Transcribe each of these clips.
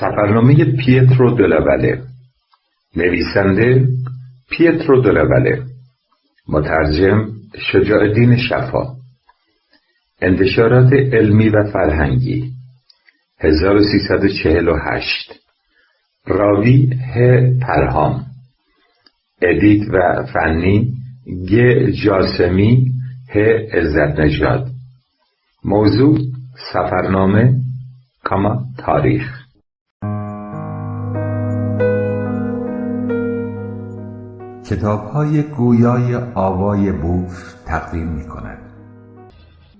سفرنامه پیترو دلاواله نویسنده پیترو دلاواله مترجم شجاع الدین شفا. انتشارات علمی و فرهنگی. 1348 راوی ه پرهام. edit و فنی گ جاسمی ه عزت نژاد موضوع سفرنامه کاما تاریخ. کتاب های گویای آوای بوف تقدیم می کند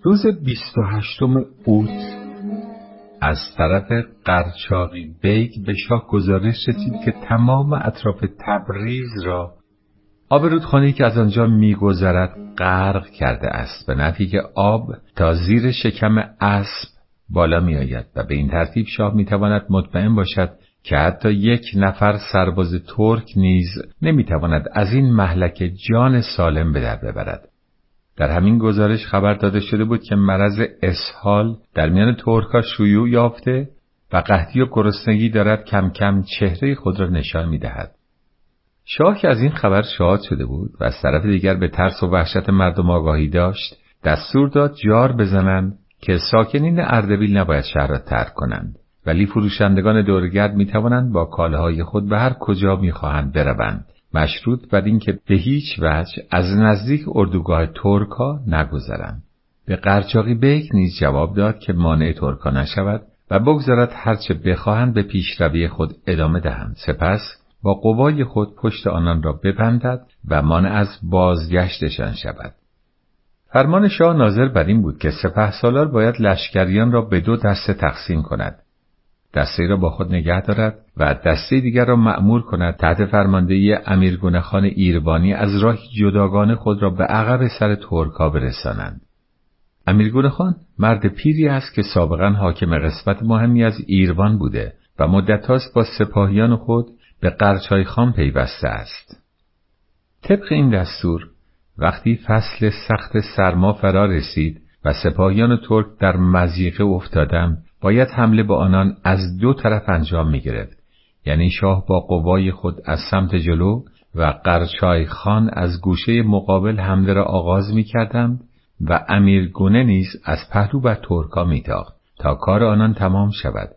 روز 28 اوت از طرف قرچاقی بیگ به شاه گزارش رسید که تمام اطراف تبریز را آب رودخانه که از آنجا میگذرد غرق کرده است به نفی که آب تا زیر شکم اسب بالا می آید و به این ترتیب شاه می تواند مطمئن باشد که حتی یک نفر سرباز ترک نیز نمی‌تواند از این محلک جان سالم به در ببرد. در همین گزارش خبر داده شده بود که مرض اسهال در میان ترکها شیوع یافته و قحطی و گرسنگی دارد کم کم چهره خود را نشان می دهد. شاه که از این خبر شاد شده بود و از طرف دیگر به ترس و وحشت مردم آگاهی داشت دستور داد جار بزنند که ساکنین اردبیل نباید شهر را ترک کنند ولی فروشندگان دورگرد می توانند با کالاهای خود به هر کجا می خواهند بروند. مشروط بر اینکه به هیچ وجه از نزدیک اردوگاه ترکا نگذرند. به قرچاقی بیک نیز جواب داد که مانع ترکا نشود و بگذارد هرچه بخواهند به پیشروی خود ادامه دهند. سپس با قوای خود پشت آنان را ببندد و مانع از بازگشتشان شود. فرمان شاه ناظر بر این بود که سپه سالار باید لشکریان را به دو دسته تقسیم کند. دسته را با خود نگه دارد و دسته دیگر را مأمور کند تحت فرماندهی امیر خان ایربانی از راه جداگانه خود را به عقب سر ترکا برسانند. امیر خان مرد پیری است که سابقا حاکم قسمت مهمی از ایربان بوده و مدت با سپاهیان خود به قرچای خان پیوسته است. طبق این دستور وقتی فصل سخت سرما فرا رسید و سپاهیان ترک در مزیقه افتادند باید حمله به آنان از دو طرف انجام می گرفت. یعنی شاه با قوای خود از سمت جلو و قرچای خان از گوشه مقابل حمله را آغاز می کردند و امیرگونه نیز از پهلو بر ترکا می تا کار آنان تمام شود.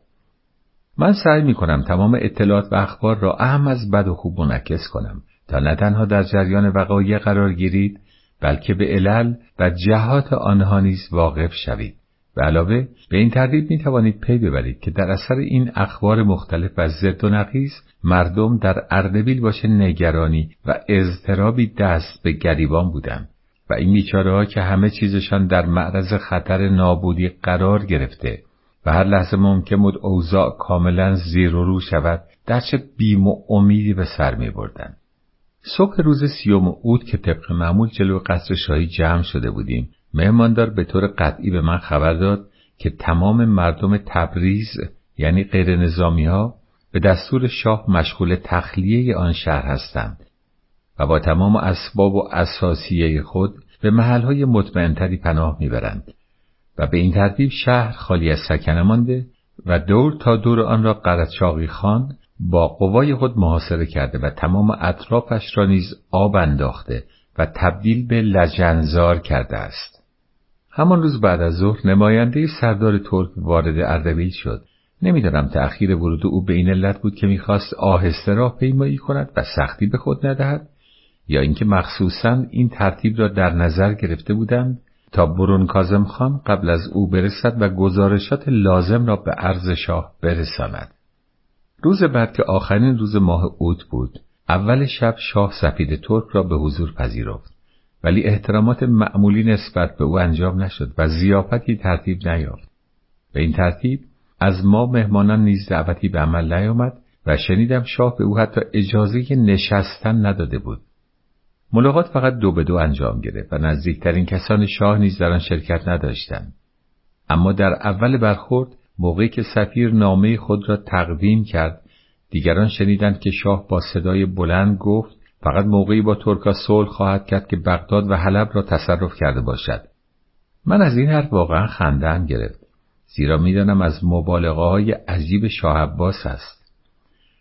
من سعی می کنم تمام اطلاعات و اخبار را اهم از بد و خوب منعکس کنم تا نه تنها در جریان وقایع قرار گیرید بلکه به علل و جهات آنها نیز واقف شوید. به علاوه به این ترتیب می توانید پی ببرید که در اثر این اخبار مختلف و ضد و نقیز مردم در اردبیل باشه نگرانی و اضطرابی دست به گریبان بودند و این بیچاره ها که همه چیزشان در معرض خطر نابودی قرار گرفته و هر لحظه ممکن بود اوضاع کاملا زیر و رو شود در چه بیم و امیدی به سر می بردن. صبح روز سیوم اوت که طبق معمول جلو قصر شاهی جمع شده بودیم مهماندار به طور قطعی به من خبر داد که تمام مردم تبریز یعنی غیر نظامی ها به دستور شاه مشغول تخلیه آن شهر هستند و با تمام اسباب و اساسیه خود به محلهای مطمئنتری پناه می‌برند و به این ترتیب شهر خالی از سکنه مانده و دور تا دور آن را قرچاقی خان با قوای خود محاصره کرده و تمام اطرافش را نیز آب انداخته و تبدیل به لجنزار کرده است. همان روز بعد از ظهر نماینده سردار ترک وارد اردبیل شد نمی‌دانم تأخیر ورود او به این علت بود که می‌خواست آهسته راه پیمایی کند و سختی به خود ندهد یا اینکه مخصوصا این ترتیب را در نظر گرفته بودند تا برون کازم خان قبل از او برسد و گزارشات لازم را به عرض شاه برساند. روز بعد که آخرین روز ماه اوت بود، اول شب شاه سفید ترک را به حضور پذیرفت. ولی احترامات معمولی نسبت به او انجام نشد و زیافتی ترتیب نیافت. به این ترتیب از ما مهمانان نیز دعوتی به عمل نیامد و شنیدم شاه به او حتی اجازه نشستن نداده بود. ملاقات فقط دو به دو انجام گرفت و نزدیکترین کسان شاه نیز در آن شرکت نداشتند. اما در اول برخورد موقعی که سفیر نامه خود را تقدیم کرد دیگران شنیدند که شاه با صدای بلند گفت فقط موقعی با ترکا صلح خواهد کرد که بغداد و حلب را تصرف کرده باشد. من از این حرف واقعا خندهام گرفت. زیرا می‌دانم از مبالغه های عجیب شاه عباس است.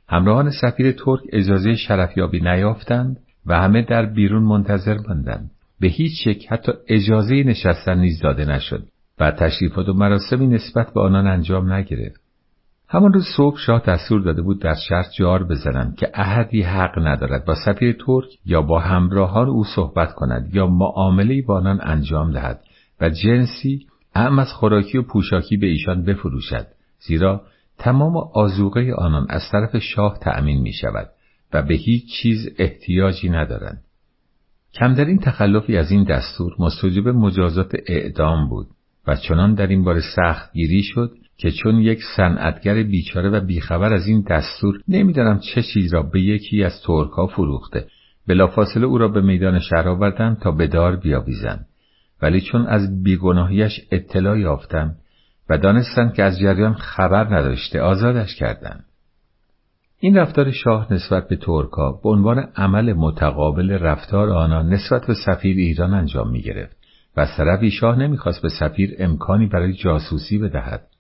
همراهان سفیر ترک اجازه شرفیابی نیافتند و همه در بیرون منتظر ماندند. به هیچ یک حتی اجازه نشستن نیز داده نشد و تشریفات و مراسمی نسبت به آنان انجام نگرفت. همان روز صبح شاه دستور داده بود در شهر جار بزنند که احدی حق ندارد با سفیر ترک یا با همراهان او صحبت کند یا معاملهای با آنان انجام دهد و جنسی اعم از خوراکی و پوشاکی به ایشان بفروشد زیرا تمام آزوقه آنان از طرف شاه تأمین می شود و به هیچ چیز احتیاجی ندارند. کمترین تخلفی از این دستور مستوجب مجازات اعدام بود و چنان در این سخت گیری شد که چون یک صنعتگر بیچاره و بیخبر از این دستور نمی‌دانم چه چیز را به یکی از ترکها فروخته بلافاصله او را به میدان شهر آوردند تا به دار بیاویزند ولی چون از بیگناهیش اطلاع یافتم و دانستند که از جریان خبر نداشته آزادش کردند این رفتار شاه نسبت به ترکا به عنوان عمل متقابل رفتار آنان نسبت به سفیر ایران انجام می گرفت و از طرفی شاه نمی‌خواست به سفیر امکانی برای جاسوسی بدهد.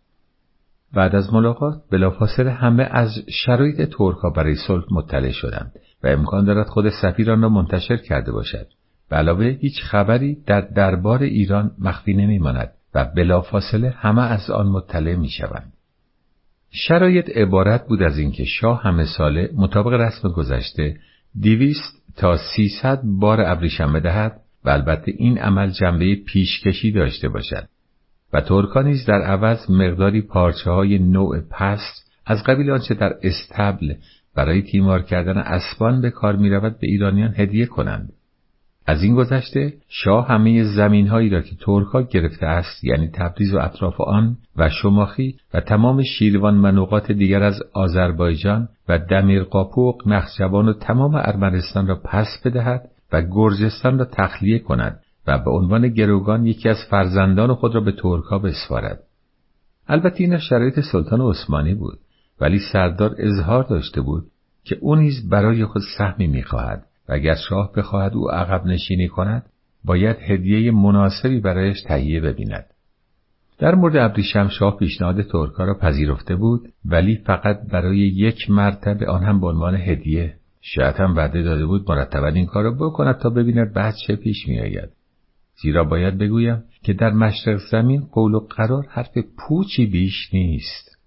بعد از ملاقات بلافاصله همه از شرایط ترکا برای صلح مطلع شدند و امکان دارد خود سفیر آن را منتشر کرده باشد. علاوه هیچ خبری در دربار ایران مخفی نمیماند و بلافاصله همه از آن مطلع می‌شوند. شرایط عبارت بود از اینکه شاه همه ساله مطابق رسم گذشته دیویست تا سیصد بار ابریشم بدهد و البته این عمل جنبه پیشکشی داشته باشد. و ترکا نیز در عوض مقداری پارچه های نوع پست از قبیل آنچه در استبل برای تیمار کردن اسبان به کار می رود به ایرانیان هدیه کنند. از این گذشته شاه همه زمین هایی را که ترکا گرفته است یعنی تبریز و اطراف آن و شماخی و تمام شیروان و نقاط دیگر از آذربایجان و دمیر قاپوق نخجوان و تمام ارمنستان را پس بدهد و گرجستان را تخلیه کند و به عنوان گروگان یکی از فرزندان خود را به ترکا بسپارد. البته این شرایط سلطان عثمانی بود ولی سردار اظهار داشته بود که او نیز برای خود سهمی می‌خواهد و اگر شاه بخواهد او عقب نشینی کند باید هدیه مناسبی برایش تهیه ببیند. در مورد ابریشم شاه پیشنهاد ترکا را پذیرفته بود ولی فقط برای یک مرتبه آن هم به عنوان هدیه شاید هم وعده داده بود مرتبا این کار را بکند تا ببیند بعد چه پیش میآید زیرا باید بگویم که در مشرق زمین قول و قرار حرف پوچی بیش نیست.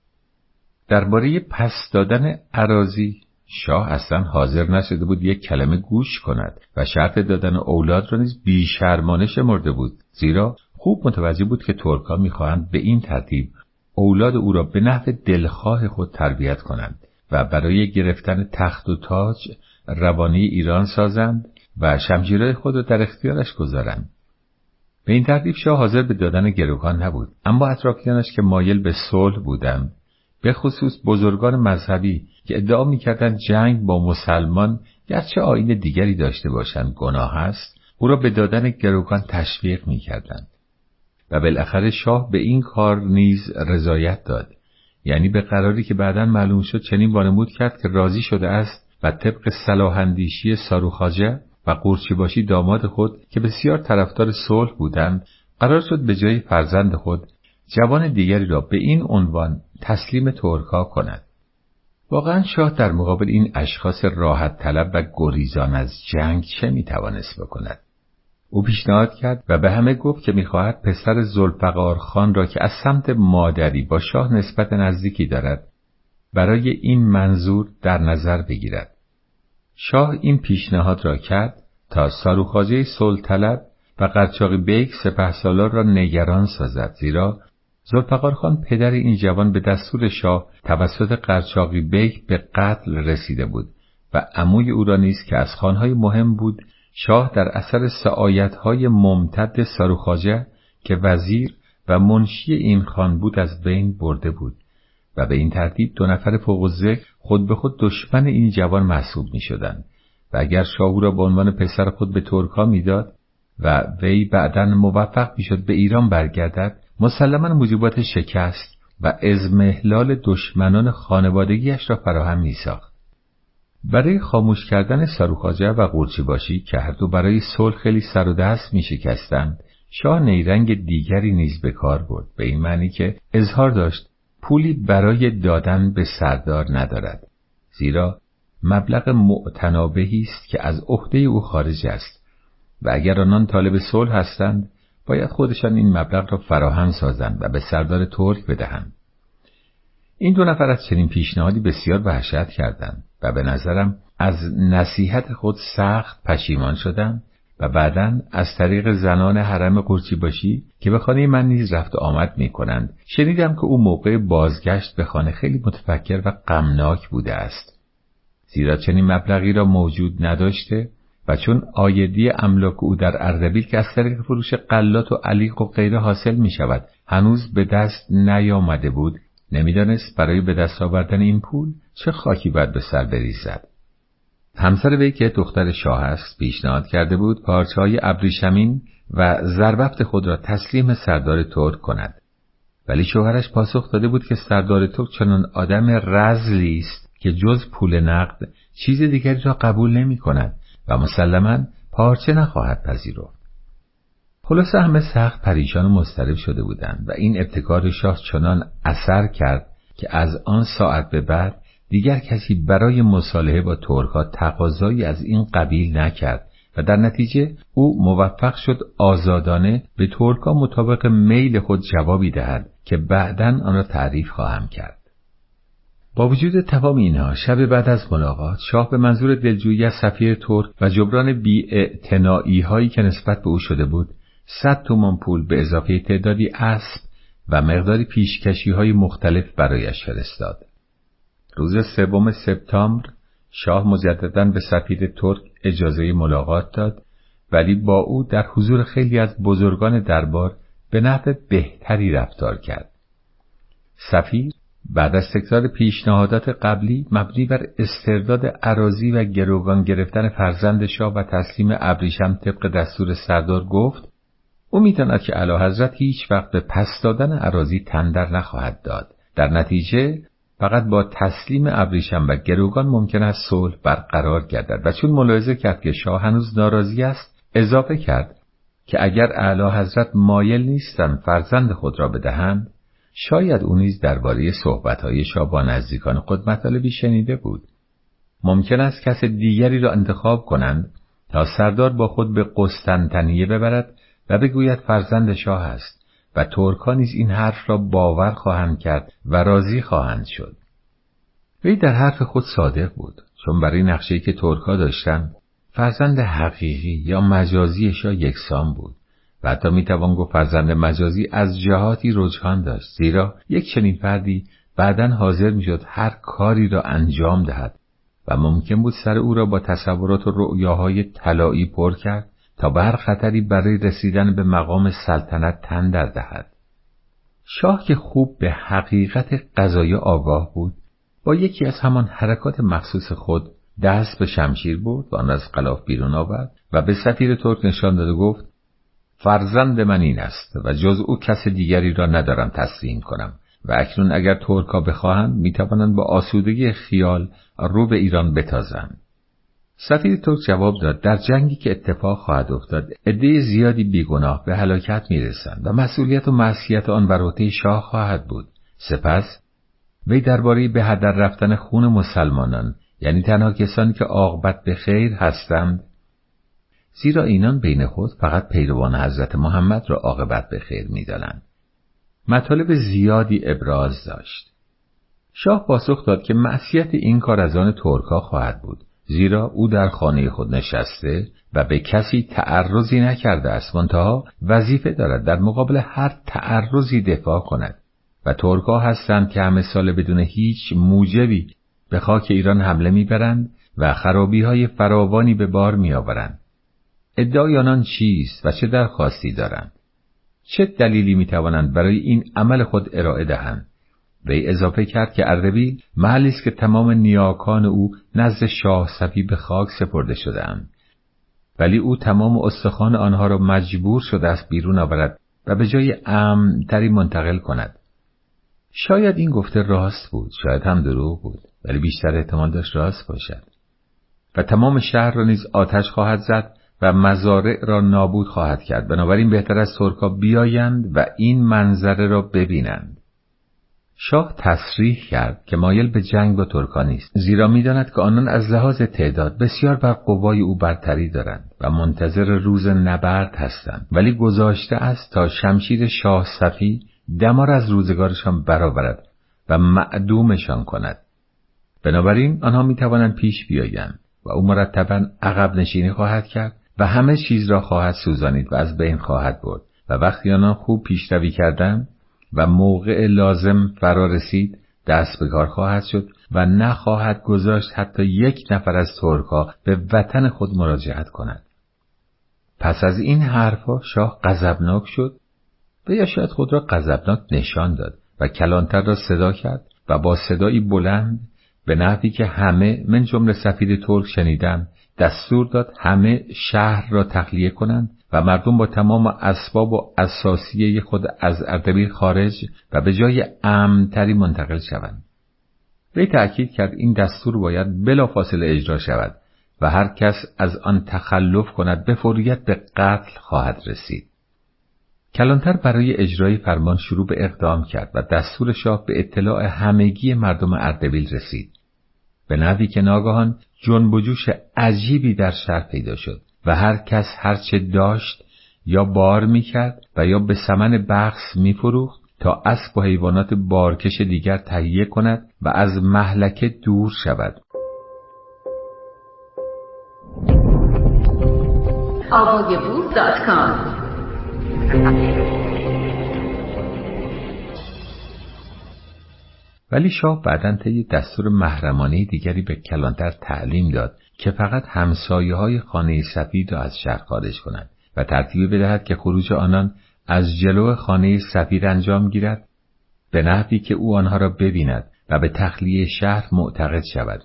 درباره پس دادن عراضی شاه اصلا حاضر نشده بود یک کلمه گوش کند و شرط دادن اولاد را نیز بیشرمانه شمرده بود. زیرا خوب متوجه بود که ترکا می‌خواهند به این ترتیب اولاد او را به نحو دلخواه خود تربیت کنند و برای گرفتن تخت و تاج روانی ایران سازند و شمشیرهای خود را در اختیارش گذارند. به این ترتیب شاه حاضر به دادن گروگان نبود اما اطرافیانش که مایل به صلح بودند به خصوص بزرگان مذهبی که ادعا می‌کردند جنگ با مسلمان گرچه آین دیگری داشته باشند گناه است او را به دادن گروگان تشویق می‌کردند. و بالاخره شاه به این کار نیز رضایت داد یعنی به قراری که بعدا معلوم شد چنین وانمود کرد که راضی شده است و طبق صلاحاندیشی ساروخاجه و قورچی باشی داماد خود که بسیار طرفدار صلح بودند قرار شد به جای فرزند خود جوان دیگری را به این عنوان تسلیم ترکا کند. واقعا شاه در مقابل این اشخاص راحت طلب و گریزان از جنگ چه می‌توانست بکند؟ او پیشنهاد کرد و به همه گفت که می‌خواهد پسر زلفقار خان را که از سمت مادری با شاه نسبت نزدیکی دارد برای این منظور در نظر بگیرد. شاه این پیشنهاد را کرد تا ساروخاجه سلطلب و قرچاقی بیک سپه سالار را نگران سازد زیرا خان پدر این جوان به دستور شاه توسط قرچاقی بیک به قتل رسیده بود و عموی او را نیز که از خانهای مهم بود شاه در اثر سعایتهای ممتد ساروخاجه که وزیر و منشی این خان بود از بین برده بود. و به این ترتیب دو نفر فوق ذکر خود به خود دشمن این جوان محسوب می شدند و اگر شاه را به عنوان پسر خود به ترکا می‌داد و وی بعدا موفق می‌شد به ایران برگردد مسلما موجبات شکست و ازمهلال دشمنان خانوادگیش را فراهم می ساخت. برای خاموش کردن ساروخاجه و قورچی باشی که هر دو برای صلح خیلی سر و دست می شکستند شاه نیرنگ دیگری نیز به کار برد به این معنی که اظهار داشت پولی برای دادن به سردار ندارد زیرا مبلغ معتنابهی است که از عهده او خارج است و اگر آنان طالب صلح هستند باید خودشان این مبلغ را فراهم سازند و به سردار ترک بدهند. این دو نفر از چنین پیشنهادی بسیار وحشت کردند و به نظرم از نصیحت خود سخت پشیمان شدند و بعدا از طریق زنان حرم قرچی باشی که به خانه من نیز رفت و آمد می کنند شنیدم که او موقع بازگشت به خانه خیلی متفکر و غمناک بوده است. زیرا چنین مبلغی را موجود نداشته و چون آیدی املاک او در اردبیل که از طریق فروش قلات و علیق و غیره حاصل می شود هنوز به دست نیامده بود نمی‌دانست برای به دست آوردن این پول چه خاکی باید به سر بریزد. همسر وی که دختر شاه است پیشنهاد کرده بود پارچه های ابریشمین و زربفت خود را تسلیم سردار ترک کند. ولی شوهرش پاسخ داده بود که سردار ترک چنان آدم رزلی است که جز پول نقد چیز دیگری را قبول نمی کند و مسلما پارچه نخواهد پذیرفت. خلاصه همه سخت پریشان و مضطرب شده بودند و این ابتکار شاه چنان اثر کرد که از آن ساعت به بعد دیگر کسی برای مصالحه با ترکها تقاضایی از این قبیل نکرد و در نتیجه او موفق شد آزادانه به ترکها مطابق میل خود جوابی دهد که بعدا آن را تعریف خواهم کرد. با وجود تمام اینها شب بعد از ملاقات شاه به منظور دلجویی از سفیر ترک و جبران بی هایی که نسبت به او شده بود صد تومان پول به اضافه تعدادی اسب و مقداری پیشکشی های مختلف برایش فرستاد. روز سوم سپتامبر شاه مجددا به سفیر ترک اجازه ملاقات داد ولی با او در حضور خیلی از بزرگان دربار به نحو بهتری رفتار کرد. سفیر بعد از تکرار پیشنهادات قبلی مبنی بر استرداد عراضی و گروگان گرفتن فرزند شاه و تسلیم ابریشم طبق دستور سردار گفت او میتاند که علا حضرت هیچ وقت به پس دادن عراضی تندر نخواهد داد در نتیجه فقط با تسلیم ابریشم و گروگان ممکن است صلح برقرار گردد و چون ملاحظه کرد که شاه هنوز ناراضی است اضافه کرد که اگر اعلی حضرت مایل نیستند فرزند خود را بدهند شاید او نیز درباره صحبتهای شاه با نزدیکان خود مطالبی شنیده بود. ممکن است کس دیگری را انتخاب کنند تا سردار با خود به قسطنطنیه ببرد و بگوید فرزند شاه است. و ترکا نیز این حرف را باور خواهند کرد و راضی خواهند شد. وی در حرف خود صادق بود چون برای نقشه‌ای که ترکا داشتند فرزند حقیقی یا مجازی شاه یکسان بود و حتی می‌توان گفت فرزند مجازی از جهاتی رجحان داشت زیرا یک چنین فردی بعدا حاضر می‌شد هر کاری را انجام دهد و ممکن بود سر او را با تصورات و رؤیاهای طلایی پر کرد تا به خطری برای رسیدن به مقام سلطنت تن در دهد. شاه که خوب به حقیقت قضایی آگاه بود با یکی از همان حرکات مخصوص خود دست به شمشیر برد و آن از قلاف بیرون آورد و به سفیر ترک نشان داد و گفت فرزند من این است و جز او کس دیگری را ندارم تسلیم کنم و اکنون اگر ترکا بخواهند می‌توانند با آسودگی خیال رو به ایران بتازند سفیر ترک جواب داد در جنگی که اتفاق خواهد افتاد عده زیادی بیگناه به هلاکت می‌رسند و مسئولیت و معصیت آن بر عهده شاه خواهد بود. سپس وی درباره به هدر رفتن خون مسلمانان یعنی تنها کسانی که عاقبت به خیر هستند زیرا اینان بین خود فقط پیروان حضرت محمد را عاقبت به خیر می‌دانند. مطالب زیادی ابراز داشت. شاه پاسخ داد که معصیت این کار از آن ترکا خواهد بود. زیرا او در خانه خود نشسته و به کسی تعرضی نکرده است. منتها وظیفه دارد در مقابل هر تعرضی دفاع کند. و ترکا هستند که همه سال بدون هیچ موجبی به خاک ایران حمله می‌برند و خرابی های فراوانی به بار میآورند. ادعای آنان چیست و چه درخواستی دارند؟ چه دلیلی می‌توانند برای این عمل خود ارائه دهند؟ وی اضافه کرد که اردبیل محلی است که تمام نیاکان او نزد شاه صفی به خاک سپرده شدهاند. ولی او تمام استخوان آنها را مجبور شده است بیرون آورد و به جای امنتری منتقل کند. شاید این گفته راست بود شاید هم دروغ بود ولی بیشتر احتمال داشت راست باشد. و تمام شهر را نیز آتش خواهد زد و مزارع را نابود خواهد کرد. بنابراین بهتر از ترکا بیایند و این منظره را ببینند. شاه تصریح کرد که مایل به جنگ با ترکا نیست زیرا می‌داند که آنان از لحاظ تعداد بسیار بر قوای او برتری دارند و منتظر روز نبرد هستند. ولی گذاشته است تا شمشیر شاه صفی دمار از روزگارشان برآورد و معدومشان کند. بنابراین آنها می توانند پیش بیایند و او مرتبا عقب نشینی خواهد کرد و همه چیز را خواهد سوزانید و از بین خواهد برد. و وقتی آنها خوب پیشروی کردند و موقع لازم فرا رسید دست به کار خواهد شد و نخواهد گذاشت حتی یک نفر از ترکها به وطن خود مراجعت کند. پس از این حرفها شاه غضبناک شد و یا شاید خود را غضبناک نشان داد و کلانتر را صدا کرد و با صدایی بلند به نحوی که همه من جمله سفیر ترک شنیدن دستور داد همه شهر را تخلیه کنند و مردم با تمام اسباب و اساسیه خود از اردبیل خارج و به جای امنتری منتقل شوند. وی تأکید کرد این دستور باید بلافاصله اجرا شود و هر کس از آن تخلف کند به فوریت به قتل خواهد رسید. کلانتر برای اجرای فرمان شروع به اقدام کرد و دستور شاه به اطلاع همگی مردم اردبیل رسید. به نوی که ناگهان جنب و جوش عجیبی در شهر پیدا شد و هر کس هرچه داشت یا بار می‌کرد و یا به سمن بخص میفروخت تا اسب و حیوانات بارکش دیگر تهیه کند و از محلکه دور شود. ولی شاه بعدا طی دستور محرمانه دیگری به کلانتر تعلیم داد که فقط همسایه های خانه سفید را از شهر خارج کند و ترتیبی بدهد که خروج آنان از جلو خانه سفید انجام گیرد به نحوی که او آنها را ببیند و به تخلیه شهر معتقد شود.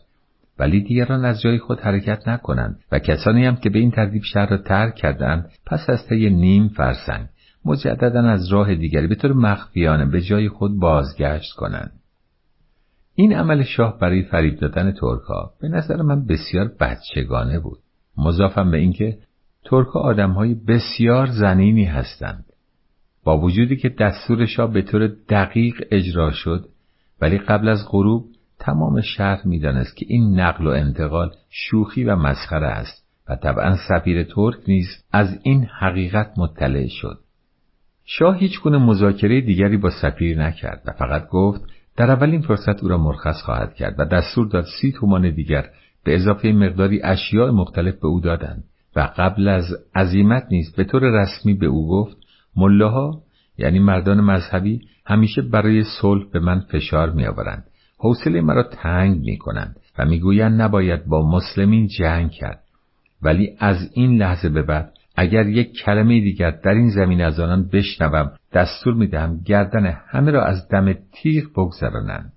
ولی دیگران از جای خود حرکت نکنند و کسانی هم که به این ترتیب شهر را ترک کردند پس از طی نیم فرسنگ مجددا از راه دیگری به طور مخفیانه به جای خود بازگشت کنند. این عمل شاه برای فریب دادن ترکا به نظر من بسیار بچگانه بود. مضافم به اینکه ترکا آدمهای بسیار زنینی هستند. با وجودی که دستور شاه به طور دقیق اجرا شد ولی قبل از غروب تمام شهر می‌دانست که این نقل و انتقال شوخی و مسخره است و طبعا سفیر ترک نیز از این حقیقت مطلع شد. شاه هیچ گونه مذاکره دیگری با سفیر نکرد و فقط گفت در اولین فرصت او را مرخص خواهد کرد و دستور داد سی تومان دیگر به اضافه مقداری اشیاء مختلف به او دادند و قبل از عزیمت نیز به طور رسمی به او گفت ملاها یعنی مردان مذهبی همیشه برای صلح به من فشار میآورند. حوصله مرا تنگ می کنند و می‌گویند نباید با مسلمین جنگ کرد. ولی از این لحظه به بعد اگر یک کلمه دیگر در این زمین از آنان بشنوم دستور می‌دهم گردن همه را از دم تیغ بگذرانند.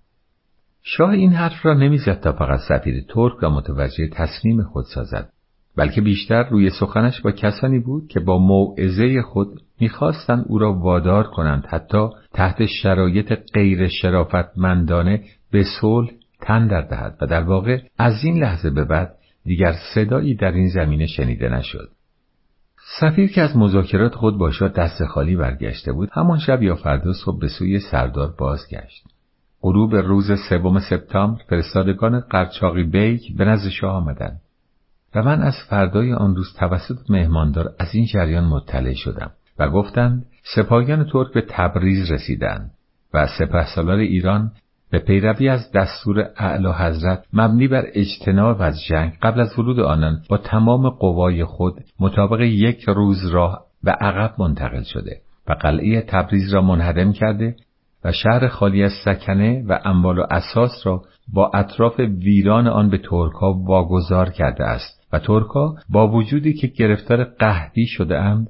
شاه این حرف را نمی‌زد تا فقط سفیر ترک را متوجه تصمیم خود سازد بلکه بیشتر روی سخنش با کسانی بود که با موعظه خود می‌خواستند او را وادار کنند حتی تحت شرایط غیر شرافتمندانه به صلح تن در دهد. و در واقع از این لحظه به بعد دیگر صدایی در این زمینه شنیده نشد. سفیر که از مذاکرات خود با دست خالی برگشته بود همان شب یا فردا صبح به سوی سردار بازگشت. غروب روز سوم سپتامبر فرستادگان قرچاقی بیک به نزد شاه آمدند. و من از فردای آن روز توسط مهماندار از این جریان مطلع شدم و گفتند سپاهیان ترک به تبریز رسیدند و سپهسالار ایران به پیروی از دستور اعلی حضرت مبنی بر اجتناب از جنگ قبل از ورود آنان با تمام قوای خود مطابق یک روز راه به عقب منتقل شده و قلعه تبریز را منهدم کرده و شهر خالی از سکنه و اموال و اساس را با اطراف ویران آن به ترکا واگذار کرده است و ترکا با وجودی که گرفتار قهدی شده اند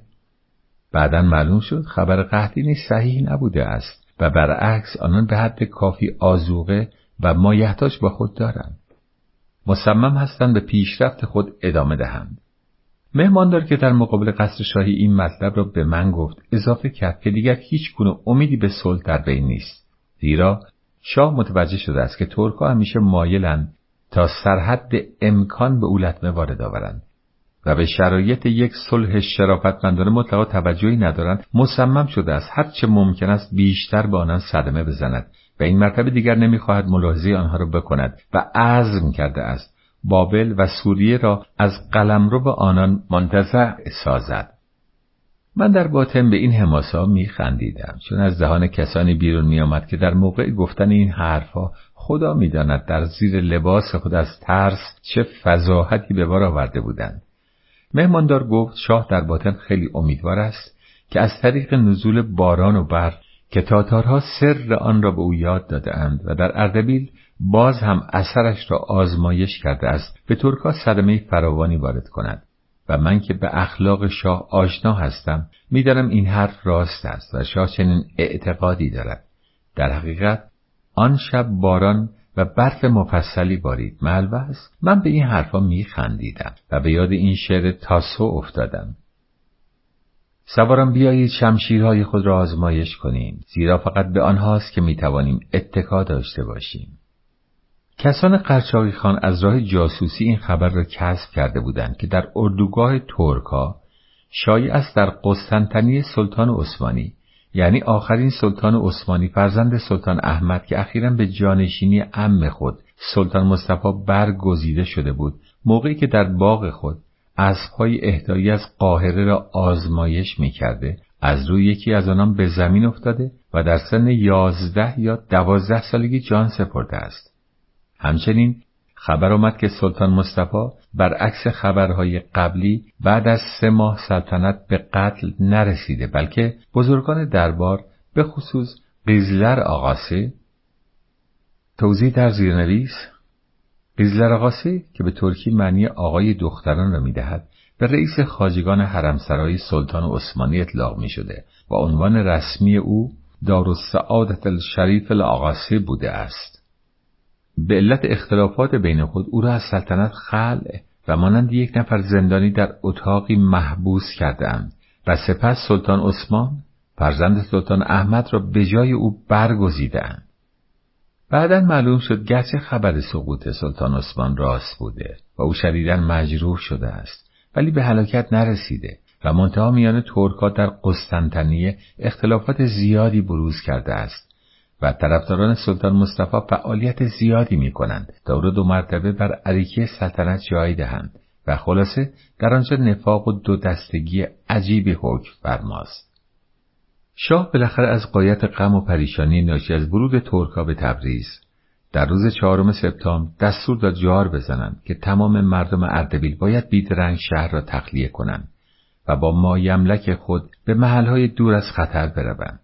بعدا معلوم شد خبر قهدی نیز صحیح نبوده است. و برعکس آنان به حد کافی آزوقه و مایحتاج با خود دارند. مصمم هستند به پیشرفت خود ادامه دهند. مهماندار که در مقابل قصر شاهی این مطلب را به من گفت اضافه کرد که دیگر هیچ گونه امیدی به صلح در بین نیست. زیرا شاه متوجه شده است که ترکها همیشه مایلند تا سرحد امکان به او لطمه وارد آورند. و به شرایط یک صلح شرافتمندانه مطلقا توجهی ندارند مصمم شده است هر چه ممکن است بیشتر به آنان صدمه بزند و این مرتبه دیگر نمی‌خواهد ملاحظه آنها را بکند و عزم کرده است. بابل و سوریه را از قلمرو به آنان منتزع سازد. من در باطن به این حماسا می خندیدم چون از دهان کسانی بیرون می آمد که در موقع گفتن این حرفها خدا می‌داند در زیر لباس خود از ترس چه فضاحتی به بار آورده بودند. مهماندار گفت شاه در باطن خیلی امیدوار است که از طریق نزول باران و برق که تاتارها سر آن را به او یاد دادهاند و در اردبیل باز هم اثرش را آزمایش کرده است به ترکا صدمه فراوانی وارد کند و من که به اخلاق شاه آشنا هستم می‌دانم این حرف راست است و شاه چنین اعتقادی دارد. در حقیقت آن شب باران و برف مفصلی بارید. ملوز من به این حرفا میخندیدم و به یاد این شعر تاسو افتادم. سوارم بیایید شمشیرهای خود را آزمایش کنیم زیرا فقط به آنهاست که می‌توانیم اتکا داشته باشیم. کسان قرچاقی خان از راه جاسوسی این خبر را کسب کرده بودند که در اردوگاه ترکا شایع است در قسطنطنیه سلطان عثمانی یعنی آخرین سلطان عثمانی فرزند سلطان احمد که اخیرا به جانشینی ام خود سلطان مصطفی برگزیده شده بود موقعی که در باغ خود اسبهای اهدایی از قاهره را آزمایش می‌کرده از روی یکی از آنان به زمین افتاده و در سن یازده یا دوازده سالگی جان سپرده است. همچنین خبر آمد که سلطان مصطفی برعکس خبرهای قبلی بعد از سه ماه سلطنت به قتل نرسیده بلکه بزرگان دربار به خصوص قیزلر آقاسه توضیح در زیرنویس قیزلر آقاسه که به ترکی معنی آقای دختران را می‌دهد به رئیس خاجگان حرمسرای سلطان عثمانی اطلاق می شده و عنوان رسمی او دارالسعادت الشریف الاغاسی بوده است. به علت اختلافات بین خود او را از سلطنت خلع و مانند یک نفر زندانی در اتاقی محبوس کردند و سپس سلطان عثمان فرزند سلطان احمد را به جای او برگزیدند. بعدا معلوم شد گرچه خبر سقوط سلطان عثمان راست بوده و او شدیدا مجروح شده است ولی به هلاکت نرسیده و منتها میان ترکا در قسطنطنیه اختلافات زیادی بروز کرده است و طرفداران سلطان مصطفی فعالیت زیادی می کنند تا او دو مرتبه بر عریکه سلطنت جای دهند و خلاصه در آنجا نفاق و دو دستگی عجیبی حکم فرماست. شاه بالاخره از قایت غم و پریشانی ناشی از ورود ترکا به تبریز در روز چهارم سپتامبر دستور داد جار بزنند که تمام مردم اردبیل باید بیدرنگ شهر را تخلیه کنند و با مایملک خود به محلهای دور از خطر بروند.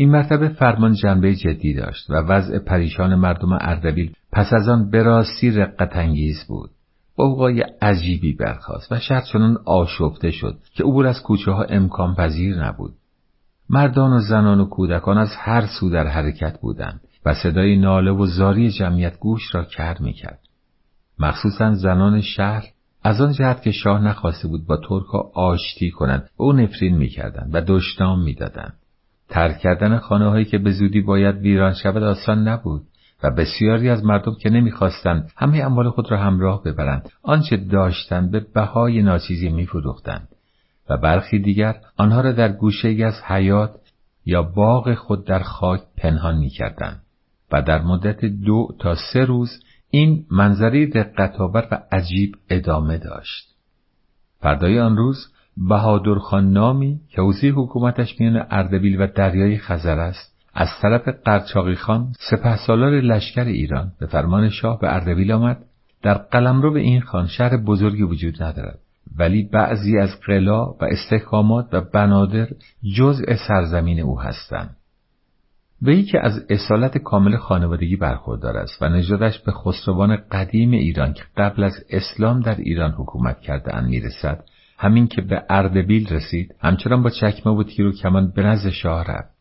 این مرتبه فرمان جنبه جدی داشت و وضع پریشان مردم اردبیل پس از آن به راستی رقت انگیز بود. اوقای عجیبی برخاست و شهر چنان آشفته شد که عبور از کوچه ها امکان پذیر نبود. مردان و زنان و کودکان از هر سو در حرکت بودند و صدای ناله و زاری جمعیت گوش را کر می‌کرد. مخصوصا زنان شهر از آن جهت که شاه نخواسته بود با ترکا آشتی کنند او نفرین می‌کردند و دشنام می‌دادند. ترک کردن خانه هایی که به زودی باید ویران شود آسان نبود و بسیاری از مردم که نمی‌خواستند همه اموال خود را همراه ببرند. آنچه داشتند به بهای ناچیزی میفروختند و برخی دیگر آنها را در گوشه از حیات یا باغ خود در خاک پنهان می‌کردند و در مدت دو تا سه روز این منظری دقتآور و عجیب ادامه داشت. فردای آن روز بهادرخان نامی که اوزی حکومتش میان اردبیل و دریای خزر است از طرف قرچاقی خان سپه سالار لشکر ایران به فرمان شاه به اردبیل آمد. در قلمرو به این خان شهر بزرگی وجود ندارد. ولی بعضی از قلا و استحکامات و بنادر جزء سرزمین او هستند. وی که از اصالت کامل خانوادگی برخوردار است و نژادش به خسروان قدیم ایران که قبل از اسلام در ایران حکومت کرده ان می‌رسد همین که به اردبیل رسید همچنان با چکمه و تیر و کمان به نزد شاه رفت.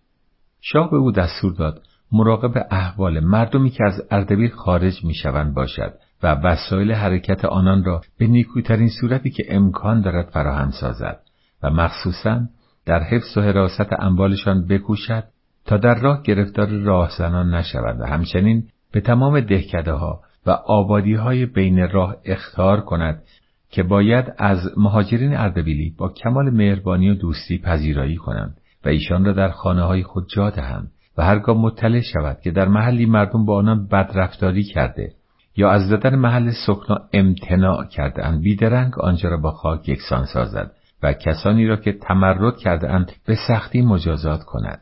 شاه به او دستور داد مراقب احوال مردمی که از اردبیل خارج می‌شوند باشد و وسایل حرکت آنان را به نیکوترین صورتی که امکان دارد فراهم سازد و مخصوصا در حفظ و حراست اموالشان بکوشد تا در راه گرفتار راهزنان نشوند و همچنین به تمام دهکده ها و آبادی های بین راه اختار کند که باید از مهاجرین اردبیلی با کمال مهربانی و دوستی پذیرایی کنند و ایشان را در خانه های خود جا دهند و هرگاه مطلع شود که در محلی مردم با آنان بدرفتاری کرده یا از دادن محل سکنا امتناع کرده اند بیدرنگ آنجا را با خاک یکسان سازد و کسانی را که تمرد کرده اند به سختی مجازات کند.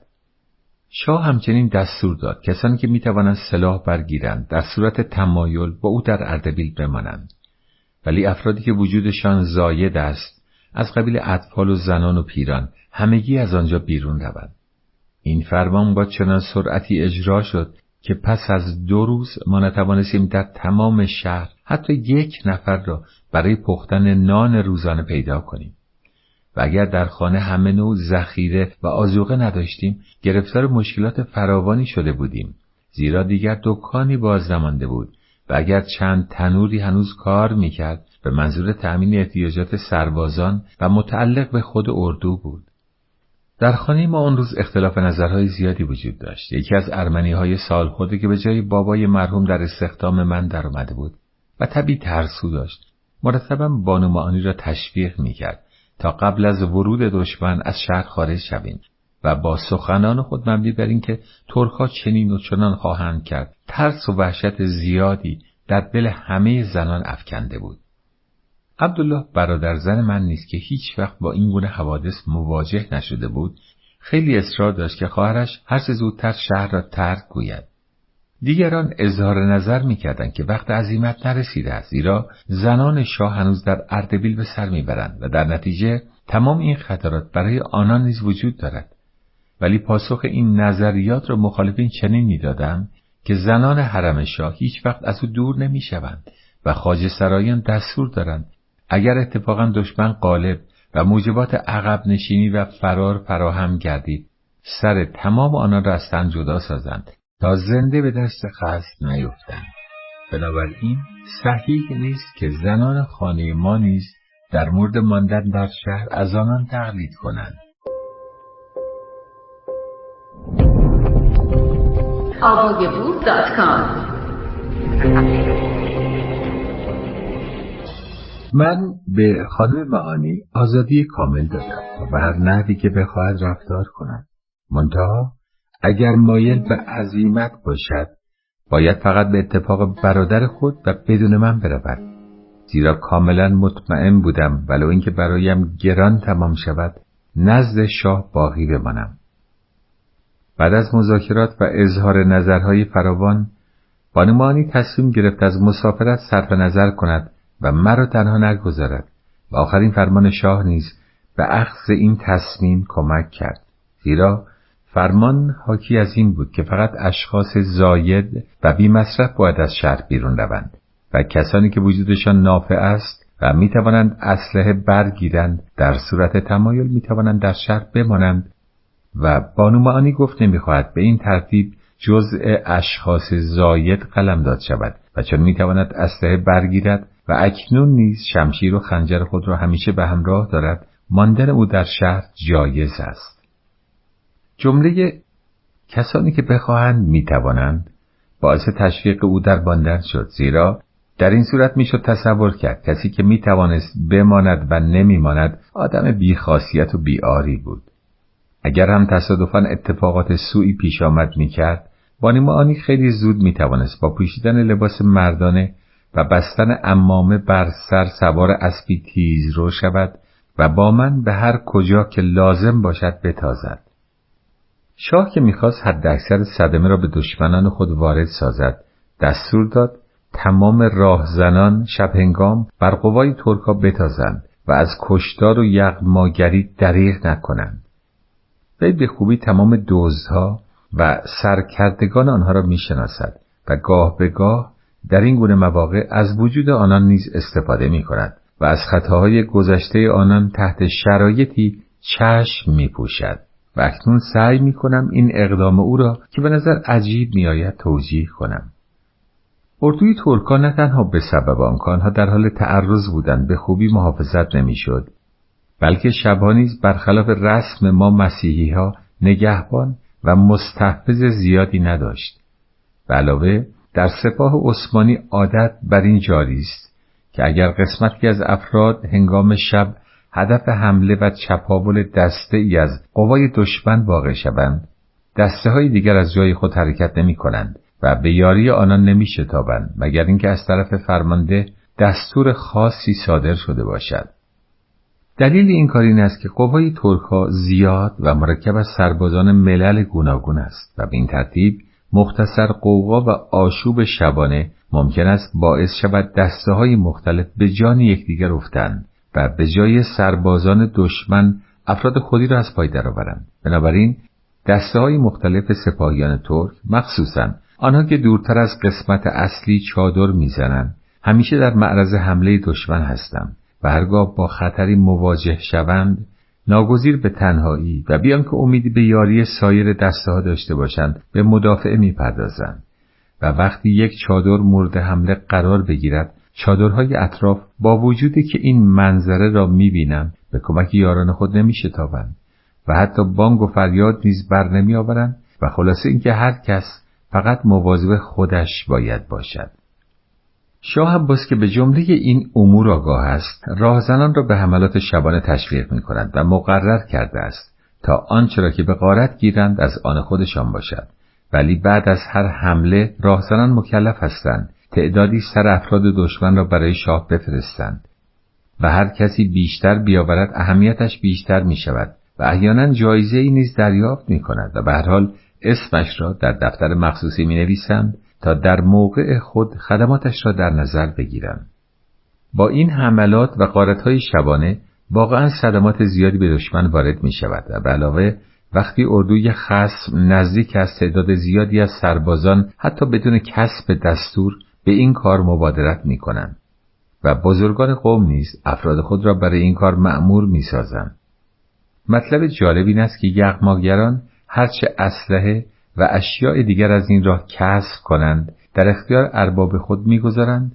شاه همچنین دستور داد کسانی که می‌توانند سلاح برگیرند در صورت تمایل با او در اردبیل بمانند ولی افرادی که وجودشان زاید است از قبیل اطفال و زنان و پیران همگی از آنجا بیرون روند. این فرمان با چنان سرعتی اجرا شد که پس از دو روز ما نتوانستیم در تمام شهر حتی یک نفر را برای پختن نان روزانه پیدا کنیم. و اگر در خانه همه نوع ذخیره و آزوقه نداشتیم گرفتار مشکلات فراوانی شده بودیم زیرا دیگر دکانی باز نمانده بود. و اگر چند تنوری هنوز کار می‌کرد به منظور تأمین احتیاجات سربازان و متعلق به خود اردو بود. در خانه ما آن روز اختلاف نظرهای زیادی وجود داشت. یکی از ارمنی های سال خود که به جای بابای مرحوم در استخدام من در آمده بود و طبی ترسو داشت. مرتبا بانو معانی را تشویق می‌کرد تا قبل از ورود دشمن از شهر خارج شویم. و با سخنان خود مبنی بر اینکه ترکها چنین و چنان خواهند کرد. ترس و وحشت زیادی در دل همه زنان افکنده بود. عبدالله برادر زن من نیست که هیچ وقت با این گونه حوادث مواجه نشده بود. خیلی اصرار داشت که خواهرش هر زودتر شهر را ترک گوید. دیگران اظهار نظر می‌کردند که وقت عزیمت نرسیده است زیرا زنان شاه هنوز در اردبیل به سر می‌برند و در نتیجه تمام این خطرات برای آنان نیز وجود دارد. ولی پاسخ این نظریات را مخالفین چنین می‌دادند که زنان حرم شاه هیچ وقت از او دور نمی‌شوند و خاج سرایان دستور دارند اگر اتفاقا دشمن غالب و موجبات عقب نشینی و فرار فراهم گردید سر تمام آنان را از تن جدا سازند تا زنده به دست خست نیفتند. بنابراین صحیح نیست که زنان خانه ما نیز در مورد ماندن در شهر از آنان تقلید کنند. من به خانم معانی آزادی کامل دادم و هر نحوی که بخواهد رفتار کنم. منتها اگر مایل به عظیمت باشد باید فقط به اتفاق برادر خود و بدون من برود. زیرا کاملا مطمئن بودم ولو اینکه برایم گران تمام شود نزد شاه باقی بمانم. بعد از مذاکرات و اظهار نظرهای فراوان بانمانی تصمیم گرفت از مسافرت صرف نظر کند و مرا تنها نگذارد و آخرین فرمان شاه نیز به اخذ این تصمیم کمک کرد. زیرا فرمان حاکی از این بود که فقط اشخاص زاید و بی مصرف باید از شهر بیرون روند و کسانی که وجودشان نافع است و می توانند اسلحه برگیرند در صورت تمایل می توانند در شهر بمانند و بانو معانی گفت نمی‌خواهد به این ترتیب جزء اشخاص زاید قلم داد شود و چون می‌تواند اسلحه برگیرد و اکنون نیز شمشیر و خنجر خود را همیشه به همراه دارد. ماندن او در شهر جایز است. جمله کسانی که بخواهند می‌توانند باعث تشویق او در باندن شد زیرا در این صورت می‌شد تصور کرد کسی که می‌توانست بماند و نمیماند آدم بیخاصیت و بیاری بود. اگر هم تصادفا اتفاقات سوئی پیش آمد می‌کرد بانی خیلی زود می‌توانست با پوشیدن لباس مردانه و بستن امامه بر سر سوار اسبی تیز رو شود و با من به هر کجا که لازم باشد بتازد. شاه که می‌خواست حداکثر صدمه را به دشمنان خود وارد سازد دستور داد تمام راهزنان شبهنگام بر قوای ترکا بتازند و از کشتار و یغماگری دریغ نکنند وی به خوبی تمام دزدها و سرکردگان آنها را می‌شناسد و گاه به گاه در این گونه مواقع از وجود آنان نیز استفاده می کند و از خطاهای گذشته آنان تحت شرایطی چشم می پوشد و اکنون سعی می کنم این اقدام او را که به نظر عجیب می آید توجیه کنم. اردوی ترکان نه تنها به سبب آنها در حال تعرض بودند به خوبی محافظت نمی‌شد بلکه شبها نیز برخلاف رسم ما مسیحی ها نگهبان و مستحفظ زیادی نداشت. به علاوه در سپاه عثمانی عادت بر این جاری است که اگر قسمتی از افراد هنگام شب هدف حمله و چپاول دسته ای از قوای دشمن واقع شوند دسته های دیگر از جای خود حرکت نمی کنند و به یاری آنان نمی شتابند مگر اینکه از طرف فرمانده دستور خاصی صادر شده باشد دلیل این کار این است که قوای ترکها زیاد و مرکب از سربازان ملل گوناگون است و به این ترتیب مختصر قوقا و آشوب شبانه ممکن است باعث شود دسته های مختلف به جان یکدیگر افتند و به جای سربازان دشمن افراد خودی را از پای درآورند. بنابراین دسته های مختلف سپاهیان ترک مخصوصا آنها که دورتر از قسمت اصلی چادر می‌زنند همیشه در معرض حمله دشمن هستند. و با خطری مواجه شوند ناگزیر به تنهایی و بیان که امیدی به یاری سایر دسته ها داشته باشند به مدافعه می‌پردازند و وقتی یک چادر مورد حمله قرار بگیرد چادرهای اطراف با وجودی که این منظره را می‌بینند به کمک یاران خود نمیشتابند و حتی بانگ و فریاد نیز بر نمی آورند و خلاصه اینکه هر کس فقط مواظب خودش باید باشد. شاه عباس که به جمله این امور آگاه است راهزنان را به حملات شبانه تشویق می کند و مقرر کرده است تا آنچه را که به غارت گیرند از آن خودشان باشد. ولی بعد از هر حمله راهزنان مکلف هستند. تعدادی سر افراد دشمن را برای شاه بفرستند. و هر کسی بیشتر بیاورد اهمیتش بیشتر می شود و احیانا جایزه ای نیز دریافت می کند و به هر حال اسمش را در دفتر مخصوصی می نویسند تا در موقع خود خدماتش را در نظر بگیرند. با این حملات و قارتهای شبانه واقعا صدمات زیادی به دشمن وارد می شود و علاوه وقتی اردوی خصم نزدیک از تعداد زیادی از سربازان حتی بدون کسب دستور به این کار مبادرت می کنند و بزرگان قوم نیز افراد خود را برای این کار مأمور می سازند. مطلب جالب این است که یغماگران هرچه اسلحه و اشیاء دیگر از این راه کسب کنند. در اختیار ارباب خود می‌گذارند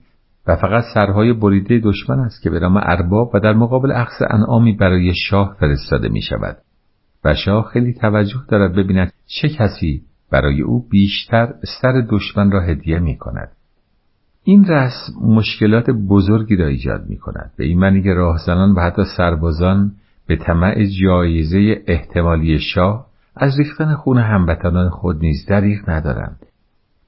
و فقط سرهای بریده دشمن است که به نام ارباب و در مقابل اخص انعامی برای شاه فرستاده می شود و شاه خیلی توجه دارد ببیند چه کسی برای او بیشتر سر دشمن را هدیه می کند. این رسم مشکلات بزرگی را ایجاد می کند به این معنی که راهزنان و حتی سربازان به طمع جایزه احتمالی شاه از ریختن خون هموطنان خود نیز دریغ ندارند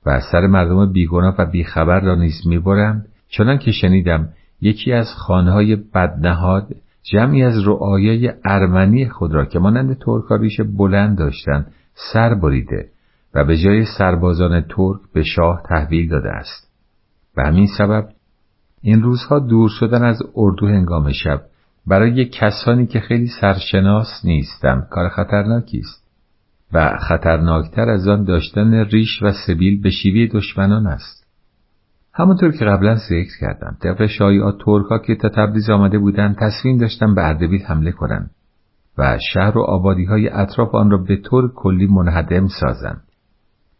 و سر مردم بیگناه و بیخبر را نیز می‌برند چنان که شنیدم یکی از خانهای بدنهاد جمعی از رعایای ارمنی خود را که مانند ترکاریش بلند داشتند سر بریده و به جای سربازان ترک به شاه تحویل داده است. و همین سبب این روزها دور شدن از اردو هنگام شب برای کسانی که خیلی سرشناس نیستم کار خطرناکی است. و خطرناکتر از آن داشتن ریش و سبیل به شیوه دشمنان است. همونطور که قبلا ذکر کردم طبق شایعات ترکا که تا تبریز آمده بودند تصمیم داشتن به اردبیل حمله کنند و شهر و آبادی های اطراف آن را به طور کلی منهدم سازند.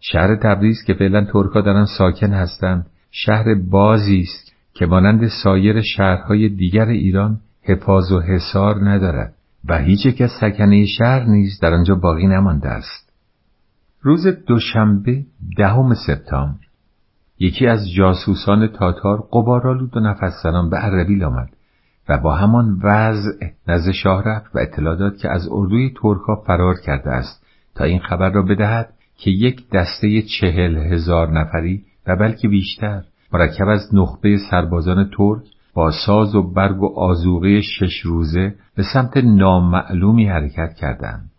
شهر تبریز که فعلا ترکا در آن ساکن هستند شهر بازی است که مانند سایر شهرهای دیگر ایران حفاظ و حصار ندارد. و هیچ یک از سکنه شهر نیز در آنجا باقی نمانده است. روز دوشنبه دهم سپتامبر یکی از جاسوسان تاتار قبارالود و نفس به عربیل آمد و با همان وضع نزد شاه رفت و اطلاع داد که از اردوی ترکا فرار کرده است تا این خبر را بدهد که یک دسته چهل هزار نفری و بلکه بیشتر مرکب از نخبه سربازان ترک با ساز و برگ و آزوغه شش روزه به سمت نامعلومی حرکت کردند.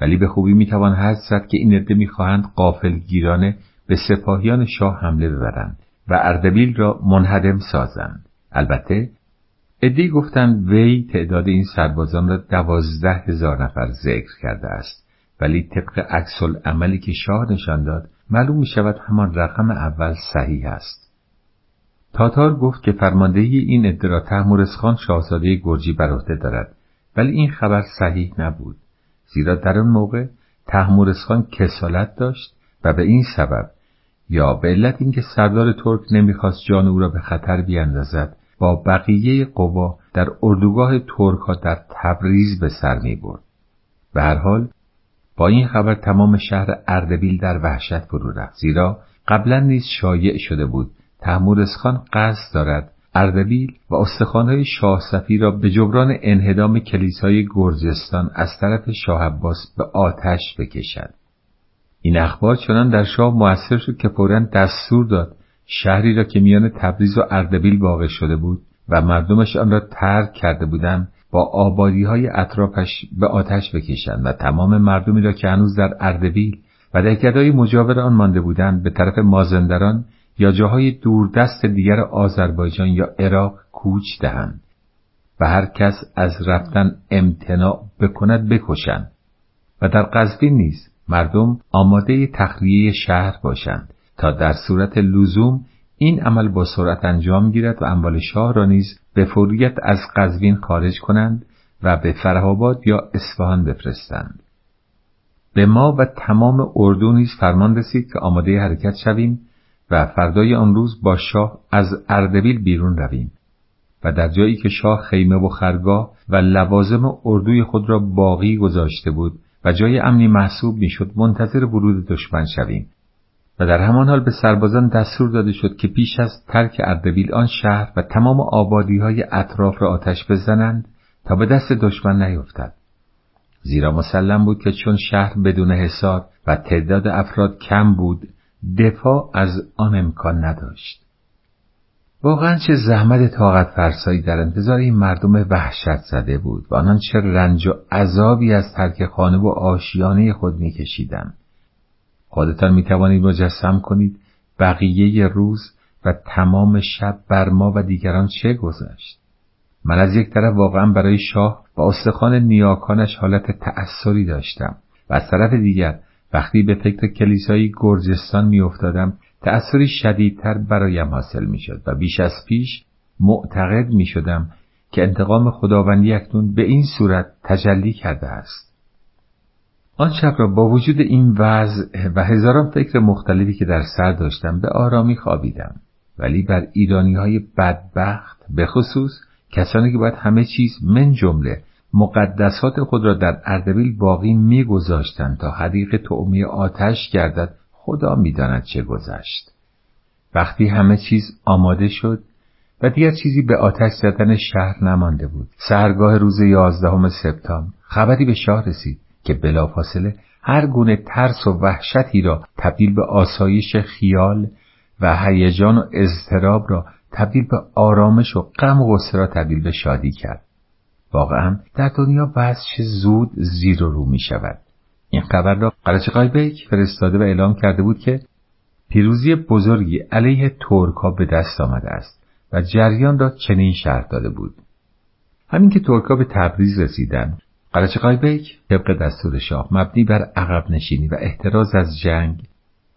ولی به خوبی می‌توان حد زد که این عده می‌خواهند گیرانه به سپاهیان شاه حمله ببرند و اردبیل را منهدم سازند. البته ادی گفتند وی تعداد این سربازان را دوازده هزار نفر ذکر کرده است ولی طبق عکس عملی که شاه نشان داد معلوم می شود همان رقم اول صحیح است. تاتار گفت که فرماندهی این ادعا را تحمورسخان شاهزاده گرجی بر عهده دارد ولی این خبر صحیح نبود زیرا در آن موقع تحمورسخان کسالت داشت و به این سبب یا به علت اینکه سردار ترک نمی‌خواست جان او را به خطر بیاندازد با بقیه قوا در اردوگاه ترک در تبریز به سر می برد. به هر حال با این خبر تمام شهر اردبیل در وحشت فرو رفت زیرا قبلا نیز شایع شده بود تحمورسخان قصد دارد اردبیل و استخوانهای شاه صفی را به جبران انهدام کلیسای گرجستان از طرف شاه عباس به آتش بکشد. این اخبار چنان در شاه موثر شد که فورا دستور داد شهری را که میان تبریز و اردبیل واقع شده بود و مردمش آن را ترک کرده بودند با آبادی های اطرافش به آتش بکشند و تمام مردمی را که هنوز در اردبیل و دهکدهای مجاور آن مانده بودند به طرف مازندران یا جاهای دوردست دیگر آذربایجان یا عراق کوچ دهند و هر کس از رفتن امتناع بکند بکشند و در قذبین نیز مردم آماده تخلیه شهر باشند تا در صورت لزوم این عمل با سرعت انجام گیرد و اموال شاه را نیز به فوریت از قزوین خارج کنند و به فرهاباد یا اصفهان بفرستند. به ما و تمام اردو نیز فرمان رسید که آماده حرکت شویم و فردای آن روز با شاه از اردبیل بیرون رویم و در جایی که شاه خیمه و خرگاه و لوازم اردوی خود را باقی گذاشته بود و جای امنی محسوب می‌شد منتظر ورود دشمن شویم و در همان حال به سربازان دستور داده شد که پیش از ترک اردبیل آن شهر و تمام آبادی های اطراف را آتش بزنند تا به دست دشمن نیفتد. زیرا مسلم بود که چون شهر بدون حصار و تعداد افراد کم بود دفاع از آن امکان نداشت. واقعا چه زحمت طاقت فرسایی در انتظار این مردم وحشت زده بود و آنان چه رنج و عذابی از ترک خانه و آشیانه خود میکشیدند. خودتان می توانید مجسم کنید بقیه روز و تمام شب بر ما و دیگران چه گذشت. من از یک طرف واقعا برای شاه و استخوان نیاکانش حالت تأثری داشتم و از طرف دیگر وقتی به فکر کلیسایی گرجستان میافتادم تأثری شدیدتر برایم حاصل می‌شد و بیش از پیش معتقد می شدم که انتقام خداوندی اکنون به این صورت تجلی کرده است. آن شب را با وجود این وضع و هزاران فکر مختلفی که در سر داشتم به آرامی خوابیدم ولی بر ایرانی های بدبخت به خصوص کسانی که باید همه چیز من جمله مقدسات خود را در اردبیل باقی میگذاشتند تا حدیق تعمی آتش گردد. خدا می‌داند چه گذشت. وقتی همه چیز آماده شد و دیگر چیزی به آتش زدن شهر نمانده بود. سرگاه روز یازدهم سپتامبر خبری به شاه رسید که بلافاصله هر گونه ترس و وحشتی را تبدیل به آسایش خیال و هیجان و اضطراب را تبدیل به آرامش و غم و غصه را تبدیل به شادی کرد. واقعا در دنیا وضع چه زود زیر و رو می شود. این خبر را قلچقای بیک فرستاده و اعلام کرده بود که پیروزی بزرگی علیه ترکا به دست آمده است و جریان را چنین شرط داده بود. همین که ترکا به تبریز رسیدند قلعه بیک طبق دستور شاه مبنی بر عقب نشینی و احتراز از جنگ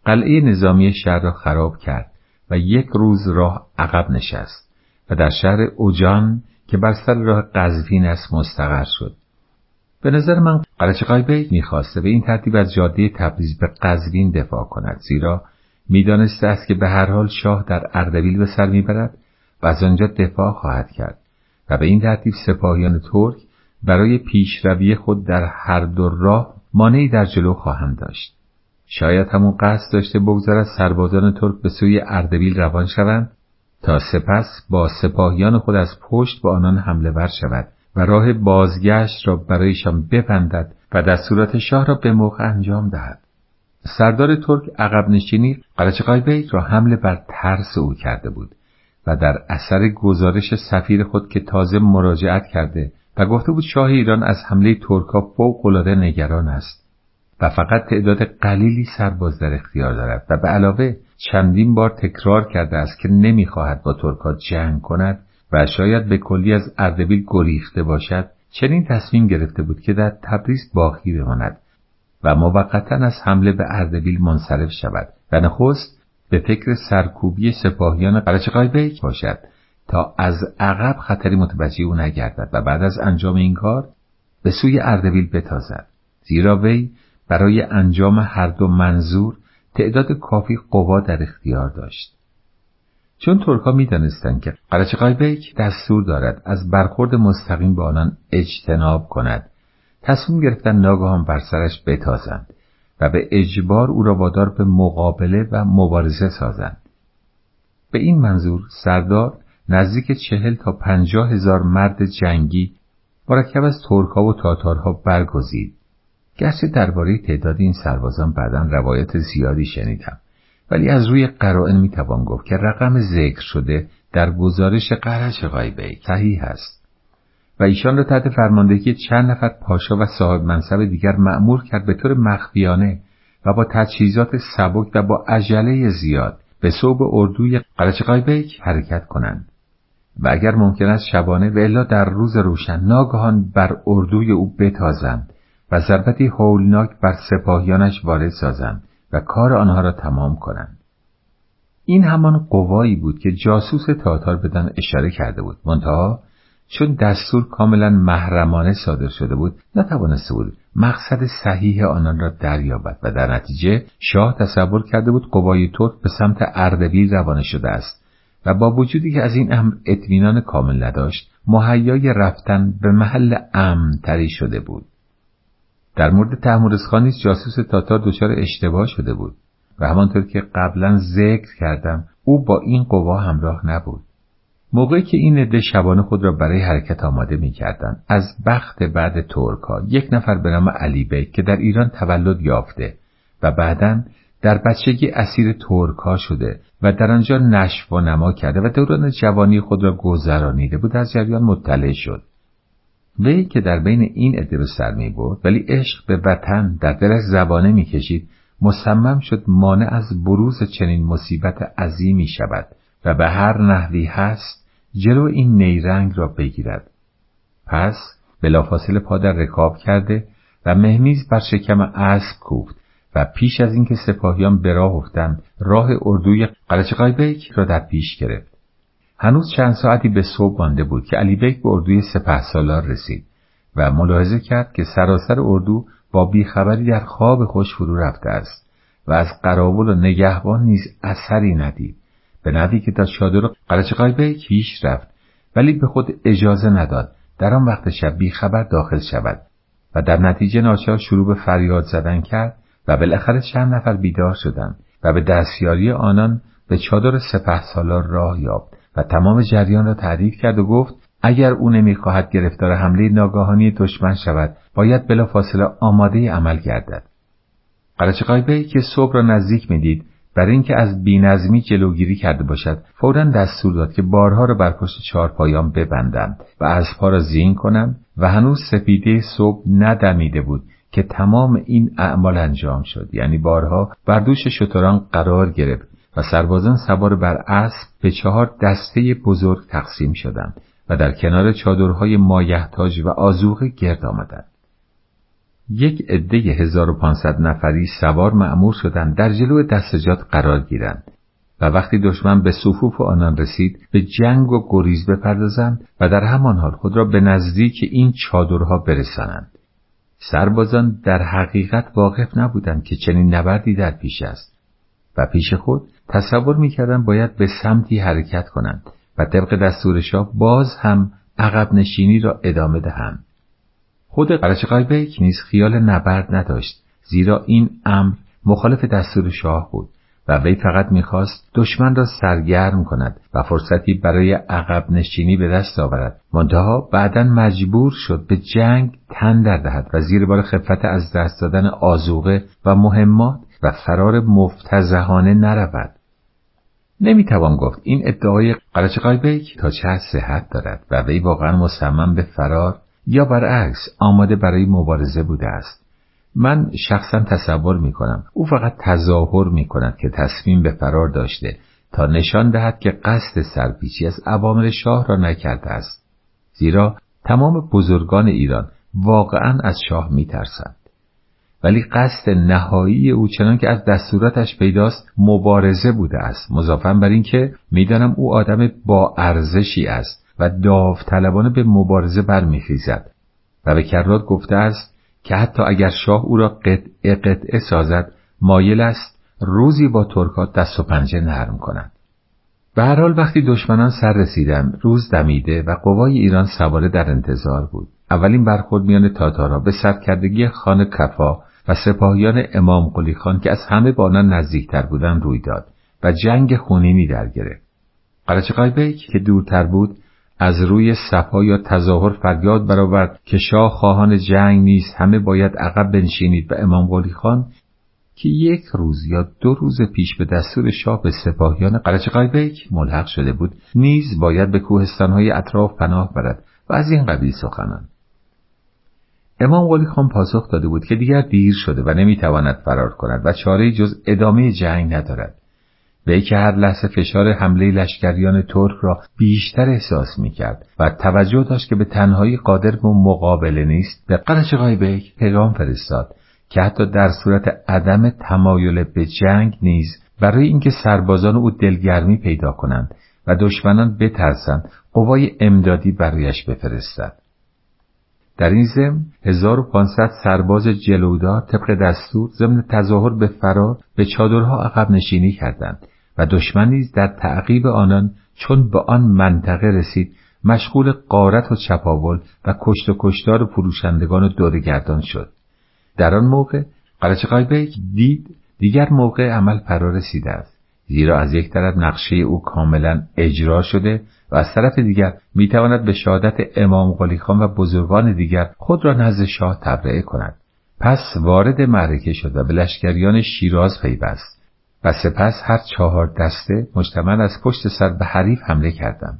قلعه نظامی شهر را خراب کرد و یک روز راه عقب نشست و در شهر اوجان که بر سر راه قزوین است مستقر شد به نظر من قلعه بیک می‌خواسته به این ترتیب از جاده تبریز به قزوین دفاع کند زیرا می‌دانسته است که به هر حال شاه در اردبیل به سر می‌برد و از آنجا دفاع خواهد کرد و به این ترتیب سپاهیان ترک برای پیشروی خود در هر دو راه مانعی در جلو خواهند داشت. شاید همون قصد داشته بگذارد سربازان ترک به سوی اردبیل روان شوند تا سپس با سپاهیان خود از پشت با آنان حمله ور شود و راه بازگشت را برایشان ببندد و دستورات شاه را به موقع انجام دهد. سردار ترک عقب نشینی قلچقای را حمله بر ترس او کرده بود و در اثر گزارش سفیر خود که تازه مراجعت کرده و گفته بود شاه ایران از حمله ترکا فوقالعاده نگران است و فقط تعداد قلیلی سرباز در اختیار دارد و به علاوه چندین بار تکرار کرده است که نمی‌خواهد با ترکا جنگ کند و شاید به کلی از اردبیل گریخته باشد. چنین تصمیم گرفته بود که در تبریز باقی بماند و موقتا از حمله به اردبیل منصرف شود و نخست به فکر سرکوبی سپاهیان قلچقای بیک باشد تا از عقب خطری متوجه او نگردد و بعد از انجام این کار به سوی اردبیل بتازد. زیرا وی برای انجام هر دو منظور تعداد کافی قوا در اختیار داشت. چون ترکا می‌دانستند که قلچقای بیک دستور دارد از برخورد مستقیم با آنان اجتناب کند تصمیم گرفتن ناگهان بر سرش بتازند و به اجبار او را وادار به مقابله و مبارزه سازند. به این منظور سردار نزدیک چهل تا پنجاه هزار مرد جنگی مرکب از ترکها و تاتارها برگزید. گرچه درباره تعداد این سربازان بعدا روایت زیادی شنیدم. ولی از روی قرائن می‌توان گفت که رقم ذکر شده در گزارش قرش غایبه صحیح است. و ایشان را تحت فرماندهی چند نفر پاشا و صاحب منصب دیگر مأمور کرد به طور مخفیانه و با تجهیزات سبک و با عجله زیاد به صوب اردوی قلچ قایبیک حرکت کنند. و اگر ممکن است شبانه و الا در روز روشن ناگهان بر اردوی او بتازند. و ضربتی هولناک بر سپاهیانش وارد سازند و کار آنها را تمام کنند. این همان قوایی بود که جاسوس تاتار بدن اشاره کرده بود. منتها چون دستور کاملا محرمانه صادر شده بود نتوانسته بود مقصد صحیح آنان را دریابد و در نتیجه شاه تصور کرده بود قوای ترک به سمت اردبیل روانه شده است و با وجودی که از این امر اطمینان کامل نداشت مهیای رفتن به محل امن تری شده بود. در مورد نیز جاسوس تاتار دچار اشتباه شده بود و همانطور که قبلا ذکر کردم او با این قوا همراه نبود موقعی که این عده شبانه خود را برای حرکت آماده می کردن. از بخت بعد ترکا یک نفر به نام علی بیک که در ایران تولد یافته و بعدا در بچگی اسیر ترکا شده و در آنجا نشو و نما کرده و دوران جوانی خود را گذرانیده بود از جریان مطلع شد وی که در بین این عده به سر می برد ولی عشق به وطن در دلش زبانه می کشید مصمم شد مانع از بروز چنین مصیبت عظیمی شود و به هر نحوی هست جلو این نیرنگ را بگیرد. پس بلافاصله پا در رکاب کرده و مهمیز بر شکم اسب کوفت و پیش از اینکه سپاهیان به راه افتند راه اردوی قلچقای بیک را در پیش گرفت. هنوز چند ساعتی به صبح مانده بود که علی بیک به اردوی سپه سالار رسید و ملاحظه کرد که سراسر اردو با بیخبری در خواب خوش فرو رفته است و از قراول و نگهبان نیز اثری ندید به نوی که تا چادر قلچقای بیک پیش رفت ولی به خود اجازه نداد در آن وقت شب بیخبر داخل شود و در نتیجه ناچار شروع به فریاد زدن کرد و بالاخره چند نفر بیدار شدند و به دستیاری آنان به چادر سپه سالار راه یافت. و تمام جریان را تعریف کرد و گفت اگر او نمی‌خواهد گرفتار حمله ناگاهانی دشمن شود باید بلا فاصله آماده عمل گردد. قلچقای که صبح را نزدیک می‌دید. برای اینکه از بینظمی جلوگیری کرده باشد فورا دستور داد که بارها را بر پشت چهارپایان ببندند و اسبها را زین کنند و هنوز سپیده صبح ندمیده بود که تمام این اعمال انجام شد. یعنی بارها بر دوش شتران قرار گرفت. و سربازان سوار بر اسب به چهار دسته بزرگ تقسیم شدند و در کنار چادرهای مایحتاج و آزوغه گرد آمدند. یک عده 1500 نفری سوار معمور شدند در جلو دستجات قرار گیرند و وقتی دشمن به صفوف آنان رسید به جنگ و گریز بپردازند و در همان حال خود را به نزدیک این چادرها برسانند. سربازان در حقیقت واقف نبودند که چنین نبردی در پیش است و پیش خود تصور می‌کردند باید به سمتی حرکت کنند و طبق دستور شاه باز هم عقب نشینی را ادامه دهند. خود قرچقای بیک نیز خیال نبرد نداشت زیرا این امر مخالف دستور شاه بود و وی فقط می‌خواست دشمن را سرگرم کند و فرصتی برای عقب نشینی به دست آورد منتها بعدا مجبور شد به جنگ تن در دهد و زیر بار خفت از دست دادن آزوغه و مهمات و فرار مفتزهانه نرود نمی‌توان گفت. این ادعای قرچقای بیک تا چه صحت دارد و وی واقعا مصمم به فرار یا برعکس آماده برای مبارزه بوده است. من شخصا تصور می کنم او فقط تظاهر می کند که تصمیم به فرار داشته تا نشان دهد که قصد سرپیچی از عوامر شاه را نکرده است. زیرا تمام بزرگان ایران واقعا از شاه می ترسند. ولی قصد نهایی او چنان که از دستوراتش پیداست مبارزه بوده است. مضافن بر اینکه می‌دانم او آدم با ارزشی است و داوطلبانه به مبارزه برمیخیزد. و به کرات گفته است که حتی اگر شاه او را قطعه قطعه سازد مایل است روزی با ترکات دست و پنجه نرم کند. به هر حال وقتی دشمنان سر رسیدند روز دمیده و قوای ایران سواره در انتظار بود. اولین برخورد میان تاتارا به سرکردگی خان کفا و سپاهیان امام قلی خان که از همه با آنان نزدیکتر بودند روی داد و جنگ خونینی در گرفت. قلچقای بیک که دورتر بود از روی صفا یا تظاهر فریاد برآورد که شاه خواهان جنگ نیست همه باید عقب بنشینید و امام قلی خان که یک روز یا دو روز پیش به دستور شاه به سپاهیان قلچقای بیک ملحق شده بود نیز باید به کوهستانهای اطراف پناه برد و از این قبیل سخنان. امام قلی خان پاسخ داده بود که دیگر دیر شده و نمی‌تواند فرار کند و چاره جز ادامه جنگ ندارد به که هر لحظه فشار حمله لشکریان ترک را بیشتر احساس می کرد و توجه داشت که به تنهایی قادر به مقابله نیست به قرچقای بیک پیغام فرستاد که حتی در صورت عدم تمایل به جنگ نیز برای اینکه سربازان او دلگرمی پیدا کنند و دشمنان بترسند قوای امدادی برایش بفرستد. در این ضمن 1500 سرباز جلودار طبق دستور ضمن تظاهر به فرار به چادرها عقب نشینی کردند و دشمن نیز در تعقیب آنان چون به آن منطقه رسید مشغول قارت و چپاول و کشت و کشتار فروشندگان و دورگردان شد. در آن موقع قلچقای بیک دید دیگر موقع عمل فرا رسیده است زیرا از یک طرف نقشه او کاملا اجرا شده و از طرف دیگر می‌تواند به شهادت امام قلی خان و بزرگان دیگر خود را نزد شاه تبرئه کند. پس وارد معرکه شد و به لشکریان شیراز پیوست و سپس هر چهار دسته مجتمع از پشت سر به حریف حمله کردند.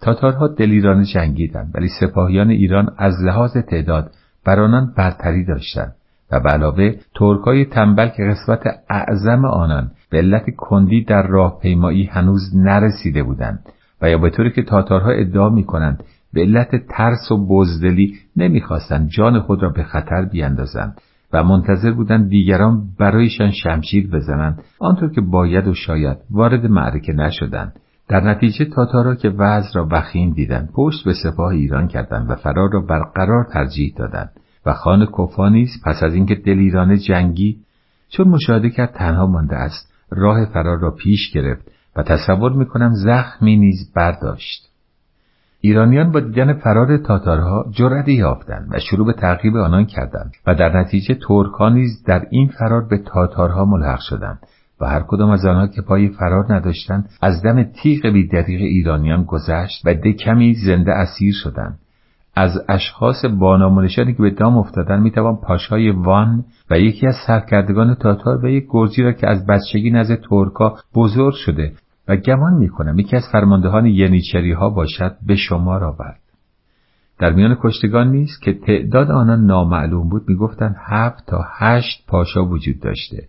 تاتارها دلیرانه جنگیدند ولی سپاهیان ایران از لحاظ تعداد بر آنان برتری داشتند و به علاوه ترکای تنبل که قسمت اعظم آنان به علت کندی در راهپیمایی هنوز نرسیده بودند. و یا به طوری که تاتارها ادعا می کنند به علت ترس و بزدلی نمی‌خواستند جان خود را به خطر بیاندازند و منتظر بودند دیگران برایشان شمشیر بزنند آنطور که باید و شاید وارد معرکه نشدند. در نتیجه تاتارا که وضع را وخیم دیدند پشت به سپاه ایران کردند و فرار را برقرار ترجیح دادند. و خان کفا نیز پس از اینکه دلیرانه جنگی چون مشاهده کرد تنها مانده است راه فرار را پیش گرفت و تصور می‌کنم زخمی نیز برداشت. ایرانیان با دیدن فرار تاتارها جرأتی یافتند و شروع به تعقیب آنان کردند و در نتیجه ترکها نیز در این فرار به تاتارها ملحق شدند و هر کدام از آنها که پای فرار نداشتند از دم تیغ بیدریق ایرانیان گذشت و دکمی زنده اسیر شدند. از اشخاص بانامونشانی که به دام افتادن می‌توان پاشای وان و یکی از سرکردگان تاتار و یک گرزی را که از بچگی نزد ترکا بزرگ شده و گمان می‌کنم یکی از فرماندهان ینیچری ها باشد به شما را برد. در میان کشتگان نیست که تعداد آنان نامعلوم بود می‌گفتند هفت تا هشت پاشا وجود داشته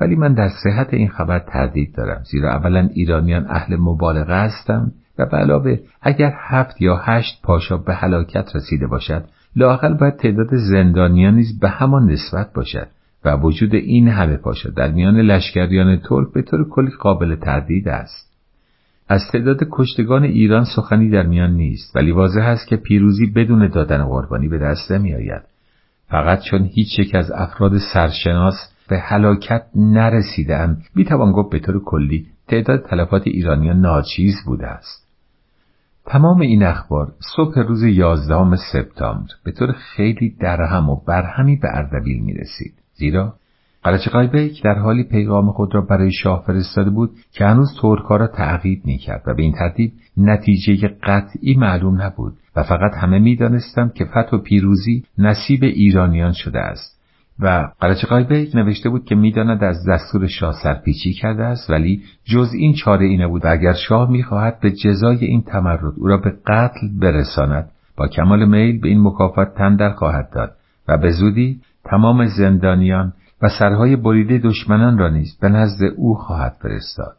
ولی من در صحت این خبر تردید دارم زیرا اولا ایرانیان اهل مبالغه هستند و به علاوه اگر هفت یا هشت پاشا به هلاکت رسیده باشد لاقل باید تعداد زندانیان نیز به همان نسبت باشد و وجود این همه پاشا در میان لشکریان ترک به طور کلی قابل تردید است. از تعداد کشتگان ایران سخنی در میان نیست ولی واضح است که پیروزی بدون دادن قربانی به دست نمیآید. فقط چون هیچ یک از افراد سرشناس به هلاکت نرسیدند می‌توان گفت به طور کلی تعداد تلفات ایرانیان ناچیز بوده است. تمام این اخبار صبح روز یازدهم سپتامبر به طور خیلی درهم و برهمی به اردبیل می رسید. زیرا قلچقای بیک در حالی پیغام خود را برای شاه فرستاده بود که هنوز ترکا را تعقیب می کرد و به این ترتیب نتیجه قطعی معلوم نبود و فقط همه می دانستند که فتح و پیروزی نصیب ایرانیان شده است و قلچقای بیک نوشته بود که می‌داند از دستور شاه سرپیچی کرده است ولی جز این چاره ای نبود و اگر شاه می‌خواهد به جزای این تمرد او را به قتل برساند با کمال میل به این مکافات تندر خواهد داد و به زودی تمام زندانیان و سرهای بریده دشمنان را نیز به نزد او خواهد فرستاد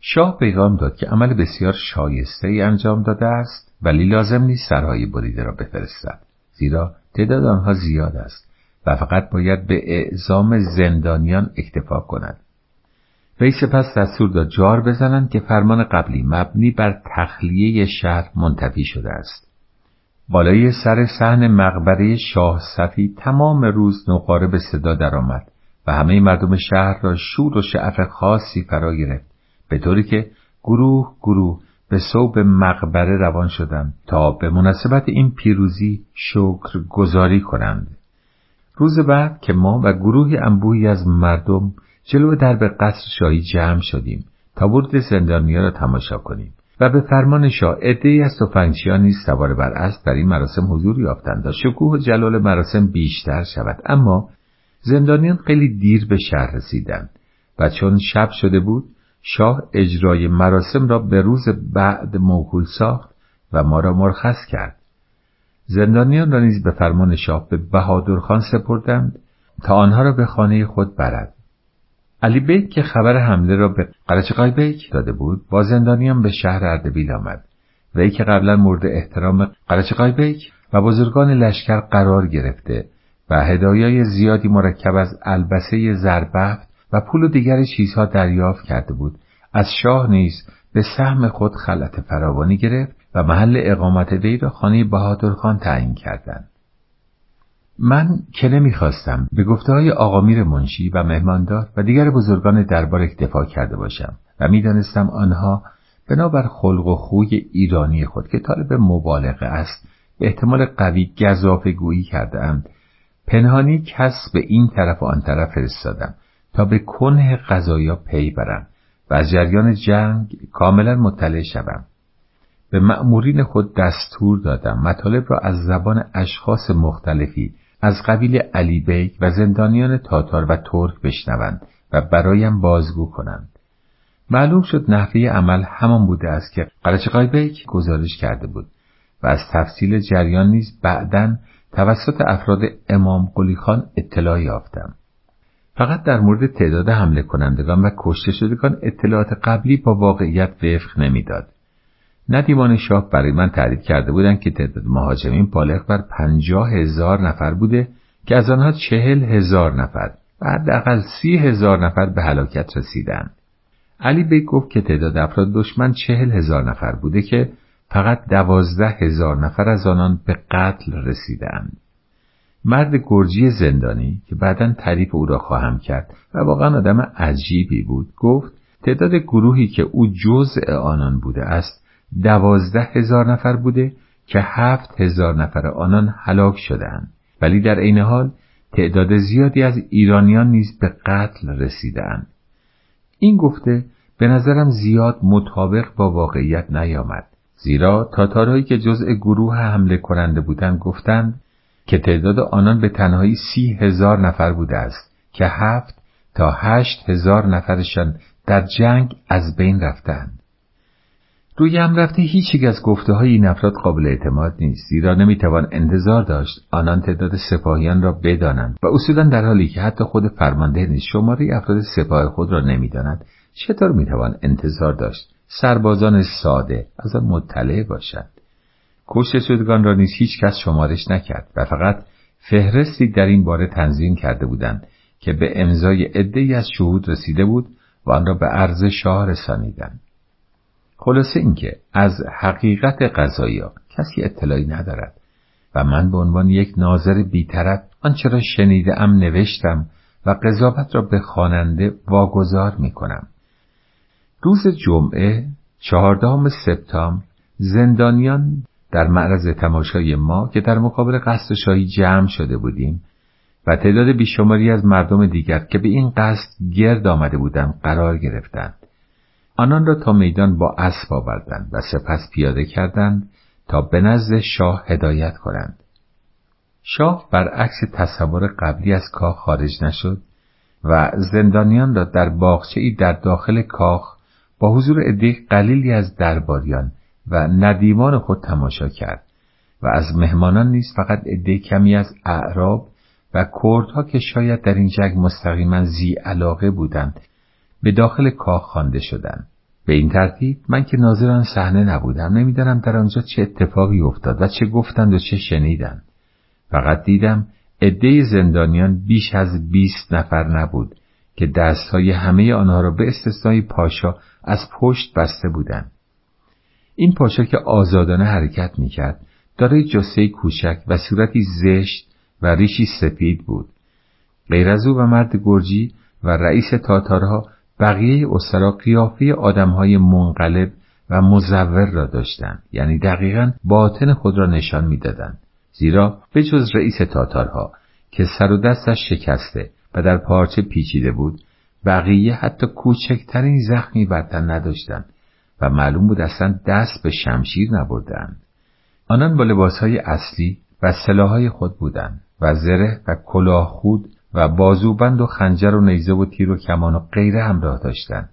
شاه پیغام داد که عمل بسیار شایسته ای انجام داده است ولی لازم نیست سرهای بریده را بفرستد زیرا تعداد آنها زیاد است و فقط باید به اعزام زندانیان اکتفا کند. وی سپس دستور داد جار بزنند که فرمان قبلی مبنی بر تخلیه شهر منتفی شده است. بالای سر صحن مقبره شاه صفی تمام روز نقاره به صدا درآمد و همه مردم شهر را شور و شعف خاصی فرا گرفت به طوری که گروه گروه به صوب مقبره روان شدند تا به مناسبت این پیروزی شکر گذاری کنند. روز بعد که ما و گروهی انبوهی از مردم جلو درب قصر شاهی جمع شدیم تا برد زندانیا را تماشا کنیم و به فرمان شاه عدهای از تفنگچیان سوار بر اسب در این مراسم حضور یافتند تا شکوه و جلال مراسم بیشتر شود. اما زندانیان خیلی دیر به شهر رسیدند و چون شب شده بود شاه اجرای مراسم را به روز بعد موکول ساخت و ما را مرخص کرد. زندانیان را نیز به فرمان شاه به بهادرخان سپردند تا آنها را به خانه خود برد. علی بیک که خبر حمله را به قلچقای بیک داده بود با زندانیان به شهر اردبیل آمد. وی که قبلا مورد احترام قلچقای بیک و بزرگان لشکر قرار گرفته و هدایای زیادی مرکب از البسه زربفت و پول و دیگر چیزها دریافت کرده بود از شاه نیز به سهم خود خلط فراوانی گرفت و محل اقامت وی را خانه بهادرخان تعیین کردند. من که نمی‌خواستم به گفته های آقامیر منشی و مهماندار و دیگر بزرگان دربار اکتفا کرده باشم و می‌دانستم آنها بنابر خلق و خوی ایرانی خود که طالب مبالغه است به احتمال قوی گذافه گویی کرده پنهانی کس به این طرف و آن طرف فرستادم تا به کنه قضایا پی برم و از جریان جنگ کاملا مطلع شوم. به مأمورین خود دستور دادم مطالب را از زبان اشخاص مختلفی از قبیل علی بیک و زندانیان تاتار و ترک بشنوند و برایم بازگو کنند. معلوم شد نحوه عمل همان بوده است که قلچقای بیک گزارش کرده بود و از تفصیل جریان نیز بعدا توسط افراد امام قلی خان اطلاع یافتم. فقط در مورد تعداد حمله کنندگان و کشته شدگان اطلاعات قبلی با واقعیت وفق نمی‌داد. ندیمان شاه برای من تعریف کرده بودند که تعداد مهاجمین بالغ بر پنجاه هزار نفر بوده که از آنها چهل هزار نفر و حداقل سی هزار نفر به هلاکت رسیدند. علی بیگ گفت که تعداد افراد دشمن چهل هزار نفر بوده که فقط دوازده هزار نفر از آنان به قتل رسیدند. مرد گرجی زندانی که بعدا تعریف او را خواهم کرد و واقعا آدم عجیبی بود گفت تعداد گروهی که او جزء آنان بوده است دوازده هزار نفر بوده که هفت هزار نفر آنان هلاک شدهاند. ولی در عین حال تعداد زیادی از ایرانیان نیز به قتل رسیدهاند. این گفته به نظرم زیاد مطابق با واقعیت نیامد. زیرا تاتارهایی که جزء گروه حمله کننده بودند گفتند که تعداد آنان به تنهایی سی هزار نفر بوده است که هفت تا هشت هزار نفرشان در جنگ از بین رفتند. روی هم رفته هیچ از گفته های این افراد قابل اعتماد نیست زیرا نمی‌توان انتظار داشت آنان تعداد سپاهیان را بدانند و اصولا در حالی که حتی خود فرمانده نیز شماره افراد سپاه خود را نمی‌دانند چطور می‌توان انتظار داشت؟ سربازان ساده از آن مطلع باشند کشته شدگان را نیز هیچ کس شمارش نکرد و فقط فهرستی در این باره تنظیم کرده بودند که به امضای عدهای از شهود رسیده بود و آن را به عرض شاه رسانیدند. خلاصه اینکه از حقیقت قضایا کسی اطلاعی ندارد و من به عنوان یک ناظر بیطرف آنچه را شنیده ام نوشتم و قضاوت را به خواننده واگذار می کنم. روز جمعه چهاردهم سپتامبر زندانیان در معرض تماشای ما که در مقابل قصد شاهی جمع شده بودیم و تعداد بیشماری از مردم دیگر که به این قصد گرد آمده بودند قرار گرفتند. آنان را تا میدان با اسب آوردند و سپس پیاده کردند تا به نزد شاه هدایت کنند. شاه برعکس تصور قبلی از کاخ خارج نشد و زندانیان را در باغچه ای در داخل کاخ با حضور عده قلیلی از درباریان و ندیمان خود تماشا کرد و از مهمانان نیز فقط عده کمی از اعراب و کردها که شاید در این جنگ مستقیما زی علاقه بودند به داخل کاخ خوانده شدند به این ترتیب من که ناظر آن صحنه نبودم نمی‌دانم در آنجا چه اتفاقی افتاد و چه گفتند و چه شنیدند. فقط دیدم عده زندانیان بیش از بیست نفر نبود که دستهای همه آنها را به استثنای پاشا از پشت بسته بودند. این پاشا که آزادانه حرکت می‌کرد دارای جسه کوچک و صورتی زشت و ریشی سپید بود. غیر از او و مرد گرجی و رئیس تاتارها بقیه اسرا قیافه آدمهای منقلب و مزور را داشتند یعنی دقیقا باطن خود را نشان می‌دادند زیرا به جز رئیس تاتارها که سر و دستش شکسته و در پارچه پیچیده بود بقیه حتی کوچکترین زخمی بر تن نداشتند و معلوم بود اصلا دست به شمشیر نبردند. آنان با لباسهای اصلی و سلاحهای خود بودند و زره و کلاه خود و بازوبند و خنجر و نیزه و تیر و کمان و غیره همراه داشتند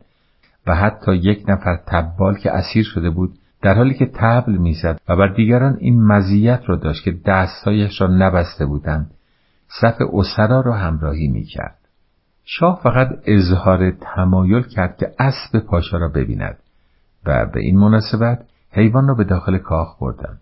و حتی یک نفر تبال که اسیر شده بود در حالی که تبل می‌زد و بر دیگران این مزیت را داشت که دستهایش را نبسته بودند صف اسرا را همراهی می‌کرد. شاه فقط اظهار تمایل کرد که اسب پاشا را ببیند و به این مناسبت حیوان را به داخل کاخ بردند.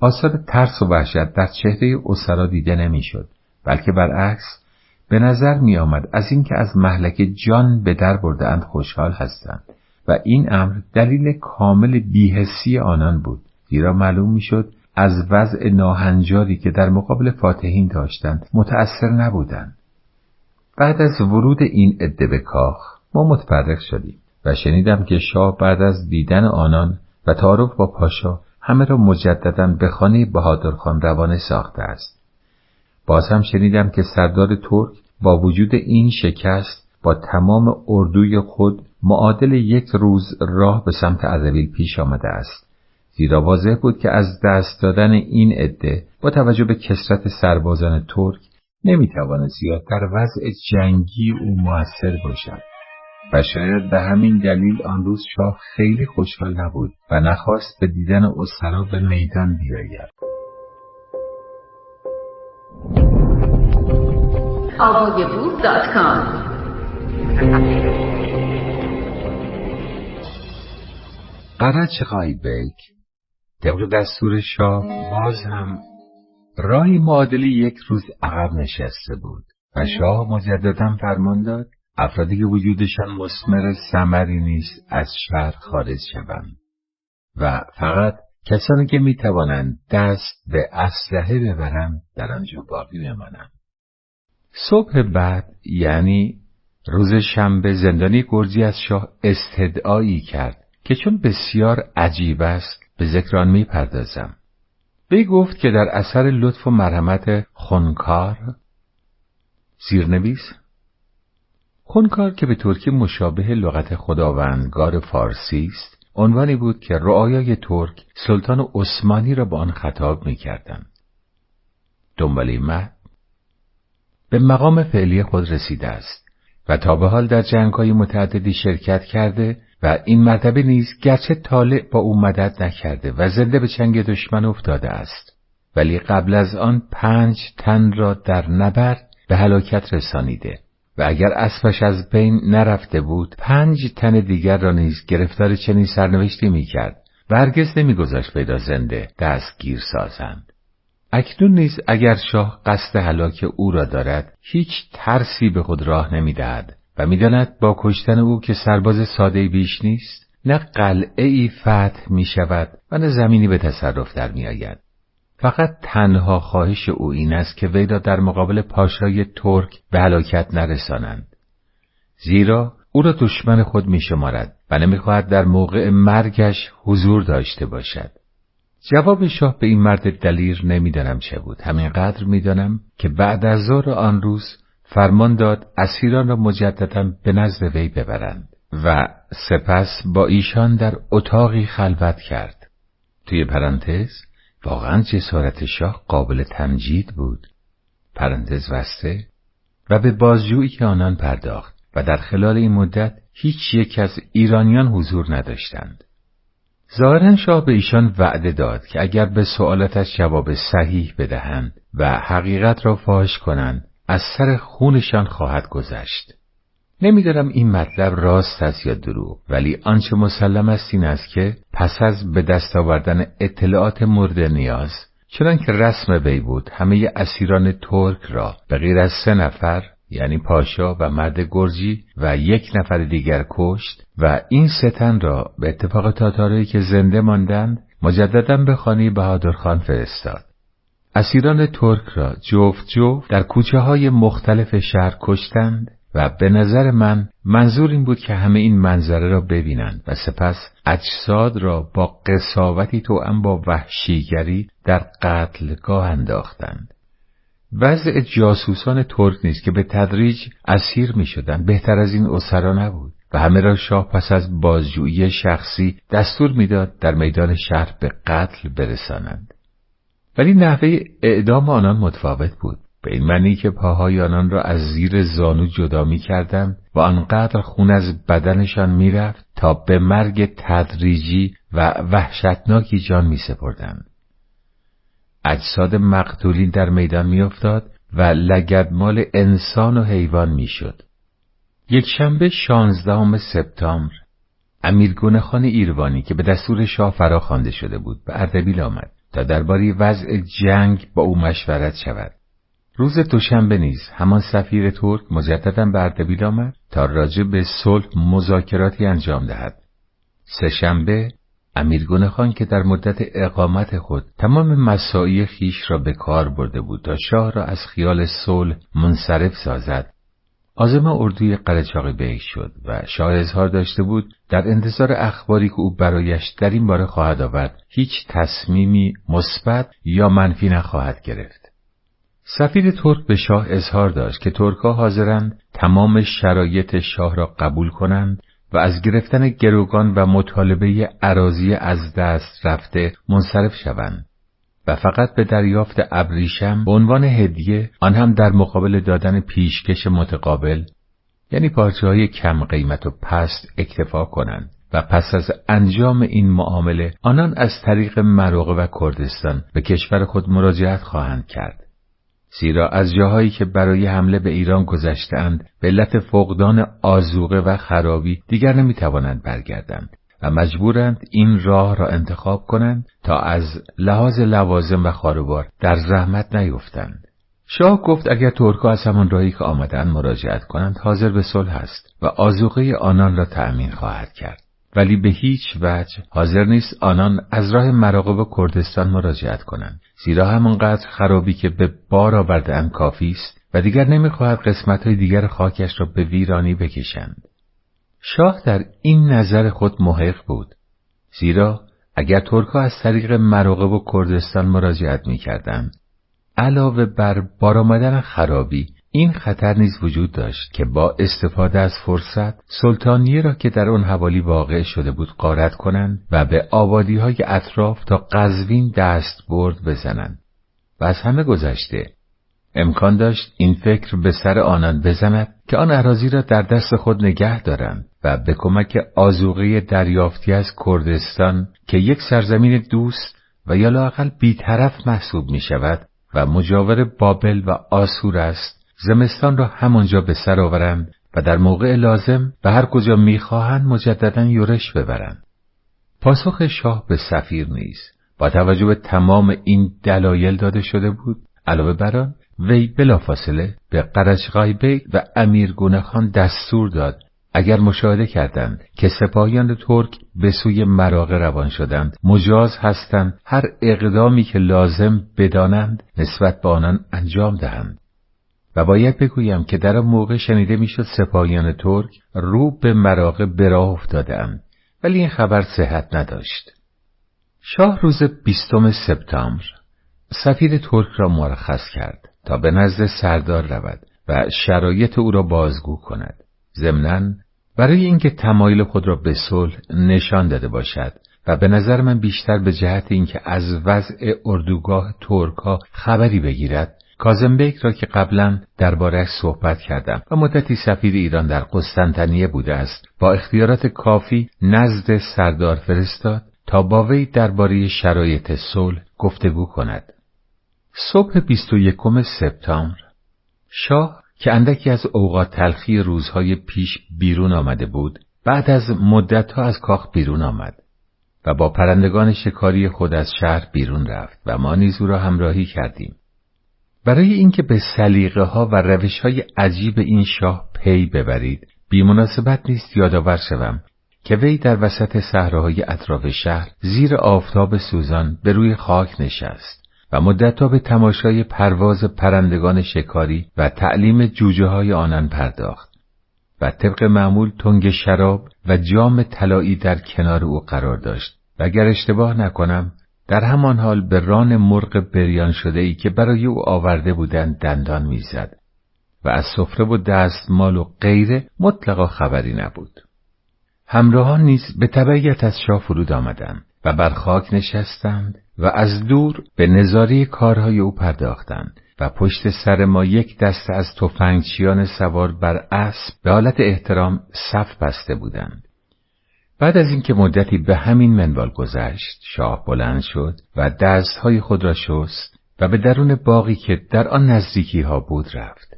آثار ترس و وحشت در چهره اسرا دیده نمی‌شد. بلکه برعکس به نظر می آمد از اینکه از محلک جان به در بردهاند خوشحال هستند و این امر دلیل کامل بیهسی آنان بود. زیرا معلوم می‌شد از وضع ناهنجاری که در مقابل فاتحین داشتند متأثر نبودند. بعد از ورود این عده به کاخ ما متفرق شدیم و شنیدم که شاه بعد از دیدن آنان و تعارف با پاشا همه را مجددا به خانه بهادرخان روانه ساخته است. باز هم شنیدم که سردار ترک با وجود این شکست با تمام اردوی خود معادل یک روز راه به سمت اردبیل پیش آمده است. زیرا واضح بود که از دست دادن این عده با توجه به کسرت سربازان ترک نمی‌تواند زیاد در وضع جنگی او موثر باشد. و شاید به همین دلیل آن روز شاه خیلی خوشحال نبود و نخواست به دیدن اسرا به میدان بیاید. قرچ قایبک طبق دستور شاه باز هم. راهی معادلی یک روز عقب نشسته بود و شاه مجددا فرمان داد افرادی که وجودشان مسمر سمری نیست از شهر خارج شوند و فقط کسانی که می‌توانند دست به اسلحه ببرند در آنجا باقی بمانند. صبح بعد یعنی روز شنبه زندانی گرزی از شاه استدعایی کرد که چون بسیار عجیب است به ذکر آن می‌پردازم. وی گفت که در اثر لطف و مرحمت خونکار زیرنویس خونکار که به ترکی مشابه لغت خداوندگار فارسی است عنوانی بود که رعایای ترک سلطان عثمانی را با آن خطاب می‌کردند. دنباله مد به مقام فعلی خود رسیده است و تا به حال در جنگهای متعددی شرکت کرده و این مرتبه نیز گرچه طالع با او مدد نکرده و زنده به چنگ دشمن افتاده است. ولی قبل از آن پنج تن را در نبرد به هلاکت رسانیده و اگر اسبش از بین نرفته بود پنج تن دیگر را نیز گرفتار چنین سرنوشتی می‌کرد و هرگز نمیگذاشت پیدا زنده دستگیر سازند. اکنون نیز اگر شاه قصد هلاک او را دارد هیچ ترسی به خود راه نمی‌دهد و می‌داند با کشتن او که سرباز ساده بیش نیست نه قلعه ای فتح می شود و نه زمینی به تصرف در می آید. فقط تنها خواهش او این است که وی را در مقابل پاشای ترک به هلاکت نرسانند. زیرا او را دشمن خود می شمارد و نمی‌خواهد در موقع مرگش حضور داشته باشد. جواب شاه به این مرد دلیر نمی‌دانم چه بود. همینقدر می‌دانم که بعد از ظهر آن روز فرمان داد اسیران را مجددا به نزد وی ببرند و سپس با ایشان در اتاقی خلوت کرد. توی پرانتز واقعا جسارت شاه قابل تمجید بود. پرانتز وسته و به بازجویی آنان پرداخت و در خلال این مدت هیچ یک از ایرانیان حضور نداشتند. ظاهرا شاه به ایشان وعده داد که اگر به سوالاتش جواب صحیح بدهند و حقیقت را فاش کنند از سر خونشان خواهد گذشت. نمی‌دانم این مطلب راست است یا دروغ ولی آنچه مسلم است این است که پس از به دست آوردن اطلاعات مورد نیاز چنان که رسم وی بود همه اسیران ترک را به غیر از سه نفر یعنی پاشا و مرد گرجی و یک نفر دیگر کشت و این ستن را به اتفاق تاتارایی که زنده ماندند مجددا به خانه بهادرخان فرستاد. اسیران ترک را جفت جفت در کوچه های مختلف شهر کشتند و به نظر من منظور این بود که همه این منظره را ببینند و سپس اجساد را با قصاوتی توأم با وحشیگری در قتلگاه انداختند. وضع جاسوسان ترک نیست که به تدریج اسیر می شدن بهتر از این اسرا نبود و همه را شاه پس از بازجویی شخصی دستور می‌داد در میدان شهر به قتل برسانند. ولی نحوه اعدام آنان متفاوت بود. به این معنی که پاهای آنان را از زیر زانو جدا می کردم و آنقدر خون از بدنشان می‌رفت تا به مرگ تدریجی و وحشتناکی جان می سپردند. اجساد مقتولین در میدان میافتاد و لگدمال انسان و حیوان می‌شد. یک شنبه شانزدهم سپتامبر امیر خان ایروانی که به دستور شاه فرا خوانده شده بود به اردبیل آمد تا درباره وضع جنگ با او مشورت شود. روز دوشنبه نیز همان سفیر ترک مجددا به اردبیل آمد تا راجع به صلح مذاکراتی انجام دهد. سهشنبه امیر خان که در مدت اقامت خود تمام مساعی خیش را به کار برده بود تا شاه را از خیال صلح منصرف سازد. آزم اردوی قلچاقی بیک شد و شاه اظهار داشته بود در انتظار اخباری که او برایش در این باره خواهد آورد هیچ تصمیمی مثبت یا منفی نخواهد گرفت. سفیر ترک به شاه اظهار داشت که ترکها حاضرند تمام شرایط شاه را قبول کنند و از گرفتن گروگان و مطالبه عراضی از دست رفته منصرف شوند و فقط به دریافت ابریشم به عنوان هدیه آن هم در مقابل دادن پیشکش متقابل یعنی پارچه های کم قیمت و پست اکتفا کنند و پس از انجام این معامله آنان از طریق مراغه و کردستان به کشور خود مراجعت خواهند کرد. زیرا از جاهایی که برای حمله به ایران گذشتهاند به علت فقدان آزوقه و خرابی دیگر نمی‌توانند برگردند و مجبورند این راه را انتخاب کنند تا از لحاظ لوازم و خاروبار در زحمت نیفتند. شاه گفت اگر ترکا از همان راهی که آمدند مراجعت کنند حاضر به صلح است و آزوقه آنان را تأمین خواهد کرد. ولی به هیچ وجه حاضر نیست آنان از راه مراقب کردستان مراجعت کنند. زیرا همانقدر خرابی که به بار آورده کافی است و دیگر نمی‌خواهد قسمتهای دیگر خاکش را به ویرانی بکشند. شاه در این نظر خود محق بود. زیرا اگر ترکها از طریق مراقب و کردستان مراجعت می‌کردند علاوه بر بار آمدن خرابی این خطر نیز وجود داشت که با استفاده از فرصت سلطانیه را که در آن حوالی واقع شده بود قارت کنند و به آبادی های اطراف تا قزوین دست برد بزنند. و از همه گذشته امکان داشت این فکر به سر آنان بزند که آن اراضی را در دست خود نگه دارند و به کمک آزوغه دریافتی از کردستان که یک سرزمین دوست و یا لاقل بیطرف محسوب می شود و مجاور بابل و آسور است زمستان را همانجا به سر آورند و در موقع لازم به هر کجا می‌خواهند مجددا یورش ببرند. پاسخ شاه به سفیر نیز. با توجه به تمام این دلایل داده شده بود. علاوه بر آن وی بلافاصله به قرچقای بیگ و امیر گونه خان دستور داد. اگر مشاهده کردند که سپاهیان ترک به سوی مراغه روان شدند مجاز هستند هر اقدامی که لازم بدانند نسبت به آنان انجام دهند. و باید بگویم که در آن موقع شنیده می‌شد سپاهیان ترک رو به مراغه براه افتادهاند ولی این خبر صحت نداشت. شاه روز بیستم سپتامبر سفیر ترک را مرخص کرد تا به نزد سردار رود و شرایط او را بازگو کند. ضمنا برای اینکه تمایل خود را به صلح نشان داده باشد و به نظر من بیشتر به جهت اینکه از وضع اردوگاه ترک خبری بگیرد کازمبیک را که قبلا دربارهش صحبت کردم و مدتی سفیر ایران در قسطنطنیه بوده است با اختیارات کافی نزد سردار فرستاد تا با وی درباره شرایط صلح گفتگو کند. صبح 21 سپتامبر شاه که اندکی از اوقات تلخی روزهای پیش بیرون آمده بود بعد از مدتها از کاخ بیرون آمد و با پرندگان شکاری خود از شهر بیرون رفت و ما نیز او را همراهی کردیم. برای اینکه به سلیقه ها و روش های عجیب این شاه پی ببرید بیمناسبت نیست یادآور شوم که وی در وسط صحراهای اطراف شهر زیر آفتاب سوزان به روی خاک نشست و مدتها به تماشای پرواز پرندگان شکاری و تعلیم جوجه های آنان پرداخت و طبق معمول تنگ شراب و جام طلایی در کنار او قرار داشت. و اگر اشتباه نکنم در همان حال به ران مرغ بریان شده ای که برای او آورده بودند دندان می‌زد و از سفره و دستمال و غیره مطلقا خبری نبود. همراهان نیز به تبعیت از شاه فرود آمدند و بر خاک نشستند و از دور به نظاری کارهای او پرداختند و پشت سر ما یک دست از تفنگچیان سوار بر اسب به حالت احترام صف بسته بودند. بعد از اینکه مدتی به همین منوال گذشت شاه بلند شد و دستهای خود را شست و به درون باقی که در آن نزدیکی ها بود رفت.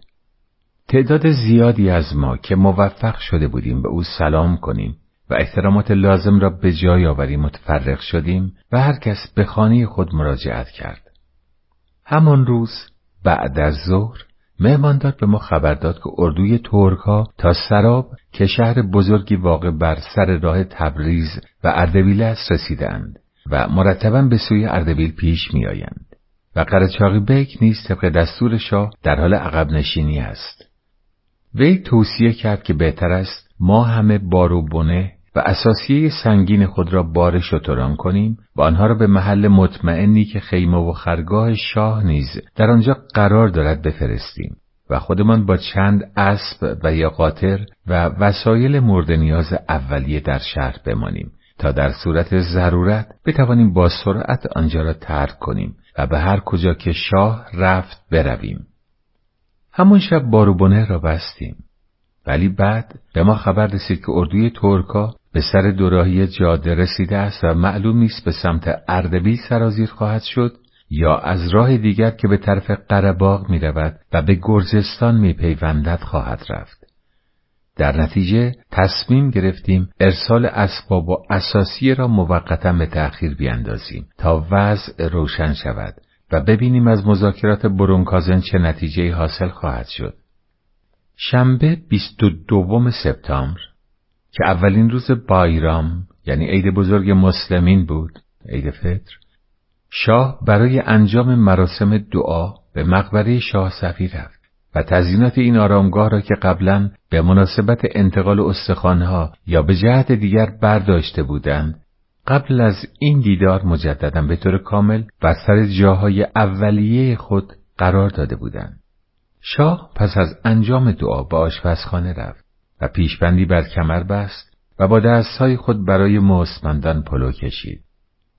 تعداد زیادی از ما که موفق شده بودیم به او سلام کنیم و احترامات لازم را به جای آوریم متفرق شدیم و هر کس به خانه خود مراجعت کرد. همان روز بعد از ظهر مهماندار به ما خبر داد که اردوی ترک ها تا سراب که شهر بزرگی واقع بر سر راه تبریز و اردبیل است رسیدند و مرتبا به سوی اردبیل پیش میآیند. و قرچاقی بیک نیز طبق دستور شاه در حال عقب نشینی است. وی توصیه کرد که بهتر است ما همه بارو بنه و اساسیه سنگین خود را بار شتران کنیم و آنها را به محل مطمئنی که خیمه و خرگاه شاه نیز در آنجا قرار دارد بفرستیم و خودمان با چند اسب و یا قاطر و وسایل مورد نیاز اولیه در شهر بمانیم تا در صورت ضرورت بتوانیم با سرعت آنجا را ترک کنیم و به هر کجا که شاه رفت برویم. همون شب باروبونه را بستیم. ولی بعد به ما خبر رسید که اردوی ترکا به سر دوراهی جاده رسیده است و معلوم نیست به سمت اردبیل سرازیر خواهد شد یا از راه دیگر که به طرف قرباغ می رود و به گرزستان می پیوندد خواهد رفت. در نتیجه تصمیم گرفتیم ارسال اسباب و اساسی را موقتا به تأخیر بیندازیم تا وضع روشن شود و ببینیم از مذاکرات برونکازن چه نتیجه حاصل خواهد شد. شنبه 22 سپتامبر که اولین روز بایرام یعنی عید بزرگ مسلمین بود عید فطر شاه برای انجام مراسم دعا به مقبره شاه صفی رفت و تزیینات این آرامگاه را که قبلا به مناسبت انتقال استخوانها یا به جهت دیگر برداشته بودند قبل از این دیدار مجددا به طور کامل بر سر جاهای اولیه خود قرار داده بودند. شاه پس از انجام دعا به آشپزخانه رفت و پیشبندی بر کمر بست و با دستهای خود برای مستمندان پلو کشید.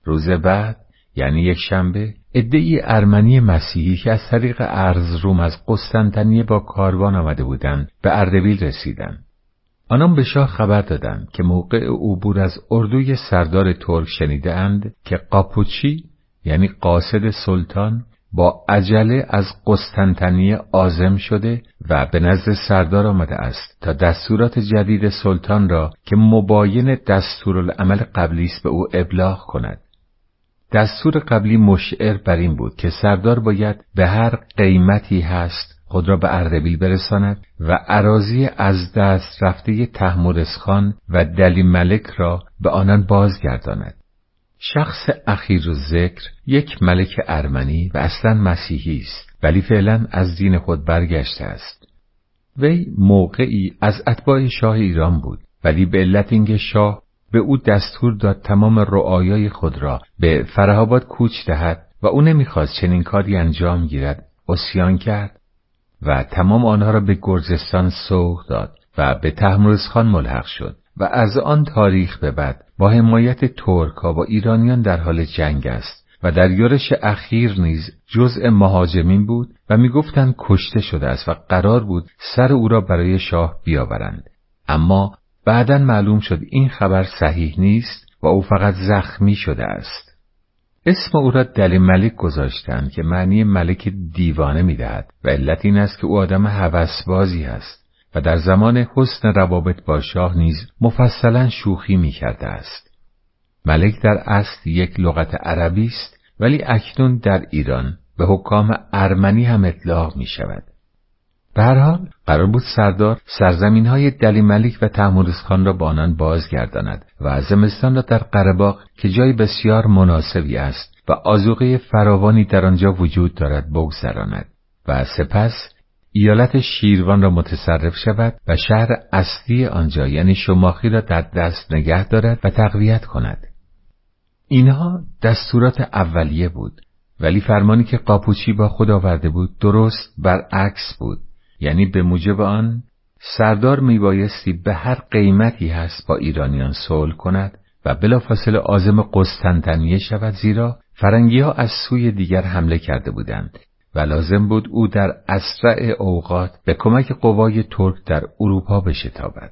روز بعد یعنی یک شنبه ادعی ارمنی مسیحی که از طریق ارز روم از قسطنطنیه با کاروان آمده بودند به اردبیل رسیدند. آنان به شاه خبر دادند که موقع عبور از اردوی سردار ترک شنیده اند که قاپوچی یعنی قاصد سلطان با عجله از قسطنطنیه آزم شده و به نزد سردار آمده است تا دستورات جدید سلطان را که مباین دستورالعمل قبلی است به او ابلاغ کند دستور قبلی مشعر بر این بود که سردار باید به هر قیمتی هست خود را به اردبیل برساند و عراضی از دست رفته تحمورسخان و دلی ملک را به آنان بازگرداند. شخص اخیر ذکر یک ملک ارمنی و اصلا مسیحی است ولی فعلا از دین خود برگشته است. وی موقعی از اتباع شاه ایران بود ولی به علت اینکه شاه به او دستور داد تمام رعایای خود را به فرهاباد کوچ دهد و او نمی‌خواست چنین کاری انجام گیرد اسیان کرد و تمام آنها را به گرزستان سوق داد و به تحمرزخان ملحق شد و از آن تاریخ به بعد با حمایت ترکا با ایرانیان در حال جنگ است و در یورش اخیر نیز جزء مهاجمین بود و می‌گفتند کشته شده است و قرار بود سر او را برای شاه بیاورند. اما بعدا معلوم شد این خبر صحیح نیست و او فقط زخمی شده است. اسم او را دل ملک گذاشتند که معنی ملک دیوانه می‌دهد و علت این است که او آدم هوسبازی است. در زمان حسن روابط با شاه نیز مفصلا شوخی می‌کرده است ملک در اصل یک لغت عربی است ولی اکنون در ایران به حکام ارمنی هم اطلاق می شود. به هر حال قرار بود سردار سرزمین های دلی ملیک و خان را با آنان بازگرداند و زمستان را در قرباق که جای بسیار مناسبی است و آزوقه فراوانی در آنجا وجود دارد بگذراند و سپس ایالت شیروان را متصرف شود و شهر اصلی آنجا یعنی شماخی را در دست نگه دارد و تقویت کند. اینها دستورات اولیه بود ولی فرمانی که قاپوچی با خود آورده بود درست برعکس بود. یعنی به موجب آن سردار میبایستی به هر قیمتی هست با ایرانیان صلح کند و بلافاصله عازم قسطنطنیه شود زیرا فرنگی ها از سوی دیگر حمله کرده بودند. و لازم بود او در اسرع اوقات به کمک قوای ترک در اروپا بشتابد.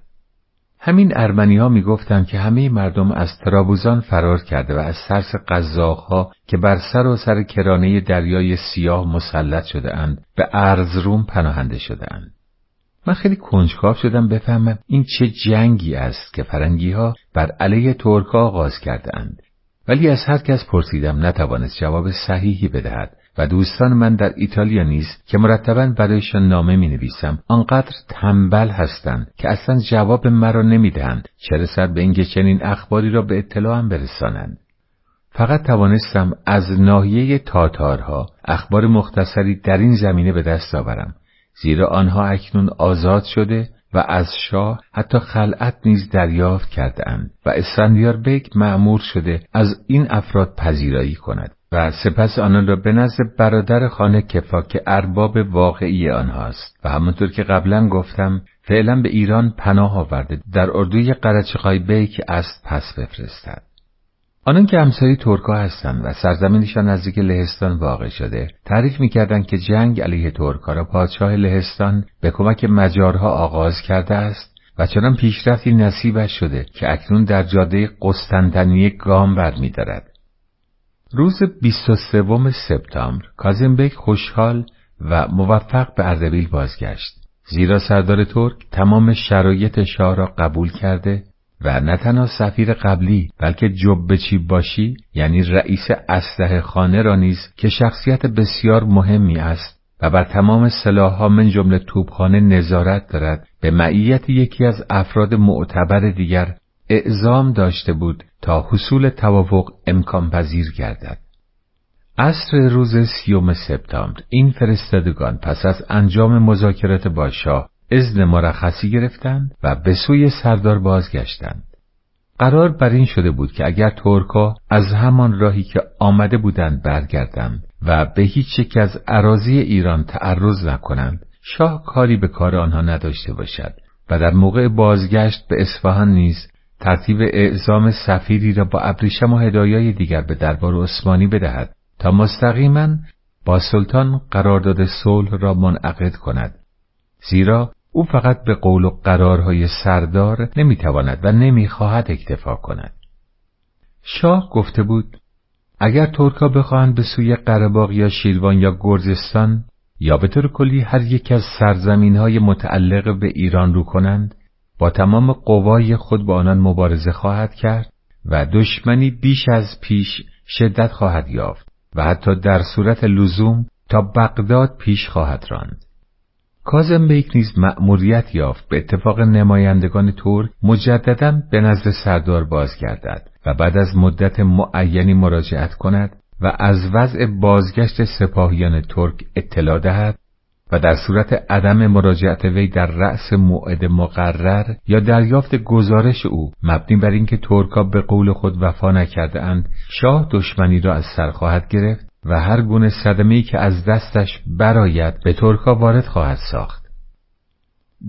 همین ارمنی ها می که همه مردم از ترابوزان فرار کرده و از ترس ها که بر سراسر کرانه دریای سیاه مسلط شده اند به ارزروم پناهنده شده اند. من خیلی کنجکاو شدم بفهمم این چه جنگی است که فرنگی ها بر علیه ترک آغاز کرده اند. ولی از هر کس پرسیدم نتوانست جواب صحیحی بدهد و دوستان من در ایتالیا نیز که مرتبا برایشان نامه می نویسم آنقدر تنبل هستند که اصلا جواب مرا نمی دهند چه رسد به اینکه چنین اخباری را به اطلاعم برسانند. فقط توانستم از ناحیه تاتارها اخبار مختصری در این زمینه به دست آورم زیرا آنها اکنون آزاد شده و از شاه حتی خلعت نیز دریافت کرده اند و اسفندیار بیک معمور شده از این افراد پذیرایی کند. و سپس آنان را به نزد برادر خانه کفا که ارباب واقعی آنهاست. و همونطور که قبلا گفتم فعلا به ایران پناه آورده در اردوی قرچقای بیک است پس بفرستد. آنان که همسایه ترکا هستند و سرزمینشان نزدیک لهستان واقع شده تعریف می‌کردند که جنگ علیه ترکا را پادشاه لهستان به کمک مجارها آغاز کرده است و چنان پیشرفتی نصیبش شده که اکنون در جاده قسطنطنیه گام برمیدارد. روز 23 سپتامبر کازمبک خوشحال و موفق به اردبیل بازگشت. زیرا سردار ترک تمام شرایط شاه را قبول کرده و نه تنها سفیر قبلی بلکه جب چی باشی یعنی رئیس اسلحه خانه را نیز که شخصیت بسیار مهمی است و بر تمام سلاحها من جمله توپخانه نظارت دارد به معیت یکی از افراد معتبر دیگر اعزام داشته بود حصول توافق امکان پذیر گردد. عصر روز سیوم سپتامبر این فرستادگان پس از انجام مذاکرات با شاه اذن مرخصی گرفتند و به سوی سردار بازگشتند. قرار بر این شده بود که اگر ترکا از همان راهی که آمده بودند برگردند و به هیچ یک از عراضی ایران تعرض نکنند شاه کاری به کار آنها نداشته باشد و در موقع بازگشت به اصفهان نیز ترتیب اعزام سفیری را با ابریشم و هدایای دیگر به دربار عثمانی بدهد تا مستقیما با سلطان قرارداد صلح را منعقد کند. زیرا او فقط به قول و قرارهای سردار نمی‌تواند و نمی‌خواهد اکتفا کند. شاه گفته بود اگر ترکا بخواهند به سوی قرباغ یا شیروان یا گرزستان یا به طور کلی هر یک از سرزمین های متعلق به ایران رو کنند با تمام قوای خود با آنان مبارزه خواهد کرد و دشمنی بیش از پیش شدت خواهد یافت و حتی در صورت لزوم تا بغداد پیش خواهد راند. کازم بیک نیز مأموریت یافت به اتفاق نمایندگان ترک مجددا به نزد سردار بازگردد و بعد از مدت معینی مراجعت کند و از وضع بازگشت سپاهیان ترک اطلاع دهد و در صورت عدم مراجعت وی در رأس موعد مقرر یا دریافت گزارش او مبنی بر اینکه ترکا به قول خود وفا نکرده اند شاه دشمنی را از سر خواهد گرفت و هر گونه صدمه‌ای که از دستش براید به ترکا وارد خواهد ساخت.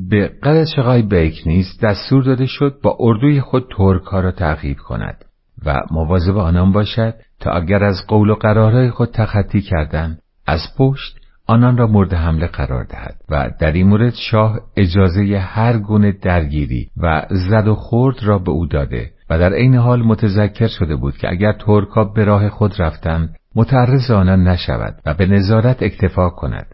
به قلچقای بیک نیز دستور داده شد با اردوی خود ترکا را تعقیب کند و مواظب آنان باشد تا اگر از قول و قرارهای خود تخطی کردند از پشت آنان را مورد حمله قرار دهد و در این مورد شاه اجازه هر گونه درگیری و زد و خورد را به او داده و در عین حال متذکر شده بود که اگر ترکا به راه خود رفتند متعرض آنان نشود و به نظارت اکتفا کند.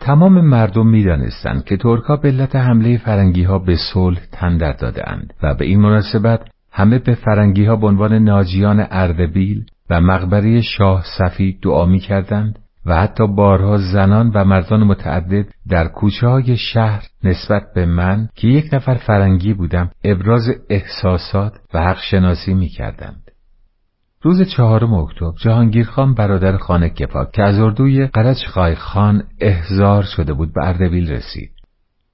تمام مردم می‌دانستند که ترکا به علت حمله فرنگی ها به صلح تندر داده اند و به این مناسبت همه به فرنگی ها به عنوان ناجیان اردبیل و مقبره شاه صفی دعا می کردند و حتی بارها زنان و مردان متعدد در کوچه های شهر نسبت به من که یک نفر فرنگی بودم ابراز احساسات و حق شناسی می کردند. روز چهارم اکتبر جهانگیر خان برادر خانه کفا که از اردوی قرچ خای خان احزار شده بود به اردبیل رسید.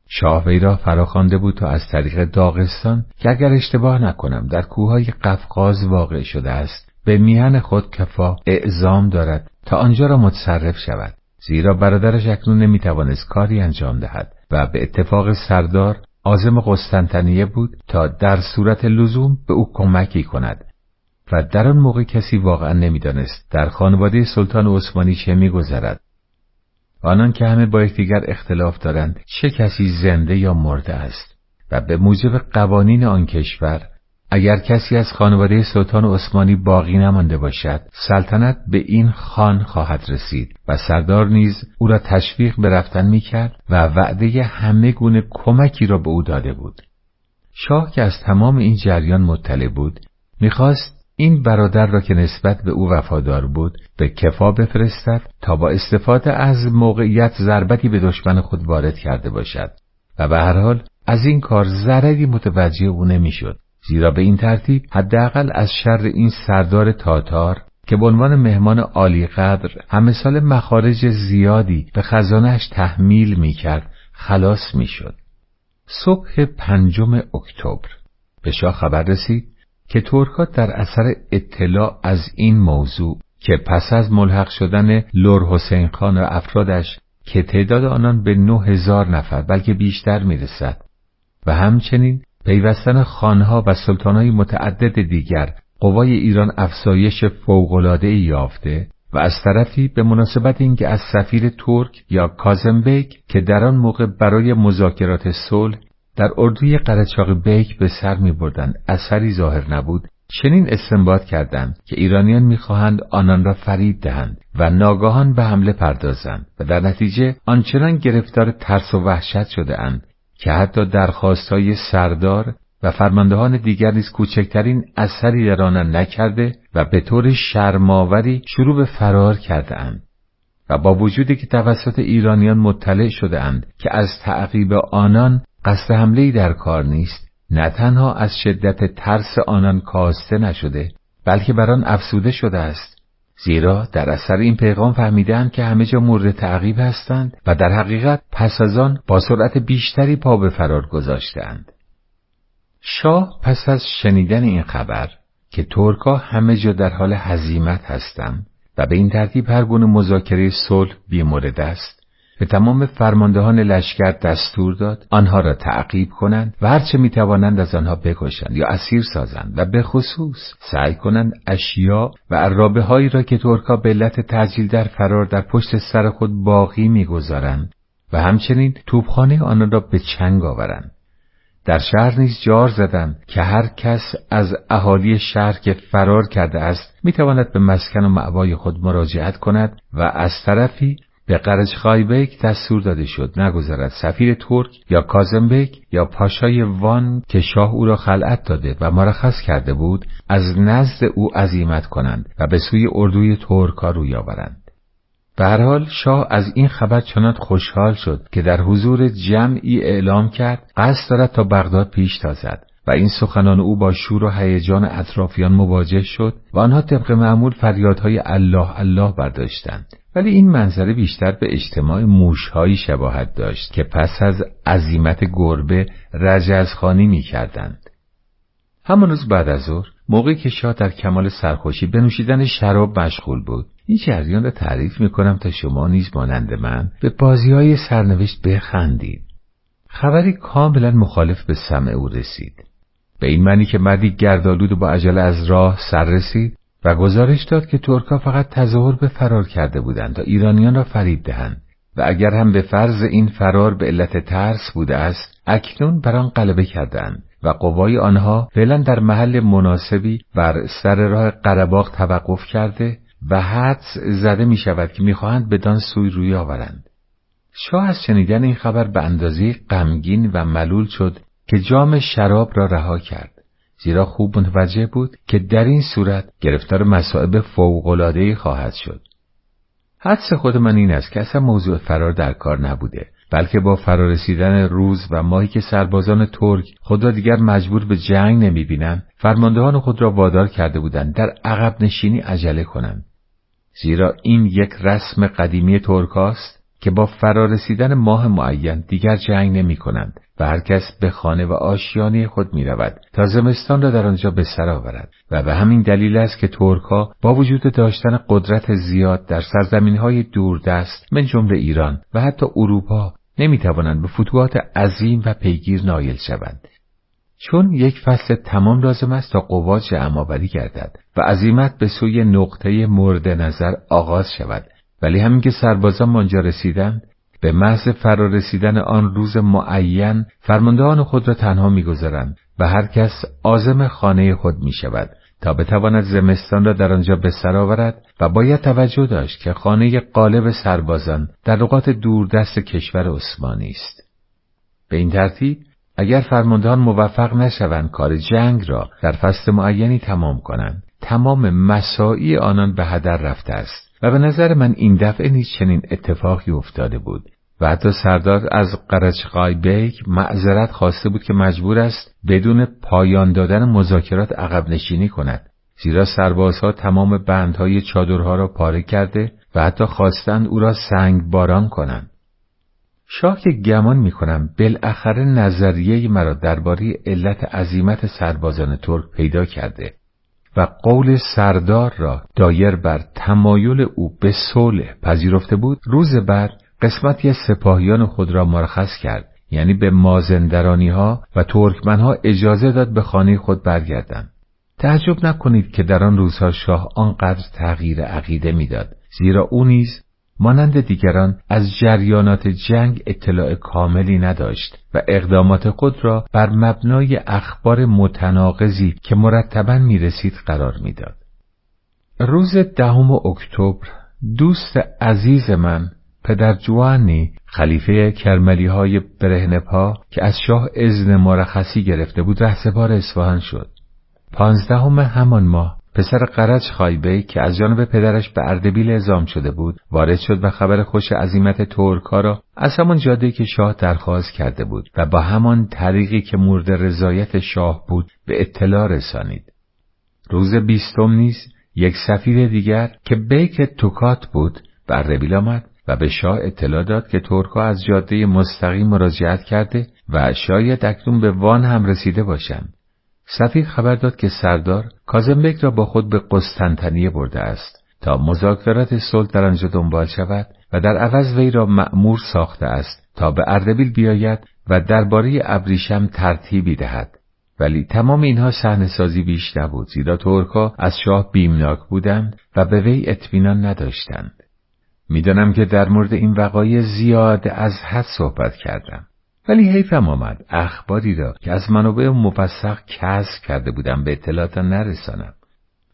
شاه را فراخوانده بود تا از طریق داغستان که اگر اشتباه نکنم در کوههای قفقاز واقع شده است به میهن خود کفا اعزام دارد تا آنجا را متصرف شود. زیرا برادرش اکنون نمی‌توانست کاری انجام دهد و به اتفاق سردار آزم قسطنطنیه بود تا در صورت لزوم به او کمکی کند. و در آن موقع کسی واقعا نمی‌دانست در خانواده سلطان عثمانی چه میگذرد. آنان که همه با یکدیگر اختلاف دارند چه کسی زنده یا مرده است؟ و به موجب قوانین آن کشور اگر کسی از خانواده سلطان عثمانی باقی نمانده باشد سلطنت به این خان خواهد رسید و سردار نیز او را تشویق به رفتن می‌کرد و وعده همه گونه کمکی را به او داده بود. شاه که از تمام این جریان مطلع بود می‌خواست این برادر را که نسبت به او وفادار بود به کفا بفرستد تا با استفاده از موقعیت ضربتی به دشمن خود وارد کرده باشد. و به هر حال از این کار ضرری متوجه او نمی‌شد. زیرا به این ترتیب حداقل از شر این سردار تاتار که به عنوان مهمان عالی قدر همه سال مخارج زیادی به خزانهش تحمیل می‌کرد خلاص می‌شد. صبح پنجم اکتبر به شاه خبر رسید که ترکا در اثر اطلاع از این موضوع که پس از ملحق شدن لور حسین خان و افرادش که تعداد آنان به نه هزار نفر بلکه بیشتر می‌رسد و همچنین پیوستن خانها و سلطانهای متعدد دیگر قوای ایران افزایش فوقالعاده یافته و از طرفی به مناسبت اینکه از سفیر ترک یا کازمبیک که در آن موقع برای مذاکرات صلح در اردوی قرچاق بیک به سر می بردن اثری ظاهر نبود چنین استنباط کردند که ایرانیان می‌خواهند آنان را فرید دهند و ناگاهان به حمله پردازند و در نتیجه آنچنان گرفتار ترس و وحشت شده اند که حتی درخواستهای سردار و فرماندهان دیگر نیز کوچکترین اثری در آنان نکرده و به طور شرماوری شروع به فرار کرده اند. و با وجودی که توسط ایرانیان مطلع شده اند که از تعقیب آنان قصد حمله در کار نیست نه تنها از شدت ترس آنان کاسته نشده بلکه بر آن افسوده شده است زیرا در اثر این پیغام فهمیدند که همه جا مورد تعقیب هستند و در حقیقت پس از آن با سرعت بیشتری پا به فرار گذاشتند. شاه پس از شنیدن این خبر که ترکا همه جا در حال هزیمت هستند و به این ترتیب هر گونه مذاکره صلح بیمورد است به تمام فرماندهان لشکر دستور داد آنها را تعقیب کنند و هرچه می‌توانند از آنها بکشند یا اسیر سازند و به خصوص سعی کنند اشیا و عرابه هایی را که ترکا به علت تجیل در فرار در پشت سر خود باقی می‌گذارند و همچنین توپخانه آنها را به چنگ آورند. در شهر نیز جار زدند که هر کس از اهالی شهر که فرار کرده است می‌تواند به مسکن و معوای خود مراجعت کند و از طرفی به قرج بیک دستور داده شد. نگذرد. سفیر ترک یا کازمبیک یا پاشای وان که شاه او را خلعت داده و مرخص کرده بود از نزد او عزیمت کنند و به سوی اردوی ترکا روی آورند. به هر حال شاه از این خبر چنان خوشحال شد که در حضور جمعی اعلام کرد قصد دارد تا بغداد پیش تازد. و این سخنان او با شور و هیجان اطرافیان مواجه شد و آنها طبق معمول فریادهای الله الله برداشتند. ولی این منظره بیشتر به اجتماع موشهایی شباهت داشت که پس از عزیمت گربه رجزخانی می کردند. همان روز بعد از ظهر موقعی که شاه در کمال سرخوشی به نوشیدن شراب مشغول بود این جریان را تعریف می کنم تا شما نیز مانند من به بازی های سرنوشت بخندید. خبری کاملا مخالف به سمع او رسید. به این معنی که مردی گردالود و با عجله از راه سر رسید و گزارش داد که ترکا فقط تظاهر به فرار کرده بودند تا ایرانیان را فرید دهند و اگر هم به فرض این فرار به علت ترس بوده است اکنون بر آن غلبه کردند و قوای آنها فعلا در محل مناسبی بر سر راه قرباق توقف کرده و حدس زده می شود که می‌خواهند بدان سوی روی آورند. شاه از شنیدن این خبر به اندازه غمگین و ملول شد که جام شراب را رها کرد. زیرا خوب متوجه بود که در این صورت گرفتار مصائب فوق‌العاده‌ای خواهد شد. حدس خود من این است که اصلا موضوع فرار در کار نبوده بلکه با فرارسیدن روز و ماهی که سربازان ترک خود را دیگر مجبور به جنگ نمی‌بینند فرماندهان خود را وادار کرده بودند در عقب نشینی عجله کنند. زیرا این یک رسم قدیمی ترک است که با فرارسیدن ماه معین دیگر جنگ نمی کنند هر کس به خانه و آشیانه خود می رود تا زمستان را در آنجا به سر آورد و به همین دلیل است که ترکها با وجود داشتن قدرت زیاد در سرزمین های دوردست من جمله ایران و حتی اروپا نمی توانند به فتوحات عظیم و پیگیر نایل شوند. چون یک فصل تمام لازم است تا قوا جمعآوری گردد و عظیمت به سوی نقطه مورد نظر آغاز شود. ولی همین که سربازان منجا رسیدند به محض فرارسیدن آن روز معین فرماندهان خود را تنها می‌گذارند و هر کس آزم خانه خود می شود تا بتواند زمستان را در آنجا به سر آورد و باید توجه داشت که خانه قالب سربازان در نقاط دوردست کشور عثمانی است. به این ترتیب اگر فرماندهان موفق نشوند کار جنگ را در فصل معینی تمام کنند تمام مساعی آنان به هدر رفته است و به نظر من این دفعه نیز چنین اتفاقی افتاده بود و حتی سردار از قرچقای بیک معذرت خواسته بود که مجبور است بدون پایان دادن مذاکرات عقب نشینی کند. زیرا سربازها تمام بندهای چادرها را پاره کرده و حتی خواستند او را سنگ باران کنند. شاه که گمان می‌کنم بالاخره نظریه مرا درباره علت عظیمت سربازان ترک پیدا کرده و قول سردار را دایر بر تمایل او به صلح پذیرفته بود. روز بعد قسمتی سپاهیان خود را مرخص کرد یعنی به مازندرانی ها و ترکمن ها اجازه داد به خانه خود برگردند تعجب نکنید که در آن روزها شاه آنقدر تغییر عقیده می‌داد زیرا او نیز مانند دیگران از جریانات جنگ اطلاع کاملی نداشت و اقدامات خود را بر مبنای اخبار متناقضی که مرتبا می رسید قرار می‌داد. روز دهم اکتبر دوست عزیز من پدر جوانی خلیفه کرملی های برهنپا که از شاه ازن مرخصی گرفته بود رهسپار اصفهان شد. پانزدهم همان ماه پسر قرج خایبه که از جانب پدرش به اردبیل اعزام شده بود وارد شد و خبر خوش عظیمت ترکا را از همان جاده که شاه درخواست کرده بود و با همان طریقی که مورد رضایت شاه بود به اطلاع رسانید روز بیستم نیز یک سفیر دیگر که بیک توکات بود به اردبیل آمد و به شاه اطلاع داد که ترکا از جاده مستقیم مراجعت کرده و شاید اکنون به وان هم رسیده باشند. سفیر خبر داد که سردار کازمبک را با خود به قسطنطنیه برده است تا مذاکرات صلح در آنجا دنبال شود و در عوض وی را مأمور ساخته است تا به اردبیل بیاید و درباره ابریشم ترتیبی دهد. ولی تمام اینها صحنه سازی بیش نبود زیرا ترکا از شاه بیمناک بودند و به وی اطمینان نداشتند. می‌دانم که در مورد این وقایع زیاد از حد صحبت کردم. ولی حیفم آمد. اخباری را که از منابع مفسق کسب کرده بودم به اطلاعات نرسانم.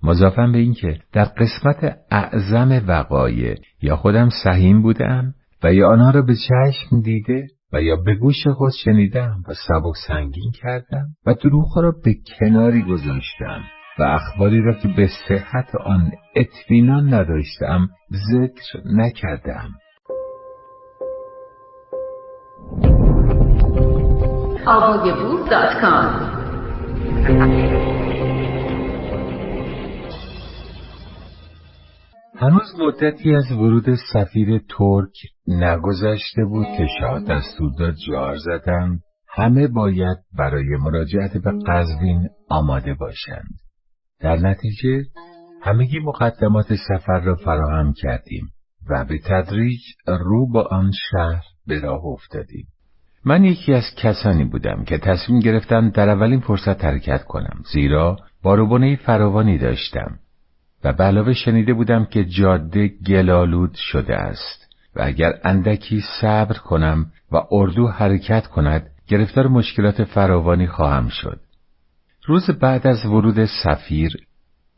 مضافم به اینکه در قسمت اعظم وقایع یا خودم سهیم بودم و یا آنها را به چشم دیده و یا به گوش خود شنیدم و سبک سنگین کردم و دروغ را به کناری گذاشتم. و اخباری را که به صحت آن اطمینان نداشتم ذکر نکردم. هنوز مدتی از ورود سفیر ترک نگذشته بود که شاه دستور داد جار زدن. همه باید برای مراجعت به قزوین آماده باشند. در نتیجه همگی مقدمات سفر را فراهم کردیم و به تدریج رو با آن شهر به راه افتادیم. من یکی از کسانی بودم که تصمیم گرفتم در اولین فرصت حرکت کنم زیرا باروبانه فراوانی داشتم و به علاوه شنیده بودم که جاده گلالود شده است و اگر اندکی صبر کنم و اردو حرکت کند گرفتار مشکلات فراوانی خواهم شد. روز بعد از ورود سفیر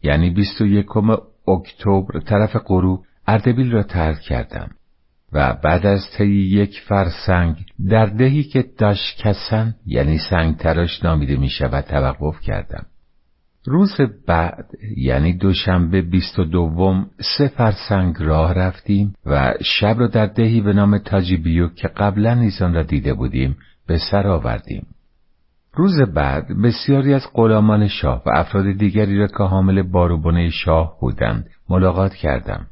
یعنی 21 اکتبر طرف غروب اردبیل را ترک کردم و بعد از طی یک فرسنگ در دهی که داشکسن یعنی سنگ تراش نامیده می شود توقف کردم. روز بعد یعنی دوشنبه بیست و دوم سه فرسنگ راه رفتیم و شب را در دهی به نام تاجیبیو که قبلا نیزان را دیده بودیم به سر آوردیم. روز بعد بسیاری از غلامان شاه و افراد دیگری را که حامل باروبانه شاه بودند ملاقات کردم.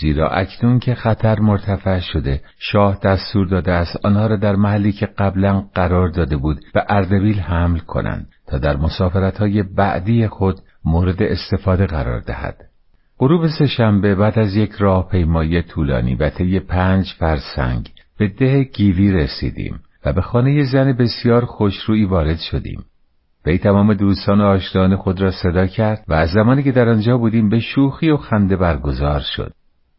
زیرا اکنون که خطر مرتفع شده شاه دستور داده است آنها را در محلی که قبلا قرار داده بود به اردبیل حمل کنند تا در مسافرتهای بعدی خود مورد استفاده قرار دهد غروب سهشنبه بعد از یک راهپیمایی طولانی و طی پنج فرسنگ به ده گیوی رسیدیم و به خانه زن بسیار خوشرویی وارد شدیم. وی تمام دوستان و آشنایان خود را صدا کرد و از زمانی که در آنجا بودیم به شوخی و خنده برگزار شد.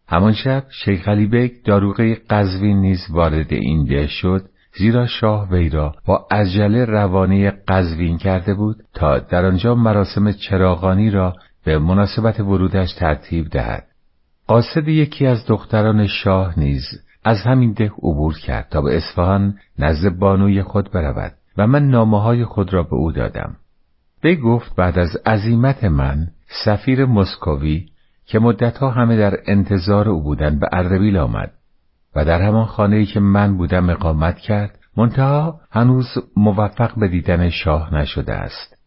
همان شب شیخ علی بیگ داروغه قزوین نیز وارد این ده شد زیرا شاه وی را با عجله روانه قزوین کرده بود تا در آنجا مراسم چراغانی را به مناسبت ورودش ترتیب دهد. قاصد یکی از دختران شاه نیز از همین ده عبور کرد تا به اصفهان نزد بانوی خود برود و من نامه های خود را به او دادم. وی گفت بعد از عزیمت من سفیر مسکوی که مدتها همه در انتظار او بودند به اردبیل آمد و در همان خانه‌ای که من بودم اقامت کرد منتها هنوز موفق به دیدن شاه نشده است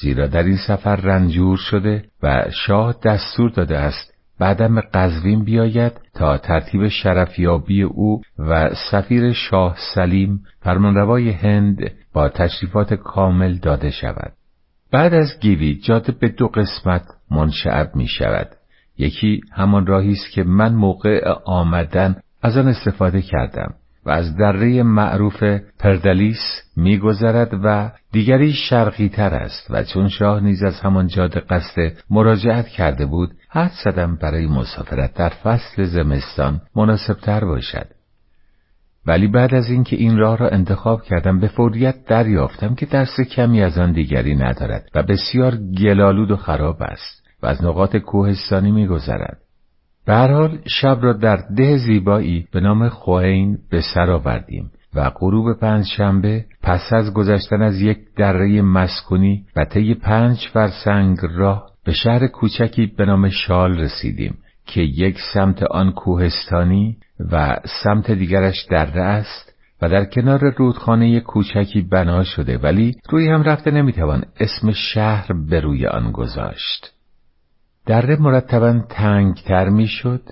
زیرا در این سفر رنجور شده و شاه دستور داده است بعدم به قزوین بیاید تا ترتیب شرفیابی او و سفیر شاه سلیم فرمانروای هند با تشریفات کامل داده شود. بعد از گیوی جاده به دو قسمت منشعب می شود. یکی همان راهی است که من موقع آمدن از آن استفاده کردم و از دره معروف پردلیس میگذرد و دیگری شرقی تر است و چون شاه نیز از همان جاده قصد مراجعت کرده بود حد زدم برای مسافرت در فصل زمستان مناسبتر باشد. ولی بعد از اینکه این راه را انتخاب کردم به فوریت دریافتم که درس کمی از آن دیگری ندارد و بسیار گلالود و خراب است و از نقاط کوهستانی میگذرد. به هر حال شب را در ده زیبایی به نام خوین به سر آوردیم و غروب پنج شنبه پس از گذشتن از یک دره مسکونی و طی پنج فرسنگ راه به شهر کوچکی به نام شال رسیدیم که یک سمت آن کوهستانی و سمت دیگرش دره است و در کنار رودخانه کوچکی بنا شده ولی روی هم رفته نمی‌توان اسم شهر به روی آن گذاشت دره مرتبا تنگتر می‌شد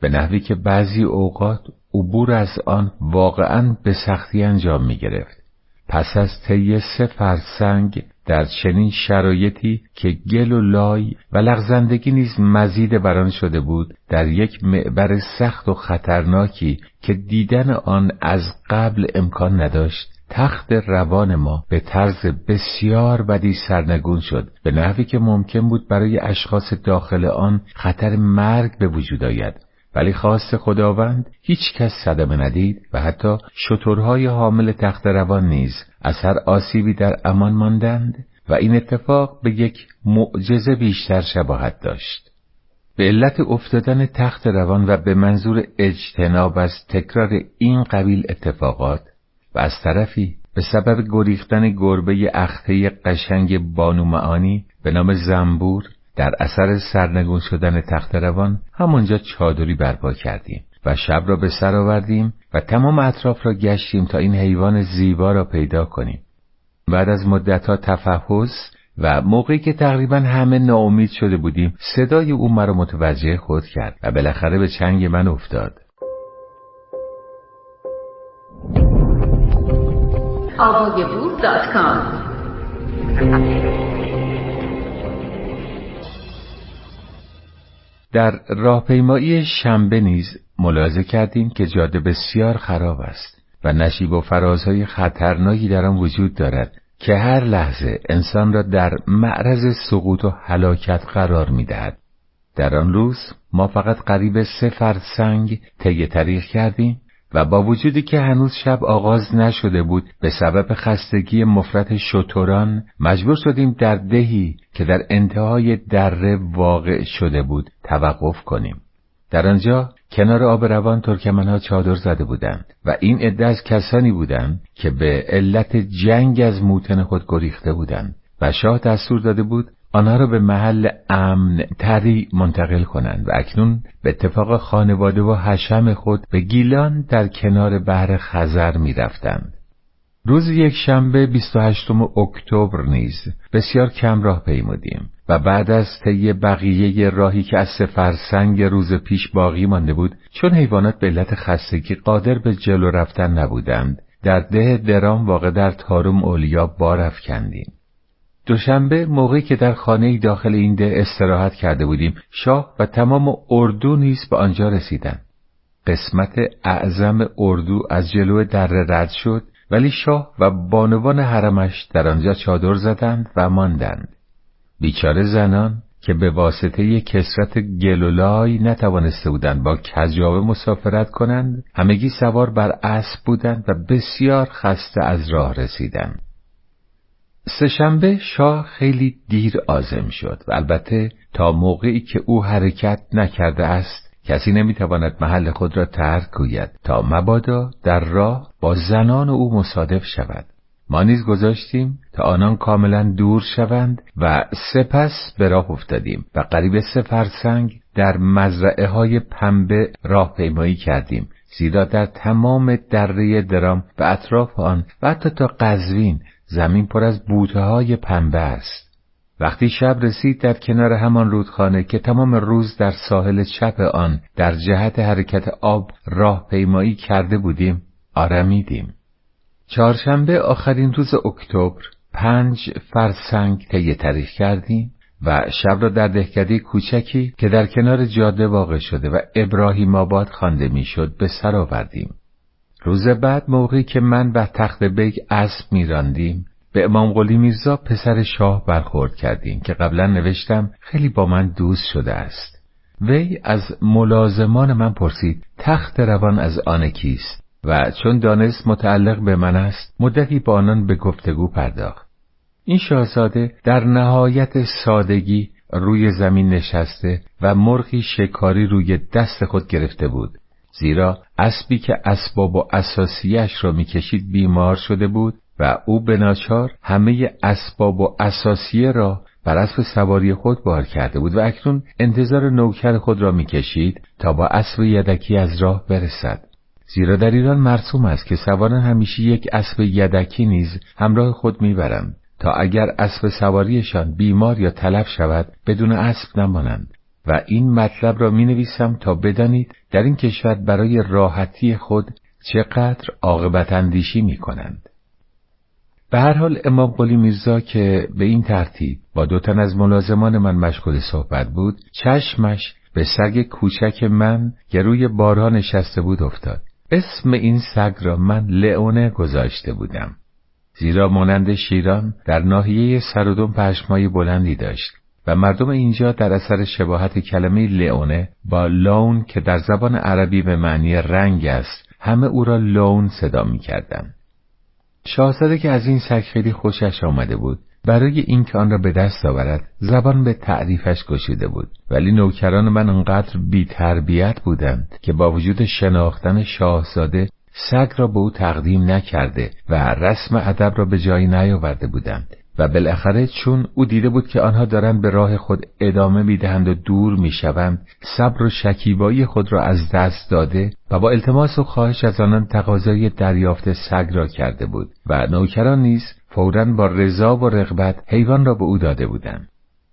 به نحوی که بعضی اوقات عبور از آن واقعا به سختی انجام می گرفت. پس از طی سه فرسنگ در چنین شرایطی که گل و لای و لغزندگی نیز مزید بران شده بود در یک معبر سخت و خطرناکی که دیدن آن از قبل امکان نداشت تخت روان ما به طرز بسیار بدی سرنگون شد. به نحوی که ممکن بود برای اشخاص داخل آن خطر مرگ به وجود آید. ولی خواست خداوند هیچ کس صدمه ندید و حتی شترهای حامل تخت روان نیز از هر آسیبی در امان ماندند و این اتفاق به یک معجزه بیشتر شباهت داشت. به علت افتادن تخت روان و به منظور اجتناب از تکرار این قبیل اتفاقات و از طرفی به سبب گریختن گربه اخته قشنگ بانو معانی به نام زنبور در اثر سرنگون شدن تخت روان همانجا چادری برپا کردیم و شب را به سر آوردیم و تمام اطراف را گشتیم تا این حیوان زیبا را پیدا کنیم. بعد از مدتها تفحص و موقعی که تقریبا همه ناامید شده بودیم صدای او مرا متوجه خود کرد و بالاخره به چنگ من افتاد. در راهپیمایی شنبه نیز ملاحظه کردیم که جاده بسیار خراب است و نشیب و فرازهای خطرناکی در آن وجود دارد که هر لحظه انسان را در معرض سقوط و هلاکت قرار می‌دهد. در آن روز ما فقط قریب سه فرسنگ طی طریق کردیم و با وجودی که هنوز شب آغاز نشده بود به سبب خستگی مفرت شتران مجبور شدیم در دهی که در انتهای دره واقع شده بود توقف کنیم. در آنجا کنار آب روان ترکمنها چادر زده بودند و این عده از کسانی بودند که به علت جنگ از موتن خود گریخته بودند و شاه دستور داده بود آنها را به محل امن تری منتقل کنند و اکنون به اتفاق خانواده و حشم خود به گیلان در کنار بحر خزر می رفتند. روز یک شنبه 28 اکتبر نیز بسیار کم راه پیمودیم و بعد از طی بقیه راهی که از سه فرسنگ روز پیش باقی مانده بود چون حیوانات به علت خستگی قادر به جلو رفتن نبودند در ده درام واقع در تاروم اولیا بار کندیم. دوشنبه موقعی که در خانه داخل این ده استراحت کرده بودیم شاه و تمام اردو نیز به آنجا رسیدند. قسمت اعظم اردو از جلو دره رد شد ولی شاه و بانوان حرمش در آنجا چادر زدند و ماندند. بیچاره زنان که به واسطه کسرت گلولای نتوانسته بودند با کجاوه مسافرت کنند همگی سوار بر اسب بودند و بسیار خسته از راه رسیدند. سهشنبه شاه خیلی دیر آزم شد و البته تا موقعی که او حرکت نکرده است کسی نمی‌تواند محل خود را ترک گوید تا مبادا در راه با زنان او مصادف شود. ما نیز گذاشتیم تا آنان کاملا دور شوند و سپس به راه افتادیم و قریب سه فرسنگ در مزرعه های پنبه راه پیمایی کردیم زیرا در تمام دره درام و اطراف آن و حتی تا قزوین زمین پر از بوته های پنبه است وقتی شب رسید در کنار همان رودخانه که تمام روز در ساحل چپ آن در جهت حرکت آب راه پیمایی کرده بودیم آرمیدیم چهارشنبه آخرین روز اکتبر پنج فرسنگ طی کردیم و شب را در دهکده کوچکی که در کنار جاده واقع شده و ابراهیم آباد خوانده می‌شد به سر آوردیم. روز بعد موقعی که من و تخت بیگ اسب میراندیم به امام قلی میرزا پسر شاه برخورد کردیم که قبلا نوشتم خیلی با من دوست شده است. وی از ملازمان من پرسید تخت روان از آن کیست؟ و چون دانست متعلق به من است مدتی با آنان به گفتگو پرداخت. این شاهزاده در نهایت سادگی روی زمین نشسته و مرغی شکاری روی دست خود گرفته بود. زیرا اسبی که اسباب و اساسیش را می‌کشید بیمار شده بود و او به ناچار همه اسباب و اساسیه را بر اسب سواری خود بار کرده بود و اکنون انتظار نوکر خود را می‌کشید تا با اسب یدکی از راه برسد. زیرا در ایران مرسوم است که سواران همیشه یک اسب یدکی نیز همراه خود می‌برند تا اگر اسب سواریشان بیمار یا تلف شود بدون اسب نمانند. و این مطلب را می نویسم تا بدانید در این کشور برای راحتی خود چقدر عاقبت اندیشی می کنند. به هر حال امام قلی میرزا که به این ترتیب با دو تن از ملازمان من مشغول صحبت بود چشمش به سگ کوچک من که روی بارها نشسته بود افتاد. اسم این سگ را من لئونه گذاشته بودم. زیرا مانند شیران در ناحیه سرودون پشمای بلندی داشت. و مردم اینجا در اثر شباهت کلمه لئونه با لون که در زبان عربی به معنی رنگ است همه او را لون صدا می کردن. شاهزاده که از این سگ خیلی خوشش آمده بود برای اینکه آن را به دست آورد زبان به تعریفش گشوده بود ولی نوکران من انقدر بی تربیت بودند که با وجود شناختن شاهزاده سگ را به او تقدیم نکرده و رسم ادب را به جایی نیاورده بودند و بالاخره چون او دیده بود که آنها دارند به راه خود ادامه می‌دهند و دور می‌شوند صبر و شکیبایی خود را از دست داده و با التماس و خواهش از آنان تقاضای دریافت سگ را کرده بود و نوکران نیز فورا با رضا و رغبت حیوان را به او داده بودند.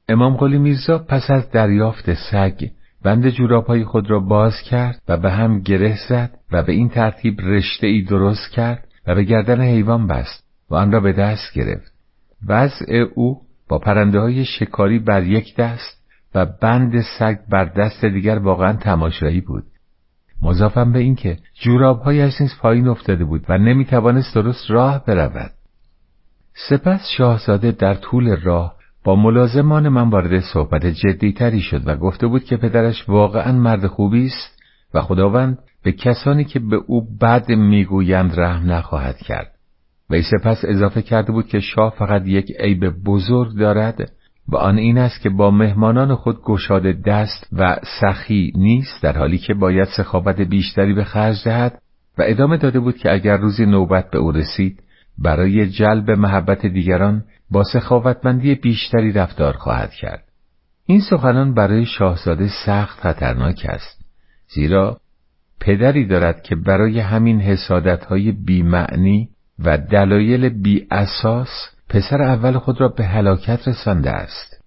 امام قلی میرزا پس از دریافت سگ بند جورابهای خود را باز کرد و به هم گره زد و به این ترتیب رشته ای درست کرد و به گردن حیوان بست و آن را به دست گرفت. وضع او با پرنده های شکاری بر یک دست و بند سگ بر دست دیگر واقعا تماشایی بود. مضافم به اینکه جورابهایش نیز پایین افتاده بود و نمی‌توانست درست راه برود. سپس شاهزاده در طول راه با ملازمان من وارد صحبت جدیتری شد و گفته بود که پدرش واقعا مرد خوبی است و خداوند به کسانی که به او بد می‌گویند رحم نخواهد کرد. وی سپس اضافه کرده بود که شاه فقط یک عیب بزرگ دارد و آن این است که با مهمانان خود گشاده دست و سخی نیست در حالی که باید سخاوت بیشتری به خرج دهد و ادامه داده بود که اگر روزی نوبت به او رسید برای جلب محبت دیگران با سخاوتمندی بیشتری رفتار خواهد کرد. این سخنان برای شاهزاده سخت خطرناک است زیرا پدری دارد که برای همین حسادتهای بیمعنی و دلایل بی اساس پسر اول خود را به هلاکت رسانده است.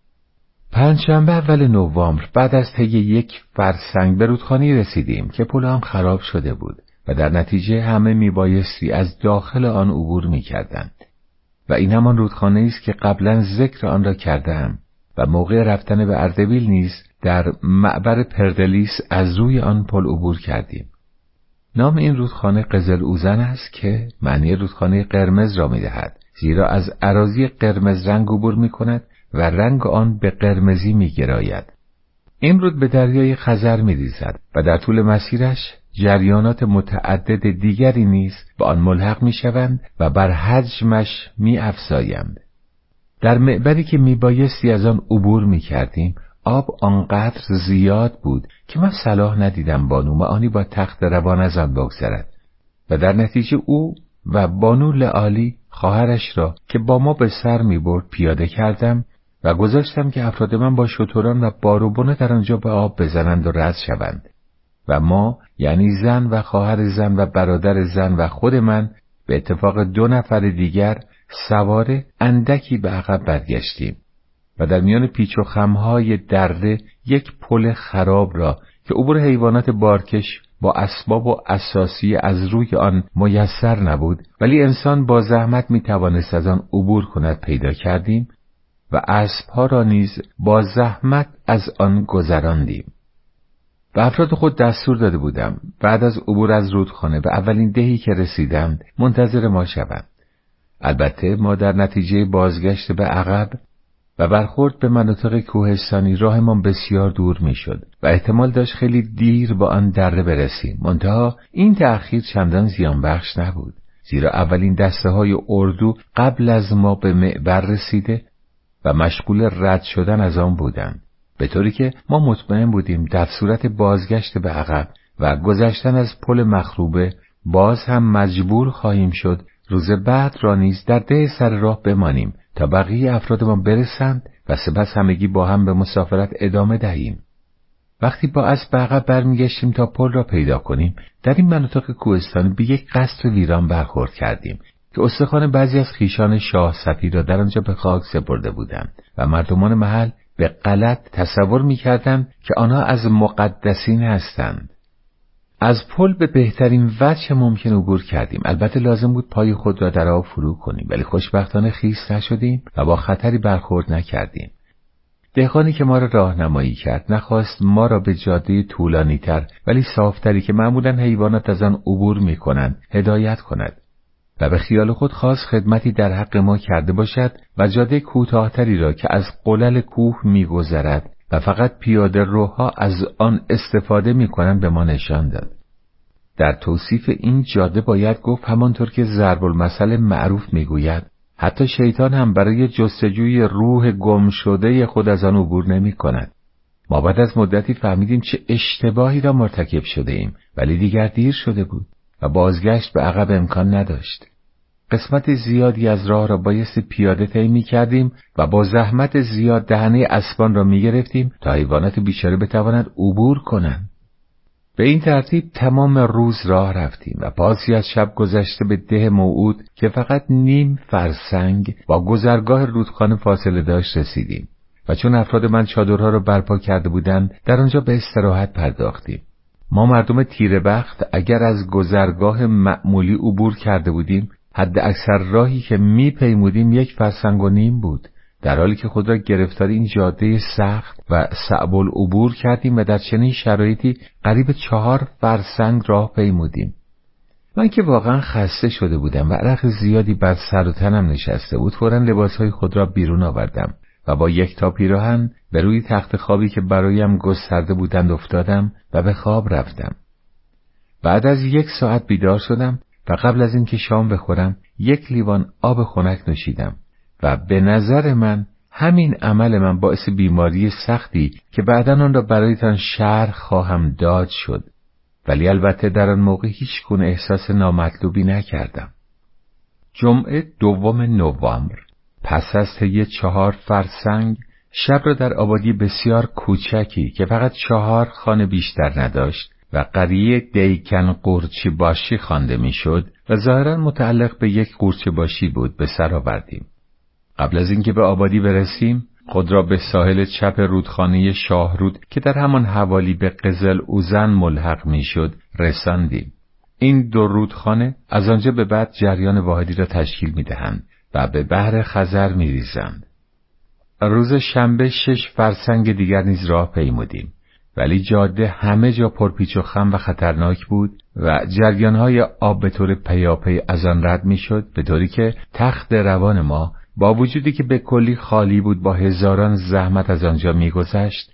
پنجشنبه اول نوامبر بعد از طی یک فرسنگ به رودخانه رسیدیم که پل آن خراب شده بود و در نتیجه همه میبایستی از داخل آن عبور می‌کردند و این همان رودخانه است که قبلا ذکر آن را کردم و موقع رفتن به اردبیل نیز در معبر پردلیس از روی آن پل عبور کردیم نام این رودخانه قزل اوزن است که معنی رودخانه قرمز را می‌دهد زیرا از عراضی قرمز رنگ عبور می کند و رنگ آن به قرمزی می گراید. این رود به دریای خزر می ریزد و در طول مسیرش جریانات متعدد دیگری نیز به آن ملحق می شوند و بر حجمش می افزایند. در معبری که می بایستی از آن عبور می کردیم آب آنقدر زیاد بود که من صلاح ندیدم بانو معانی با تخت روان از آن بگذرد. و در نتیجه او و بانو لعالی خواهرش را که با ما به سر می برد پیاده کردم و گذاشتم که افراد من با شتران و باروبونه در آنجا به آب بزنند و رد شوند. و ما یعنی زن و خواهر زن و برادر زن و خود من به اتفاق دو نفر دیگر سواره اندکی به عقب برگشتیم. و در میان پیچ و خمهای دره یک پل خراب را که عبور حیوانات بارکش با اسباب و اساسی از روی آن میسر نبود ولی انسان با زحمت می توانست از آن عبور کند پیدا کردیم و اسبها را نیز با زحمت از آن گذراندیم. و افراد خود دستور داده بودم بعد از عبور از رودخانه به اولین دهی که رسیدند منتظر ما شوند. البته ما در نتیجه بازگشت به عقب و برخورد به مناطق کوهستانی راهمان بسیار دور می‌شد و احتمال داشت خیلی دیر با آن دره برسیم. منتها این تأخیر چندان زیان بخش نبود زیرا اولین دسته های اردو قبل از ما به معبر رسیده و مشغول رد شدن از آن بودند. به طوری که ما مطمئن بودیم در صورت بازگشت به عقب و گذشتن از پل مخروبه باز هم مجبور خواهیم شد روز بعد را نیز در ده سر راه بمانیم. تا بقیه افرادمان برسند و سپس همگی با هم به مسافرت ادامه دهیم. وقتی با اسب عقب برمیگشتیم تا پل را پیدا کنیم در این مناطق کوهستانی به یک قصر ویران برخورد کردیم که استخوان بعضی از خیشان شاه صفی را در آنجا به خاک سپرده بودند و مردمان محل به غلط تصور می‌کردند که آنها از مقدسین هستند از پل به بهترین وجه ممکن عبور کردیم. البته لازم بود پای خود را در آب فرو کنیم ولی خوشبختانه خیس نشدیم و با خطری برخورد نکردیم. دهقانی که ما را راهنمایی کرد نخواست ما را به جاده طولانی تر ولی صافتری که معمولا حیوانات از آن عبور می کنند هدایت کند و به خیال خود خواست خدمتی در حق ما کرده باشد و جاده کوتاهتری را که از قلل کوه میگذرد و فقط پیاده روها از آن استفاده می‌کنند به ما نشان داد. در توصیف این جاده باید گفت همانطور که ضرب المثل معروف می‌گوید حتی شیطان هم برای جستجوی روح گم شده خود از آن عبور نمی کند. ما بعد از مدتی فهمیدیم چه اشتباهی را مرتکب شده ایم ولی دیگر دیر شده بود و بازگشت به عقب امکان نداشت. قسمت زیادی از راه را بایست پیاده طی می کردیم و با زحمت زیاد دهنه اسبان را می گرفتیم تا حیوانات بیچاره بتوانند عبور کنند. به این ترتیب تمام روز راه رفتیم و پاسی از شب گذشته به ده موعود که فقط نیم فرسنگ با گذرگاه رودخانه فاصله داشت رسیدیم و چون افراد من چادرها را برپا کرده بودند در آنجا به استراحت پرداختیم. ما مردم تیره بخت اگر از گذرگاه معمولی عبور کرده بودیم حد اکثر راهی که میپیمودیم یک فرسنگ و نیم بود در حالی که خود را گرفتار این جاده سخت و صعب العبور کردیم و در چنین شرایطی قریب چهار فرسنگ راه پیمودیم. من که واقعا خسته شده بودم و عرق زیادی بر سر و تنم نشسته بود فورا لباسهای خود را بیرون آوردم و با یک تا پیراهن به روی تخت خوابی که برایم گسترده بودند افتادم و به خواب رفتم. بعد از یک ساعت بیدار شدم و قبل از اینکه شام بخورم یک لیوان آب خنک نوشیدم و به نظر من همین عمل من باعث بیماری سختی که بعدا آن را برایتان شرح خواهم داد شد. ولی البته در آن موقع هیچ گونه احساس نامطلوبی نکردم. جمعه دوم نوامبر پس از طی چهار فرسنگ شب را در آبادی بسیار کوچکی که فقط چهار خانه بیشتر نداشت و قریه دیکن قورچی باشی خوانده می‌شد و ظاهرا متعلق به یک قورچه باشی بود به سر آوردیم. قبل از اینکه به آبادی برسیم خود را به ساحل چپ رودخانه شاهرود که در همان حوالی به قزل اوزن ملحق می‌شد رساندیم. این دو رودخانه از آنجا به بعد جریان واحدی را تشکیل می‌دهند و به بحر خزر میریزند. روز شنبه شش فرسنگ دیگر نیز راه پیمودیم. ولی جاده همه جا پرپیچ و خم و خطرناک بود و جریانهای آب به طور پیاپی از آن رد می‌شد به طوری که تخت روان ما با وجودی که به کلی خالی بود با هزاران زحمت از آنجا میگذشت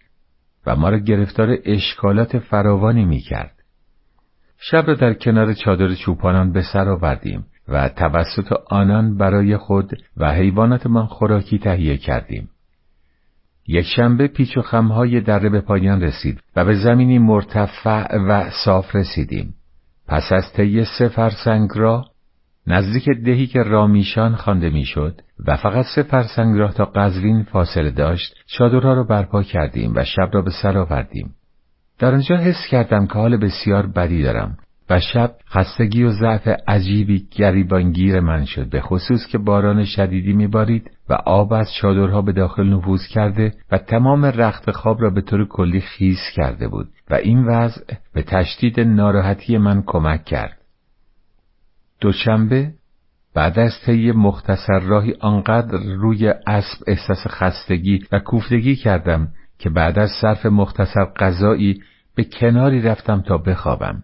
و ما را گرفتار اشکالات فراوانی می‌کرد. شب را در کنار چادر چوپانان به سر آوردیم و توسط آنان برای خود و حیواناتمان خوراکی تهیه کردیم. یک شنبه پیچ و خمهای دره به پایان رسید و به زمینی مرتفع و صاف رسیدیم. پس از طی سه فرسنگ را نزدیک دهی که رامیشان خوانده می‌شد و فقط سه فرسنگ راه تا قزوین فاصله داشت چادرها را برپا کردیم و شب را به سر آوردیم در آنجا حس کردم که حال بسیار بدی دارم و شب خستگی و ضعف عجیبی گریبانگیر من شد. به خصوص که باران شدیدی میبارید و آب از چادرها به داخل نفوذ کرده و تمام رخت خواب را به طور کلی خیز کرده بود و این وضع به تشدید ناراحتی من کمک کرد. دوشنبه بعد از طی مختصر راهی آنقدر روی اسب احساس خستگی و کوفتگی کردم که بعد از صرف مختصر غذایی به کناری رفتم تا بخوابم.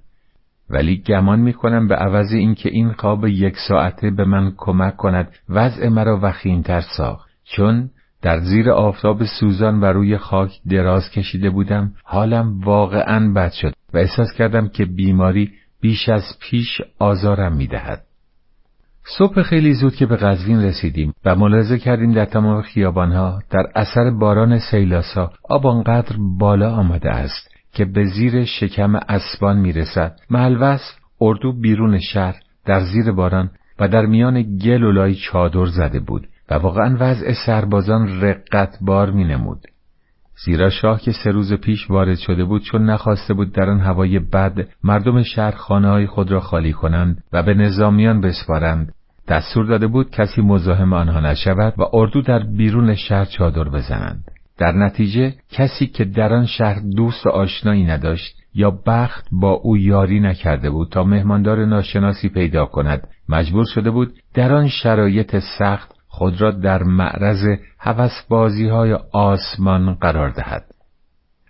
ولی گمان می‌کنم به عوض اینکه این خواب یک ساعته به من کمک کند وضع مرا وخیمتر ساخت چون در زیر آفتاب سوزان و روی خاک دراز کشیده بودم حالم واقعا بد شد و احساس کردم که بیماری بیش از پیش آزارم می‌دهد. صبح خیلی زود که به قزوین رسیدیم و ملاحظه کردیم در تمام خیابانها در اثر باران سیلاسا آب آنقدر بالا آمده است که به زیر شکم اسبان می‌رسد محل وصف اردو بیرون شهر در زیر باران و در میان گل و لای چادر زده بود و واقعا وضع سربازان رقت بار می نمود. زیرا شاه که سه روز پیش وارد شده بود چون نخواسته بود در آن هوای بد مردم شهر خانه های خود را خالی کنند و به نظامیان بسپارند دستور داده بود کسی مزاحم آنها نشود و اردو در بیرون شهر چادر بزنند در نتیجه کسی که در آن شهر دوست آشنایی نداشت یا بخت با او یاری نکرده بود تا مهماندار ناشناسی پیدا کند مجبور شده بود در آن شرایط سخت خود را در معرض بازی های آسمان قرار دهد.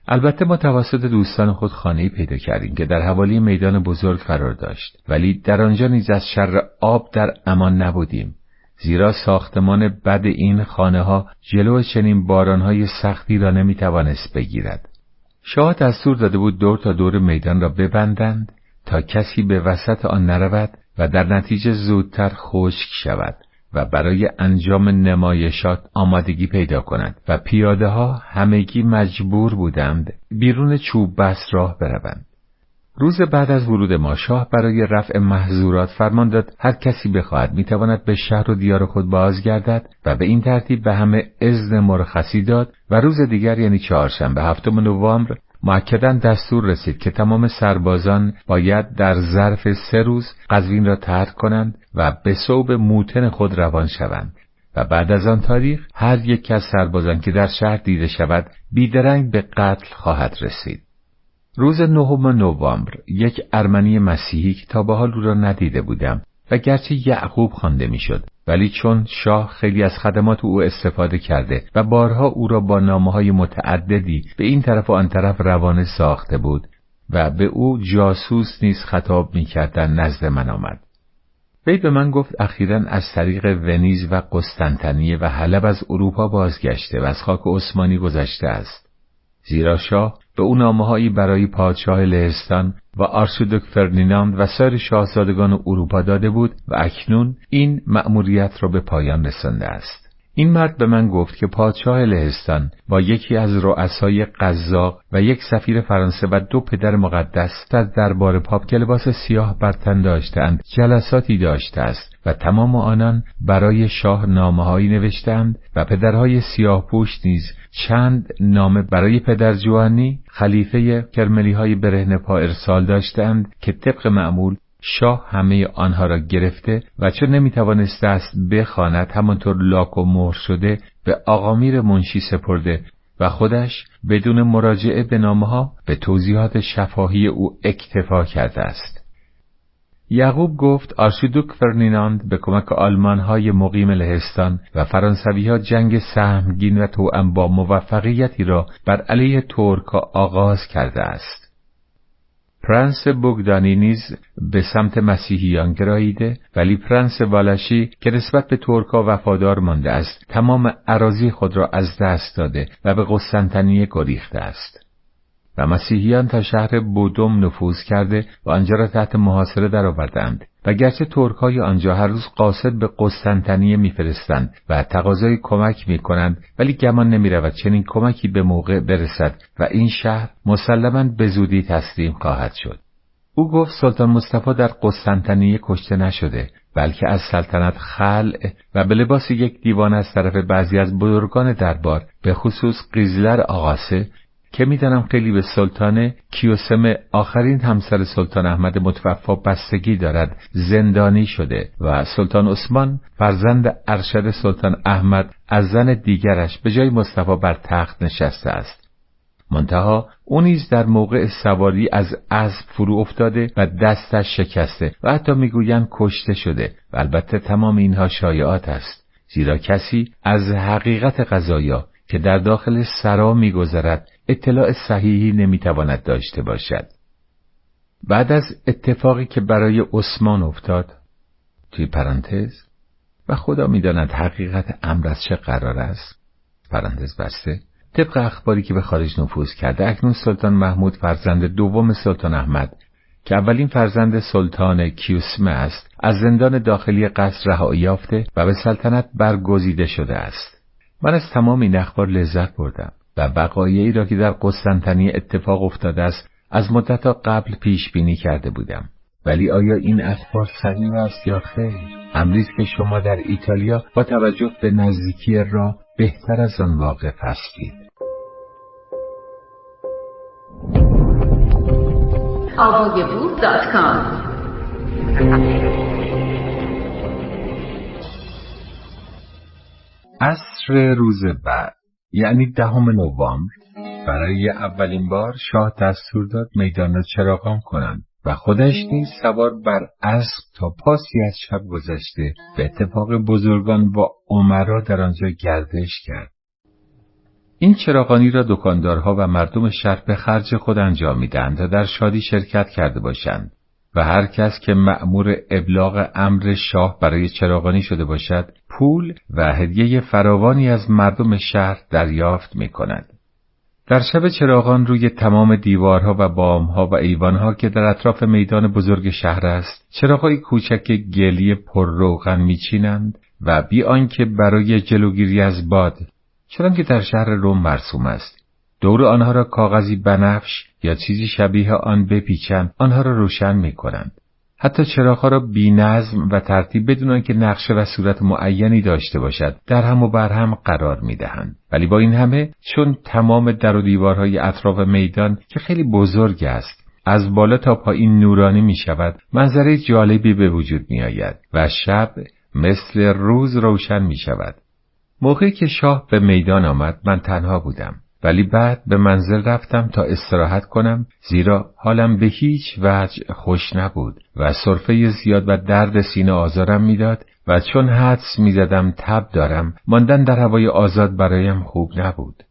البته ما توسط دوستان خود خانه‌ای پیدا کردیم که در حوالی میدان بزرگ قرار داشت ولی در آنجا نیز از شر آب در امان نبودیم زیرا ساختمان بد این خانه ها جلو چنین بارانهای سختی را نمی توانست بگیرد. شاه دستور داده بود دور تا دور میدان را ببندند تا کسی به وسط آن نرود و در نتیجه زودتر خشک شود و برای انجام نمایشات آمادگی پیدا کند و پیاده ها همگی مجبور بودند بیرون چوب بس راه بروند. روز بعد از ورود ما شاه برای رفع محظورات فرمان داد هر کسی بخواهد می‌تواند به شهر و دیار خود بازگردد و به این ترتیب به همه اذن مرخصی داد و روز دیگر یعنی چهارشنبه هفتم نوامبر معکدا دستور رسید که تمام سربازان باید در ظرف سه روز قزوین را ترک کنند و به صوب موتن خود روان شوند و بعد از آن تاریخ هر یک از سربازان که در شهر دیده شود بیدرنگ به قتل خواهد رسید. روز نهم نوامبر یک ارمنی مسیحی که تا به حال او را ندیده بودم و گرچه یعقوب خوانده می‌شد ولی چون شاه خیلی از خدمات او استفاده کرده و بارها او را با نامه های متعددی به این طرف و آن طرف روانه ساخته بود و به او جاسوس نیز خطاب می‌کردن نزد من آمد. وی به من گفت اخیرا از طریق ونیز و قسطنطنیه و حلب از اروپا بازگشته و از خاک عثمانی گذشته است. زیرا شاه به او نامههایی برای پادشاه لهستان و آرشیدوک فردیناند و سایر شاهزادگان اروپا داده بود و اکنون این مأموریت را به پایان رسانده است. این مرد به من گفت که پادشاه لهستان با یکی از رؤسای قزاق و یک سفیر فرانسه و دو پدر مقدس در دربار پاپ که لباس سیاه بر تن داشتند جلساتی داشته است و تمام آنان برای شاه نامههایی نوشتند و پدرهای سیاه پوش نیز چند نامه برای پدر جووانی خلیفه کرملی های برهنه پا ارسال داشتند که طبق معمول شاه همه آنها را گرفته و چون نمی‌توانسته است بخواند همانطور لاک و مهر شده به آقامیر منشی سپرده و خودش بدون مراجعه به نامه به توضیحات شفاهی او اکتفا کرده است. یعقوب گفت آرشیدوک فردیناند به کمک آلمان های مقیم لهستان و فرانسوی ها جنگ سهمگین و توأم با موفقیتی را بر علیه ترک آغاز کرده است. پرنس بگدانی نیز به سمت مسیحیان گراییده ولی پرنس والشی که نسبت به ترکا وفادار مانده است تمام اراضی خود را از دست داده و به قسطنطنیه گریخته است و مسیحیان تا شهر بودوم نفوذ کرده و آنجا را تحت محاصره درآوردند. و گرچه ترکهای آنجا هر روز قاصد به قسطنطنیه میفرستند و تقاضای کمک می‌کنند ولی گمان نمی‌رود چنین کمکی به موقع برسد و این شهر مسلما به زودی تسلیم خواهد شد. او گفت سلطان مصطفی در قسطنطنیه کشته نشده بلکه از سلطنت خلع و به لباس یک دیوان از طرف بعضی از بزرگان دربار به خصوص قیزلر آقاسه که می‌دانم خیلی به سلطان کیوسم آخرین همسر سلطان احمد متوفا بستگی دارد زندانی شده و سلطان عثمان فرزند ارشد سلطان احمد از زن دیگرش به جای مصطفی بر تخت نشسته است. منتها او نیز در موقع سواری از اسب فرو افتاده و دستش شکسته و حتی می‌گویند کشته شده و البته تمام اینها شایعات است. زیرا کسی از حقیقت قضایا که در داخل سرا میگذرد اطلاع صحیحی نمی‌تواند داشته باشد. بعد از اتفاقی که برای عثمان افتاد توی پرانتز و خدا می‌داند حقیقت امر از چه قرار است پرانتز بسته طبق اخباری که به خارج نفوذ کرده اکنون سلطان محمود فرزند دوم سلطان احمد که اولین فرزند سلطان کیوسمه است از زندان داخلی قصر رهایی یافته و به سلطنت برگزیده شده است من از تمام این اخبار لذت بردم و وقایعی را که در قسطنطنیه اتفاق افتاده است از مدت قبل پیش بینی کرده بودم. ولی آیا این اخبار صحیح است یا خیر؟ امریز که شما در ایتالیا با توجه به نزدیکی را بهتر از آن واقف هستید. عصر روز بعد. یعنی دهم نوامبر. برای اولین بار شاه دستور داد میدان را چراغان کنند و خودش نیز سوار بر اسب تا پاسی از شب گذشته به اتفاق بزرگان با عمرا در آنجا گردش کرد. این چراغانی را دکاندارها و مردم شهر به خرج خود انجام می‌دهند تا در شادی شرکت کرده باشند. و هر کس که مأمور ابلاغ امر شاه برای چراغانی شده باشد پول و هدیه فراوانی از مردم شهر دریافت می کند. در شب چراغان روی تمام دیوارها و بامها و ایوانها که در اطراف میدان بزرگ شهر است چراغهای کوچک گلی پر روغن میچینند و بی آنکه برای جلوگیری از باد چنانکه در شهر روم مرسوم است دور آنها را کاغذی بنفش یا چیزی شبیه آن بپیچند آنها را روشن می کنند. حتی چراغها را بی نظم و ترتیب بدون که نقشه و صورت معینی داشته باشد در هم و بر هم قرار می دهند. ولی با این همه چون تمام در و دیوارهای اطراف میدان که خیلی بزرگ است از بالا تا پایین نورانی می شود منظره جالبی به وجود می آید و شب مثل روز روشن می شود. موقعی که شاه به میدان آمد من تنها بودم. ولی بعد به منزل رفتم تا استراحت کنم زیرا حالم به هیچ وجه خوش نبود و صرفه زیاد و درد سینه آزارم می‌داد و چون حدس می‌زدم تب دارم ماندن در هوای آزاد برایم خوب نبود.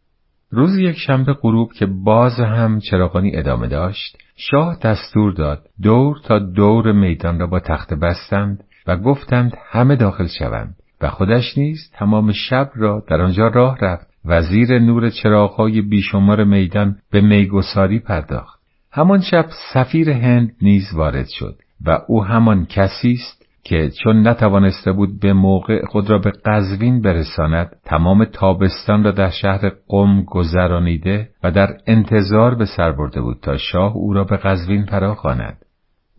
روز یک شنبه غروب که باز هم چراغانی ادامه داشت شاه دستور داد دور تا دور میدان را با تخت بستند و گفتند همه داخل شوند و خودش نیز تمام شب را در آنجا راه رفت و زیر نور چراغهای بیشمار میدان به میگساری پرداخت. همان شب سفیر هند نیز وارد شد و او همان کسی است که چون نتوانسته بود به موقع خود را به قزوین برساند تمام تابستان را در شهر قم گذرانیده و در انتظار به سر برده بود تا شاه او را به قزوین فراخواند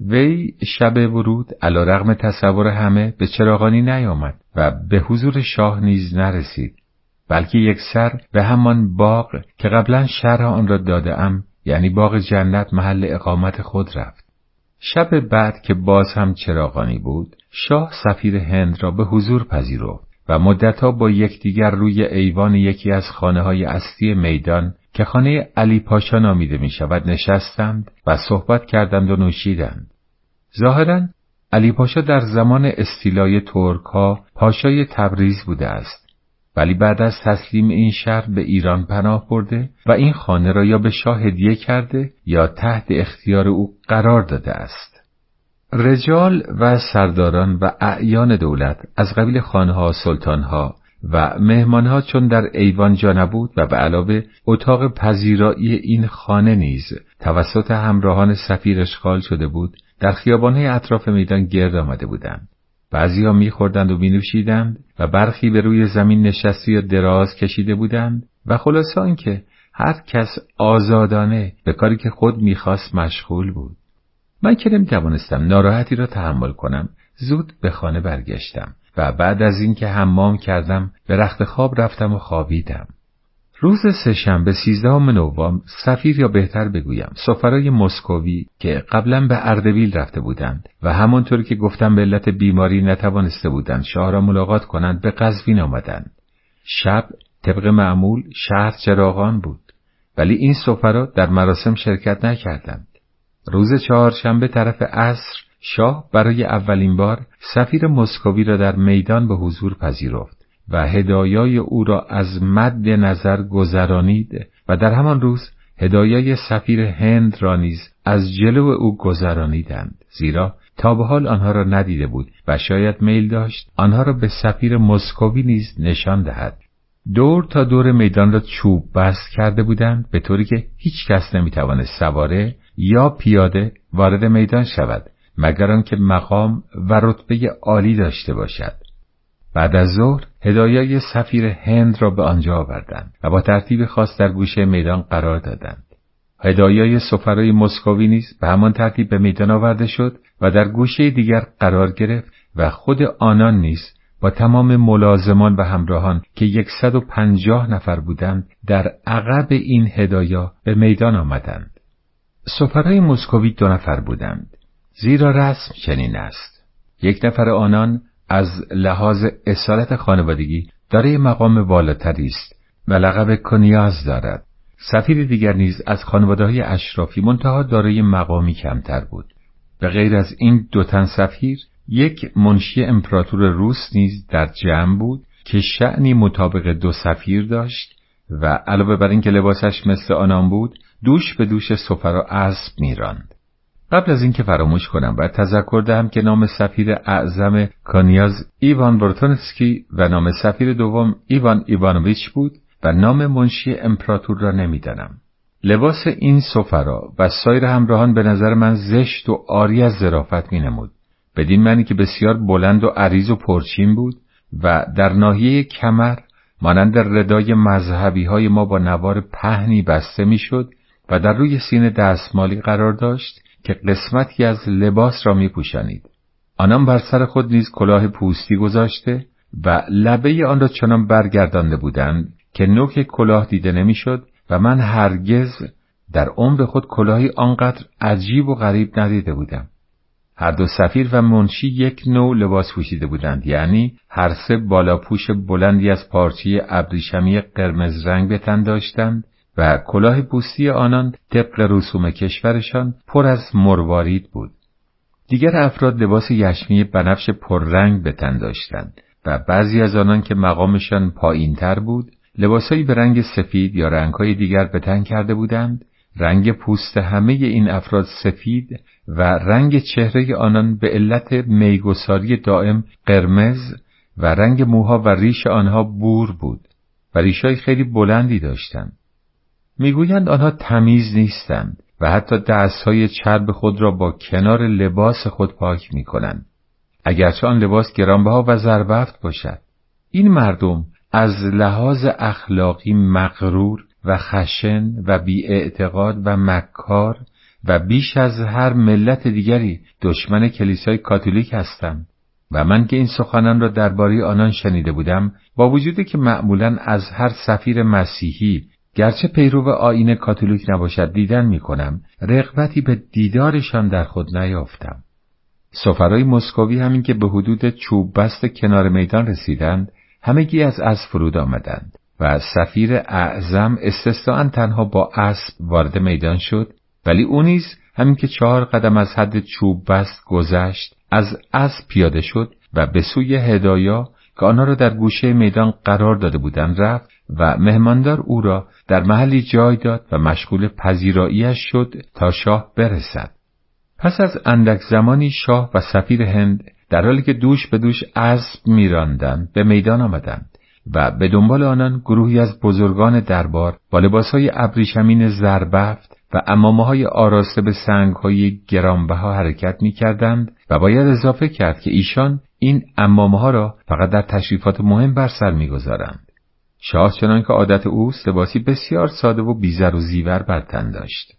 وی شب ورود علا رغم تصور همه به چراغانی نیامد و به حضور شاه نیز نرسید بلکه یک سر به همان باغ که قبلا شرح آن را داده ام یعنی باغ جنت محل اقامت خود رفت شب بعد که باز هم چراغانی بود شاه سفیر هند را به حضور پذیرفت و مدتها با یکدیگر روی ایوان یکی از خانه های اصلی میدان که خانه علی پاشا نامیده می شود نشستند و صحبت کردند و نوشیدند. ظاهرا علی پاشا در زمان استیلای ترک ها پاشای تبریز بوده است. ولی بعد از تسلیم این شهر به ایران پناه برده و این خانه را یا به شاه هدیه کرده یا تحت اختیار او قرار داده است. رجال و سرداران و اعیان دولت از قبیل خانها سلطانها و مهمانها چون در ایوان جا نبود و به علاوه اتاق پذیرایی این خانه نیز توسط همراهان سفیر اشغال شده بود در خیابانهای اطراف میدان گرد آمده بودند بعضیها میخوردند و مینوشیدند و برخی به روی زمین نشستی یا دراز کشیده بودند و خلاصه آنکه هر کس آزادانه به کاری که خود می‌خواست مشغول بود. من که نمی‌توانستم ناراحتی را تحمل کنم زود به خانه برگشتم و بعد از اینکه حمام کردم به رخت خواب رفتم و خوابیدم. روز سهشنبه سیزدهم نوامبر سفیر یا بهتر بگویم سفرای مسکوی که قبلا به اردبیل رفته بودند و همانطور که گفتم به علت بیماری نتوانسته بودند شاه را ملاقات کنند به قزوین آمدند. شب طبق معمول شهر چراغان بود ولی این سفرا در مراسم شرکت نکردند. روز چهارشنبه طرف عصر شاه برای اولین بار سفیر مسکوی را در میدان به حضور پذیرفت. و هدایای او را از مد نظر گذرانید و در همان روز هدایای سفیر هند را نیز از جلو او گذرانیدند. زیرا تا به حال آنها را ندیده بود و شاید میل داشت آنها را به سفیر مسکوی نیز نشان دهد. دور تا دور میدان را چوب بست کرده بودند به طوری که هیچ کس نمی‌توانست سواره یا پیاده وارد میدان شود مگر آنکه مقام و رتبه عالی داشته باشد. بعد از ظهر هدایای سفیر هند را به آنجا آوردند و با ترتیب خاص در گوشه میدان قرار دادند هدایای سفرای مسکوی نیز به همان ترتیب به میدان آورده شد و در گوشه دیگر قرار گرفت و خود آنان نیز با تمام ملازمان و همراهان که یکصد و پنجاه نفر بودند در عقب این هدایا به میدان آمدند. سفرای مسکوی دو نفر بودند. زیرا رسم چنین است. یک نفر آنان از لحاظ اصالت خانوادگی دارای مقام بالاتری است و لقب کنیاز دارد. سفیر دیگر نیز از خانواده های اشرافی منتها دارای مقامی کمتر بود. به غیر از این دو تن سفیر یک منشی امپراتور روس نیز در جمع بود که شعنی مطابق دو سفیر داشت و علاوه بر اینکه لباسش مثل آنان بود دوش به دوش سفرا اسب میراند قبل از اینکه فراموش کنم باید تذکر دهم که نام سفیر اعظم کانیاز ایوان برتونسکی و نام سفیر دوم ایوان ایوانویچ بود و نام منشی امپراتور را نمی‌دانم لباس این سفرا و سایر همراهان به نظر من زشت و آری از ظرافت می نمود. بدین معنی که بسیار بلند و عریض و پرچین بود و در ناحیه کمر مانند ردای مذهبی های ما با نوار پهنی بسته می‌شد و در روی سینه دستمالی قرار داشت که قسمتی از لباس را می پوشنید. آنان بر سر خود نیز کلاه پوستی گذاشته و لبه آن را چنان برگردانده بودند که نوک کلاه دیده نمی‌شد و من هرگز در عمر خود کلاهی آنقدر عجیب و غریب ندیده بودم. هر دو سفیر و منشی یک نوع لباس پوشیده بودند یعنی هر سه بالاپوش بلندی از پارچه ابریشمی قرمز رنگ به تن داشتند و کلاه پوستی آنان طبق رسوم کشورشان پر از مروارید بود. دیگر افراد لباس یشمی بنفش پررنگ به تن داشتند و بعضی از آنان که مقامشان پایینتر بود لباسهایی به رنگ سفید یا رنگهای دیگر به تن کرده بودند رنگ پوست همه این افراد سفید و رنگ چهره آنان به علت میگساری دائم قرمز و رنگ موها و ریش آنها بور بود و ریشهای خیلی بلندی داشتند. می‌گویند آنها تمیز نیستند و حتی دستهای چرب خود را با کنار لباس خود پاک می کنند. اگرچه آن لباس گرانبها و زربفت باشد این مردم از لحاظ اخلاقی مغرور و خشن و بیاعتقاد و مکار و بیش از هر ملت دیگری دشمن کلیسای کاتولیک هستند و من که این سخنان را درباره آنان شنیده بودم با وجودی که معمولا از هر سفیر مسیحی گرچه پیرو آین کاتولیک نباشد دیدن می کنم رغبتی به دیدارشان در خود نیافتم. سفرای مسکوی همین که به حدود چوب بست کنار میدان رسیدند همگی از اسب فرود آمدند و سفیر اعظم استثناء تنها با اسب وارد میدان شد ولی او نیز همین که چهار قدم از حد چوب بست گذشت از اسب پیاده شد و به سوی هدایا که آنها را در گوشه میدان قرار داده بودند رفت و مهماندار او را در محلی جای داد و مشغول پذیراییش شد تا شاه برسد. پس از اندک زمانی شاه و سفیر هند در حالی که دوش به دوش اسب میراندند به میدان آمدند و به دنبال آنان گروهی از بزرگان دربار با لباسهای ابریشمین زربفت و امامه های آراسته به سنگ های گرانبها حرکت می کردند و باید اضافه کرد که ایشان این امامه ها را فقط در تشریفات مهم بر سر می‌گذارند. شاه چنان که عادت اوست لباسی بسیار ساده و بیزر و زیور بر تن داشت.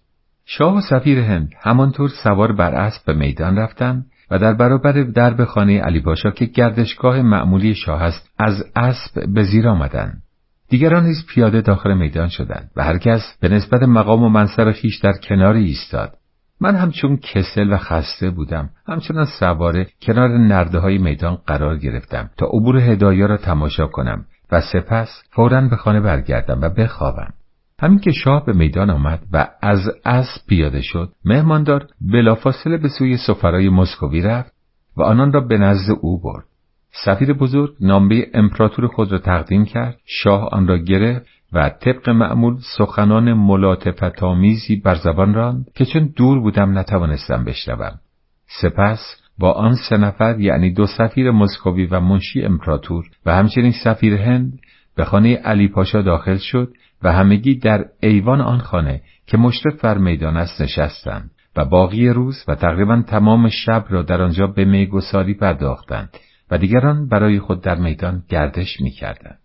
شاه و سفیر هند همانطور سوار بر اسب به میدان رفتند و در برابر درب خانه علی باشا که گردشگاه معمولی شاه است از اسب به زیر آمدند. دیگران نیز پیاده داخل میدان شدند و هر کس به نسبت مقام و منصر خیش در کناری ایستاد. من همچون کسل و خسته بودم. همچنان سواره کنار نرده های میدان قرار گرفتم تا عبور هدایا را تماشا کنم و سپس فورا به خانه برگردم و بخوابم. همین که شاه به میدان آمد و از اسب پیاده شد مهماندار بلافاصله به سوی سفرای مسکوی رفت و آنان را به نزد او برد. سفیر بزرگ نامه امپراتور خود را تقدیم کرد. شاه آن را گرفت و طبق معمول سخنان ملاطفتآمیزی بر زبان راند که چون دور بودم نتوانستم بشنوم سپس با آن سه نفر یعنی دو سفیر مسکوی و منشی امپراتور و همچنین سفیر هند به خانه علی پاشا داخل شد و همگی در ایوان آن خانه که مشرف بر میدان است نشستند و باقی روز و تقریبا تمام شب را در آنجا به میگساری پرداختند و دیگران برای خود در میدان گردش می‌کردند.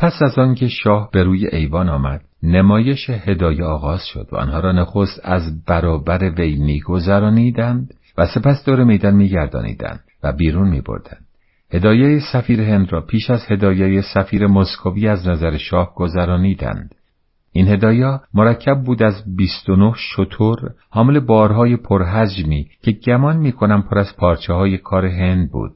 پس از آنکه شاه به روی ایوان آمد نمایش هدایه آغاز شد و آنها را نخست از برابر وی میگذرانیدند و سپس دور میدان میگردانیدند و بیرون میبردند. هدایه سفیر هند را پیش از هدایه سفیر مسکوی از نظر شاه گذرانیدند. این هدایا مرکب بود از 29 شطور حامل بارهای پرحجمی که گمان می‌کنم پر از پارچه های کار هند بود.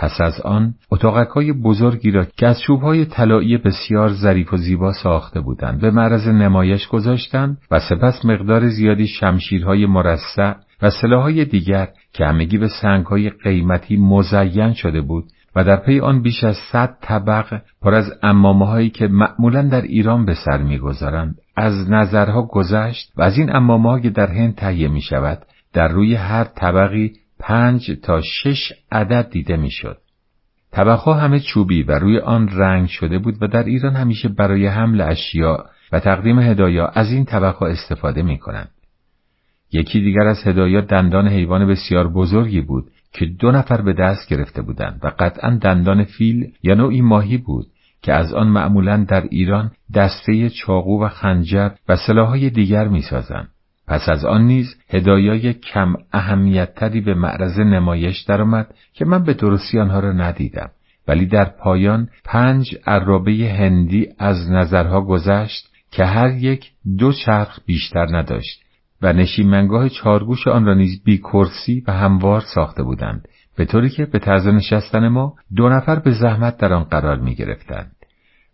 پس از آن اتاقک بزرگی را که از چوبهای طلایی بسیار ظریف و زیبا ساخته بودند به معرض نمایش گذاشتند و سپس مقدار زیادی شمشیرهای مرصع و سلاحهای دیگر که همگی به سنگهای قیمتی مزین شده بود و در پی آن بیش از صد طبق پر از امامه هایی که معمولا در ایران به سر می‌گذارند از نظرها گذشت و از این امامه که در هند تهیه می شود در روی هر طبقی پنج تا شش عدد دیده می‌شد. طبقها همه چوبی و روی آن رنگ شده بود و در ایران همیشه برای حمل اشیاء و تقدیم هدایا از این طبقها استفاده می کنند. یکی دیگر از هدایا دندان حیوان بسیار بزرگی بود که دو نفر به دست گرفته بودند و قطعا دندان فیل یا نوعی ماهی بود که از آن معمولا در ایران دسته چاقو و خنجر و سلاحهای دیگر می‌سازند. پس از آن نیز هدایای کم اهمیتتری به معرض نمایش درآمد که من به درستی آنها را ندیدم ولی در پایان پنج عرابه هندی از نظرها گذشت که هر یک دو چرخ بیشتر نداشت و نشیمنگاه چارگوش آن را نیز بی کرسی و هموار ساخته بودند به طوری که به طرز نشستن ما دو نفر به زحمت در آن قرار می گرفتند.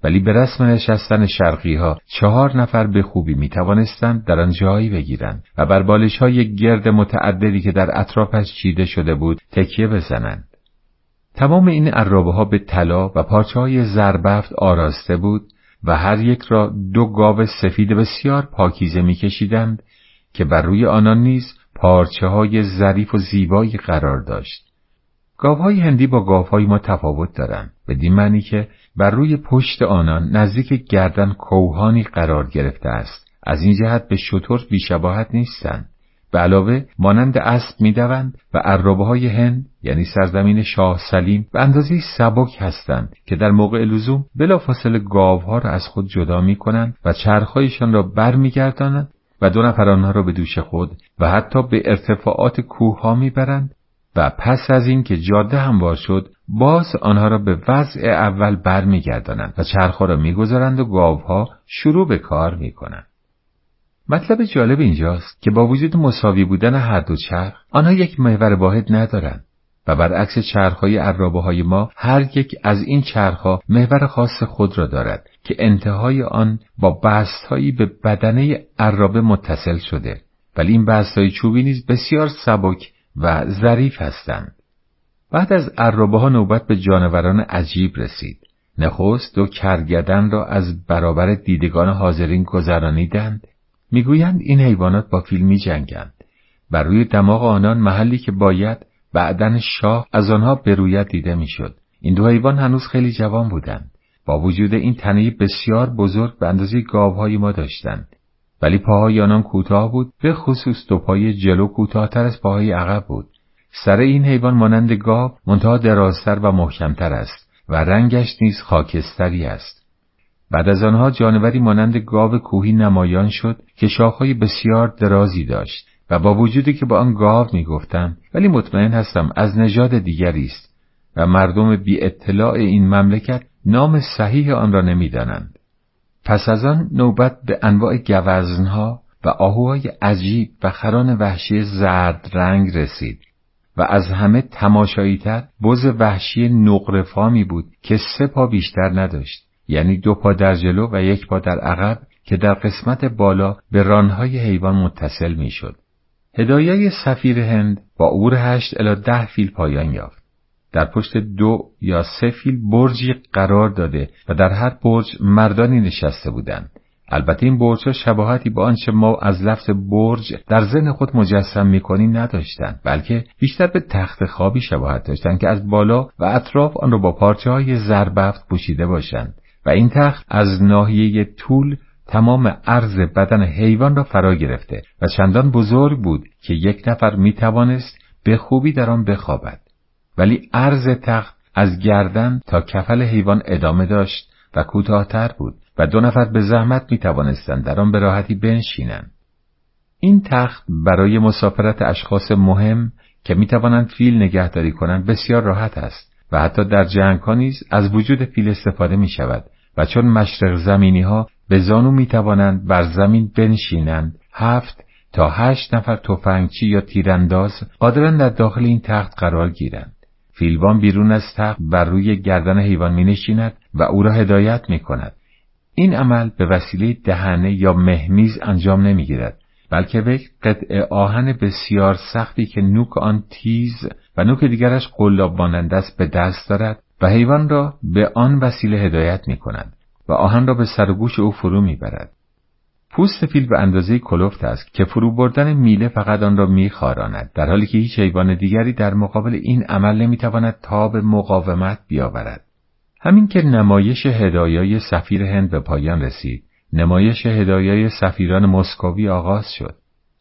ولی به رسم نشستن شرقی ها چهار نفر به خوبی می توانستند در آن جایی بگیرند و بر بالش های گرد متعددی که در اطرافش چیده شده بود تکیه بزنند. تمام این عرابه ها به طلا و پارچه های زربفت آراسته بود و هر یک را دو گاو سفید بسیار پاکیزه میکشیدند که بر روی آنان نیز پارچه های ظریف و زیبایی قرار داشت. گاوهای هندی با گاوهای ما تفاوت دارند بدین معنی که بر روی پشت آنان نزدیک گردن کوهانی قرار گرفته است. از این جهت به شطور بیشباهت نیستند. به علاوه مانند اسب می‌دوند و عرابه های هند یعنی سرزمین شاه سلیم به اندازه سبک هستند که در موقع لزوم بلافاصله گاوها را از خود جدا می کنند و چرخهایشان را برمیگردانند و دو نفر آنها را به دوش خود و حتی به ارتفاعات کوه ها می‌برند و پس از اینکه جاده هموار شد باز آنها را به وضع اول برمیگردانند و چرخها را می‌گذارند و گاوها شروع به کار می‌کنند. مطلب جالب اینجاست که با وجود مساوی بودن هر دو چرخ آنها یک محور واحد ندارند و برعکس چرخهای عرابه های ما هر یک از این چرخها محور خاص خود را دارد که انتهای آن با بستهایی به بدنه عرابه متصل شده. ولی این بستهای چوبی نیز بسیار سبک و ظریف هستند بعد از عرابه ها نوبت به جانوران عجیب رسید نخست دو کرگدن را از برابر دیدگان حاضرین گذرانیدند می‌گویند این حیوانات با فیل می جنگند. بر روی دماغ آنان محلی که باید بعدن شاه از آنها برویت دیده می‌شد. این دو حیوان هنوز خیلی جوان بودند. با وجود این تنه بسیار بزرگ به اندازه گاوهای ما داشتند. ولی پاهای آنان کوتاه بود به خصوص دو پای جلو کوتاهتر از پاهای عقب بود. سر این حیوان مانند گاو منتها درازتر و محکمتر است و رنگش نیز خاکستری است. بعد از آنها جانوری مانند گاو کوهی نمایان شد که شاخهای بسیار درازی داشت و با وجودی که با آن گاو می‌گفتم ولی مطمئن هستم از نژاد دیگری است و مردم بی اطلاع این مملکت نام صحیح آن را نمی‌دانند. پس از آن نوبت به انواع گوزنها و آهوهای عجیب و خران وحشی زرد رنگ رسید و از همه تماشاییتر بز وحشی نقرفامی بود که سه پا بیشتر نداشت یعنی دو پا در جلو و یک پا در عقب که در قسمت بالا به رانهای حیوان متصل می‌شد. هدایای سفیر هند با عبور هشت الا ده فیل پایان یافت. در پشت دو یا سه فیل برجی قرار داده و در هر برج مردانی نشسته بودند. البته این برج ها شباهتی با آنچه ما از لفظ برج در ذهن خود مجسم می‌کنیم نداشتند بلکه بیشتر به تخت خوابی شباهت داشتند که از بالا و اطراف آن را با پارچه های زربفت پوشیده باشند و این تخت از ناحیه طول تمام عرض بدن حیوان را فرا گرفته و چندان بزرگ بود که یک نفر می توانست به خوبی در آن بخوابد ولی عرض تخت از گردن تا کفل حیوان ادامه داشت و کوتاهتر بود و دو نفر به زحمت می توانستند در آن به راحتی بنشینند. این تخت برای مسافرت اشخاص مهم که می توانند فیل نگهداری کنند بسیار راحت است و حتی در جنگ ها نیز از وجود فیل استفاده می شود و چون مشرق زمینی ها به زانو می توانند بر زمین بنشینند هفت تا هشت نفر تفنگچی یا تیرانداز قادرند در داخل این تخت قرار گیرند. فیلوان بیرون از تخت بر روی گردن حیوان می نشیند و او را هدایت می کند. این عمل به وسیله دهنه یا مهمیز انجام نمی گیرد بلکه به قطع آهن بسیار سختی که نوک آن تیز و نوک دیگرش قلاب است به دست دارد و حیوان را به آن وسیله هدایت می کند و آهن را به سر گوش او فرو می برد. پوست فیل به اندازه کلفت است که فرو بردن میله فقط آن را میخاراند در حالی که هیچ حیوان دیگری در مقابل این عمل نمی‌تواند تاب مقاومت بیاورد. همین که نمایش هدایای سفیر هند به پایان رسید نمایش هدایای سفیران مسکوی آغاز شد.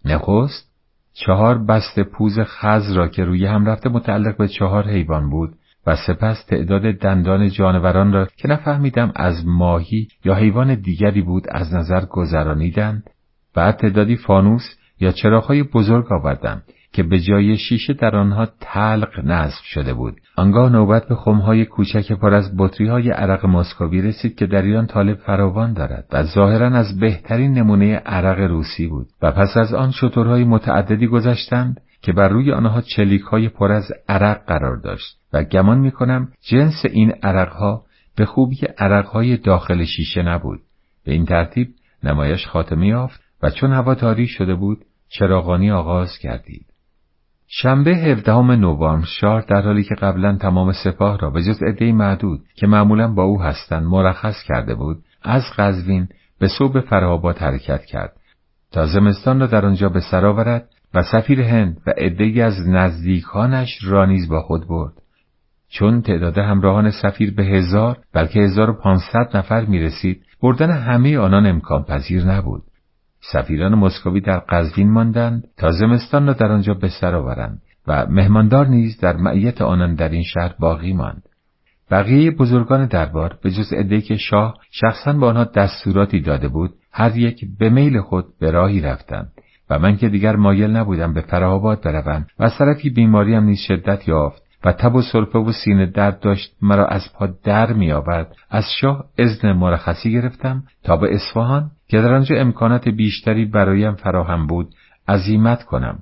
نخست چهار بست پوز خز را که روی هم رفته متعلق به چهار حیوان بود و سپس تعداد دندان جانوران را که نفهمیدم از ماهی یا حیوان دیگری بود از نظر گذرانیدند بعد تعدادی فانوس یا چراغهای بزرگ آوردند که به جای شیشه در آنها تلق نصب شده بود. آنگاه نوبت به خمهای کوچک پر از بطری های عرق مسکوی رسید که در ایران طالب فراوان دارد و ظاهرا از بهترین نمونه عرق روسی بود و پس از آن شطورهای متعددی گذشتند که بر روی آنها چلیک های پر از عرق قرار داشت و گمان می کنم جنس این عرقها به خوبی عرقهای داخل شیشه نبود. به این ترتیب نمایش خاتمه یافت و چون هوا تاریک شده بود چراغانی آغاز کردید. شنبه هفدهم نوامبر شاه در حالی که قبلا تمام سپاه را به جز عدهای معدود که معمولا با او هستند مرخص کرده بود از قزوین به صوب فرهاباد حرکت کرد تا زمستان را در آنجا به سر آورد و سفیر هند و عدهای از نزدیکانش را نیز با خود برد. چون تعداد همراهان سفیر به هزار بلکه هزار و پانصد نفر می رسید بردن همه آنان امکان پذیر نبود. سفیران مسکوی در قزوین ماندند تا زمستان را در آنجا به سر آورند و مهماندار نیز در معیت آنان در این شهر باقی ماند. بقیه بزرگان دربار به جز عدهای که شاه شخصا به آنها دستوراتی داده بود هر یک به میل خود به راهی رفتند. و من که دیگر مایل نبودم به فراهاباد بروم و از طرفی بیماریم نیز شدت یافت و تب و سرفه و سینه درد داشت مرا از پا در می آورد از شاه اذن مرخصی گرفتم تا به اصفهان که در آنجا امکانات بیشتری برایم فراهم بود عزیمت کنم.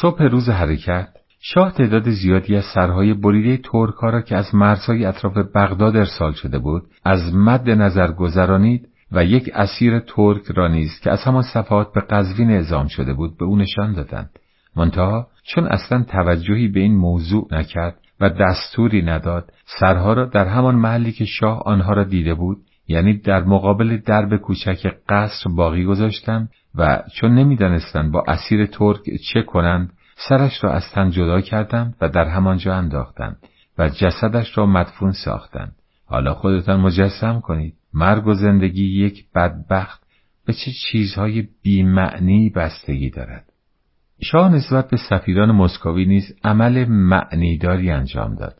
صبح روز حرکت شاه تعداد زیادی از سرهای بریده ترکها را که از مرزهای اطراف بغداد ارسال شده بود از مد نظر گذرانید و یک اسیر ترک را نیز که از همان صفحات به قزوین اعزام شده بود به او نشان دادند. منتها چون اصلا توجهی به این موضوع نکرد و دستوری نداد سرها را در همان محلی که شاه آنها را دیده بود یعنی در مقابل درب کوچک قصر باقی گذاشتند و چون نمی‌دانستند با اسیر ترک چه کنند سرش را از تن جدا کردند و در همانجا انداختند و جسدش را مدفون ساختند. حالا خودتان مجسم کنید. مرگ و زندگی یک بدبخت به چه چیزهای بیمعنی بستگی دارد شاه نسبت به سفیران مسکوی نیز عمل معنیداری انجام داد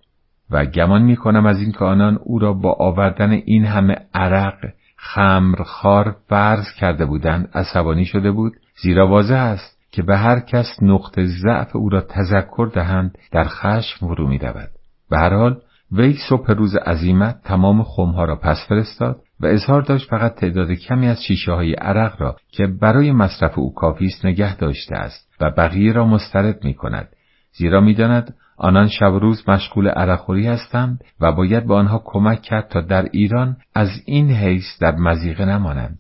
و گمان می کنم از اینکه آنان او را با آوردن این همه عرق خمرخوار فرض کرده بودند عصبانی شده بود زیرا واضح است که به هر کس نقطه ضعف او را تذکر دهند در خشم فرو می رود. به هر حال وی صبح روز عزیمت تمام خمها را پس فرستاد و اظهار داشت فقط تعداد کمی از شیشه های عرق را که برای مصرف او کافی است نگه داشته است و بقیه را مسترد می کند زیرا می‌داند آنان شب روز مشغول عرقخوری هستند و باید به آنها کمک کرد تا در ایران از این حیث در مزیقه نمانند.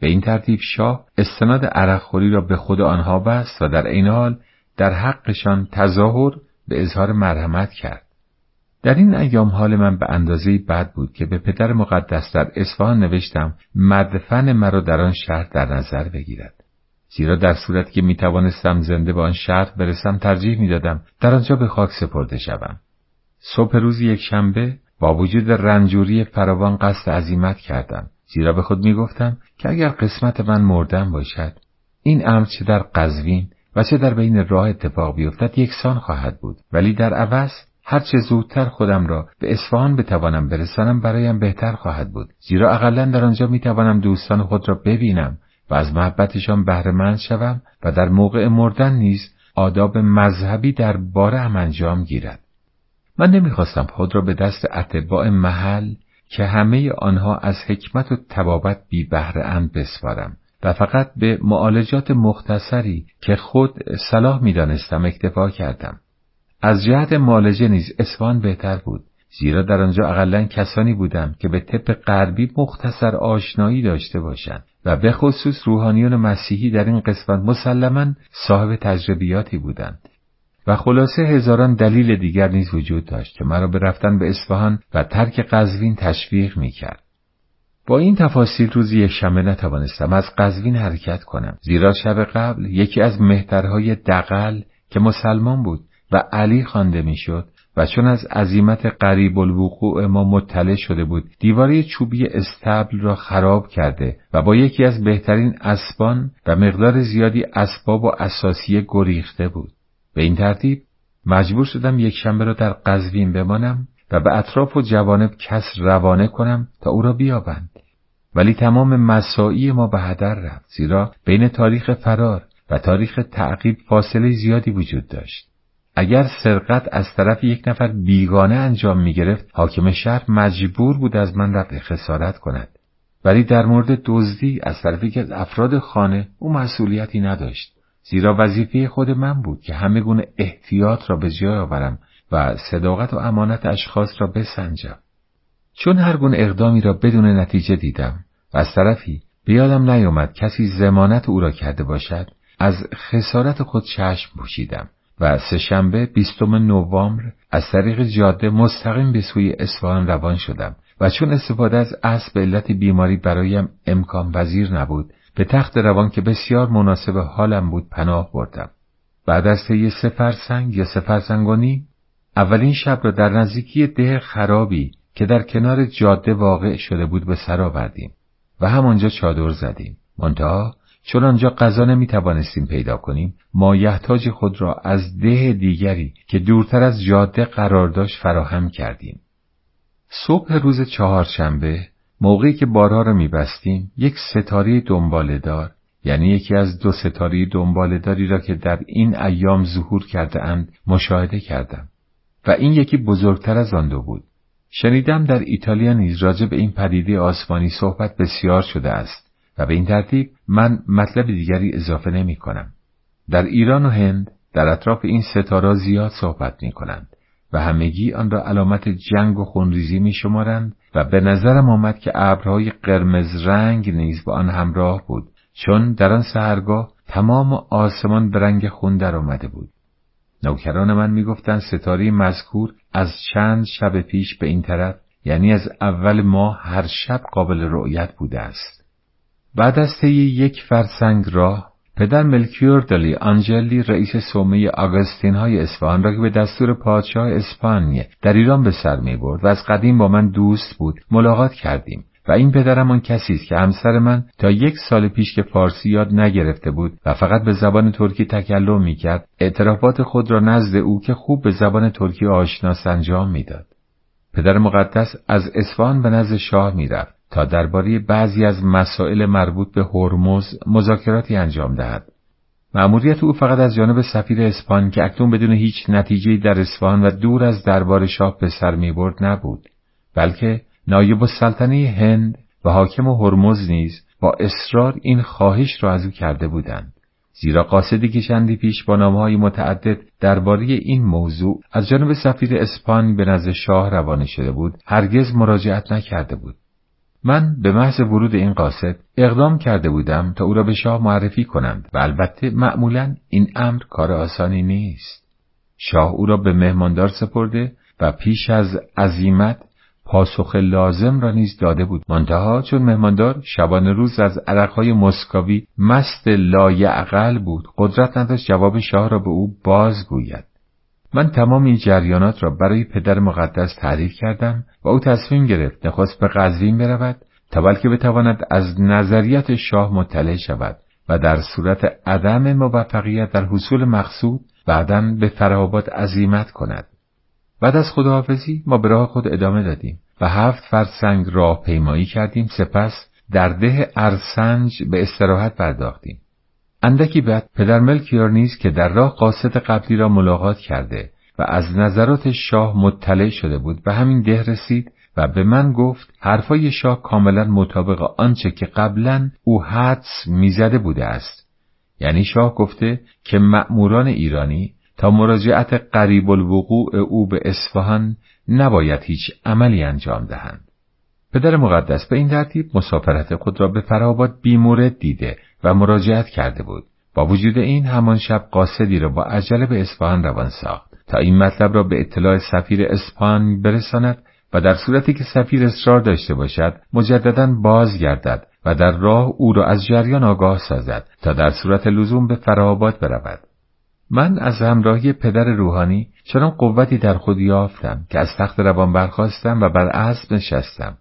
به این ترتیب شاه استناد عرقخوری را به خود آنها بست و در این حال در حقشان تظاهر به اظهار مرحمت کرد. در این ایام حال من به اندازه بد بود که به پدر مقدس در اصفهان نوشتم مدفن مرا در آن شهر در نظر بگیرد. زیرا در صورتی که می توانستم زنده به آن شهر برسم ترجیح می دادم در آنجا به خاک سپرده شوم. صبح روز یک شنبه با وجود رنجوری فراوان قصد عزیمت کردم. زیرا به خود می گفتم که اگر قسمت من مردن باشد این امر چه در قزوین و چه در بین راه اتفاق بیفتد یکسان خواهد بود. ولی در عوض هرچه زودتر خودم را به اصفهان بتوانم برسانم برایم بهتر خواهد بود. زیرا اقلا در آنجا می‌توانم دوستان خود را ببینم و از محبتشان بهرهمند شوم و در موقع مردن نیز آداب مذهبی در باره انجام گیرد. من نمی‌خواستم خود را به دست اتباع محل که همه آنها از حکمت و تبابت بی بهره اند بسپارم و فقط به معالجات مختصری که خود صلاح می‌دانستم اکتفا کردم. از جهت معالجه نیز اسفان بهتر بود زیرا در آنجا اقلا کسانی بودم که به طب غربی مختصر آشنایی داشته باشند و به خصوص روحانیون مسیحی در این قسمت مسلما صاحب تجربیاتی بودند و خلاصه هزاران دلیل دیگر نیز وجود داشت که مرا به رفتن به اصفهان و ترک قزوین تشویق می کرد. با این تفاصیل روزی یک شنبه نتوانستم از قزوین حرکت کنم زیرا شب قبل یکی از مهترهای دقل که مسلمان بود و علی خوانده می‌شد و چون از عظیمت قریب الوقوع ما مطلع شده بود دیواره چوبی استبل را خراب کرده و با یکی از بهترین اسبان و مقدار زیادی اسباب و اساسیه گریخته بود. به این ترتیب مجبور شدم یک شنبه را در قزوین بمانم و به اطراف و جوانب کس روانه کنم تا او را بیابند. ولی تمام مساعی ما به هدر رفت زیرا بین تاریخ فرار و تاریخ تعقیب فاصله زیادی وجود داشت. اگر سرقت از طرف یک نفر بیگانه انجام می گرفت حاکم شهر مجبور بود از من رفع خسارت کند. ولی در مورد دزدی از طرف یک از افراد خانه او مسئولیتی نداشت. زیرا وظیفه خود من بود که همه گونه احتیاط را به جای آورم و صداقت و امانت اشخاص را بسنجم. چون هر گونه اقدامی را بدون نتیجه دیدم و از طرفی بیادم نیامد کسی زمانت او را کرده باشد از خسارت خود چشم پوشیدم. و سهشنبه بیستم نوامبر از طریق جاده مستقیم به سوی اصفهان روان شدم و چون استفاده از اسب به علت بیماری برایم امکان وزیر نبود به تخت روان که بسیار مناسب حالم بود پناه بردم. بعد از طی سه فرسنگ یا سه اولین شب را در نزدیکی ده خرابی که در کنار جاده واقع شده بود به سر آوردیم و همانجا چادر زدیم. منتها چون آنجا غذا نمی توانستیم پیدا کنیم مایحتاج خود را از ده دیگری که دورتر از جاده قرار داشت فراهم کردیم. صبح روز چهارشنبه موقعی که بارها را میبستیم یک ستاره دنباله دار یعنی یکی از دو ستاره دنباله داری را که در این ایام ظهور کرده اند مشاهده کردم و این یکی بزرگتر از آن دو بود. شنیدم در ایتالیا نیز راجع به این پدیده آسمانی صحبت بسیار شده است و به این ترتیب من مطلب دیگری اضافه نمی کنم. در ایران و هند در اطراف این ستاره زیاد صحبت می کنند و همگی آن را علامت جنگ و خونریزی می شمارند و به نظرم آمد که ابرهای قرمز رنگ نیز با آن همراه بود چون در آن سهرگاه تمام آسمان به رنگ خون در آمده بود. نوکران من می‌گفتند ستاره مذکور از چند شب پیش به این طرف یعنی از اول ماه هر شب قابل رؤیت بوده است. بعد از طی یک فرسنگ راه پدر ملکیور دلی آنجلی رئیس سومه آگستین های اسفان را که به دستور پادشاه اسپانیه در ایران به سر می برد و از قدیم با من دوست بود ملاقات کردیم. و این پدرم آن کسی است که همسر من تا یک سال پیش که فارسی یاد نگرفته بود و فقط به زبان ترکی تکلم می‌کرد اعترافات خود را نزد او که خوب به زبان ترکی آشناس انجام می‌داد. پدر مقدس از اصفهان به نزد شاه می‌رفت. تا درباره بعضی از مسائل مربوط به هرمز مذاکراتی انجام دهد. مأموریت او فقط از جانب سفیر اسپان که اکنون بدون هیچ نتیجه در اصفهان و دور از دربار شاه به سر می‌برد نبود بلکه نایب السلطنه هند و حاکم هرمز نیز با اصرار این خواهش را از او کرده بودند. زیرا قاصدی که چندی پیش با نامهای متعدد درباره این موضوع از جانب سفیر اسپانی به نزد شاه روانه شده بود هرگز مراجعت نکرده بود. من به محض ورود این قاصد اقدام کرده بودم تا او را به شاه معرفی کنند و البته معمولا این امر کار آسانی نیست. شاه او را به مهماندار سپرده و پیش از عزیمت پاسخ لازم را نیز داده بود. منتها چون مهماندار شبانه روز از عرقهای مسکاوی مست لایعقل بود قدرت نداشت جواب شاه را به او بازگوید. من تمام این جریانات را برای پدر مقدس تعریف کردم و او تصمیم گرفت نخست به قزوین برود تا بلکه بتواند از نظریت شاه مطلع شود و در صورت عدم موفقیت در حصول مقصود بعدا به فرهابات عزیمت کند بعد از خداحافظی ما به راه خود ادامه دادیم و هفت فرسنگ راه پیمایی کردیم سپس در ده ارسنج به استراحت پرداختیم. اندکی بعد پدر ملکیار نیز که در راه قاصد قبلی را ملاقات کرده و از نظرات شاه مطلع شده بود به همین ده رسید و به من گفت حرفای شاه کاملا مطابق آنچه که قبلا او حدس می‌زده بوده است یعنی شاه گفته که مأموران ایرانی تا مراجعت قریب الوقوع او به اصفهان نباید هیچ عملی انجام دهند. پدر مقدس به این ترتیب مسافرت خود را به فراباد بیمورد دیده و مراجعت کرده بود. با وجود این همان شب قاصدی را با عجله به اصفهان روان ساخت تا این مطلب را به اطلاع سفیر اسپان برساند و در صورتی که سفیر اصرار داشته باشد مجددا بازگردد و در راه او را از جریان آگاه سازد تا در صورت لزوم به فراباد برود من از همراهی پدر روحانی چنان قوتی در خود یافتم که از تخت روان برخواستم و بر اسب نشستم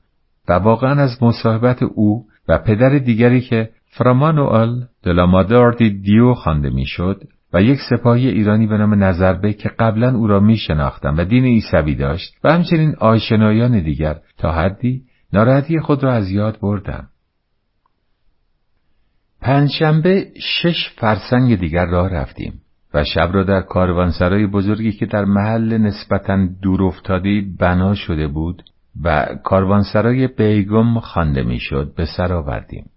و واقعا از مصاحبت او و پدر دیگری که فرامانوال دلامادار دی دیو خوانده می‌شد و یک سپاهی ایرانی به نام نظربه که قبلا او را می شناختم و دین عیسوی داشت و همچنین آشنایان دیگر تا حدی ناراحتی خود را از یاد بردم. پنجشنبه شش فرسنگ دیگر راه رفتیم. و شب را در کاروانسرای بزرگی که در محل نسبتا دور افتاده بنا شده بود و کاروانسرای بیگم خوانده می‌شد به سر آوردیم.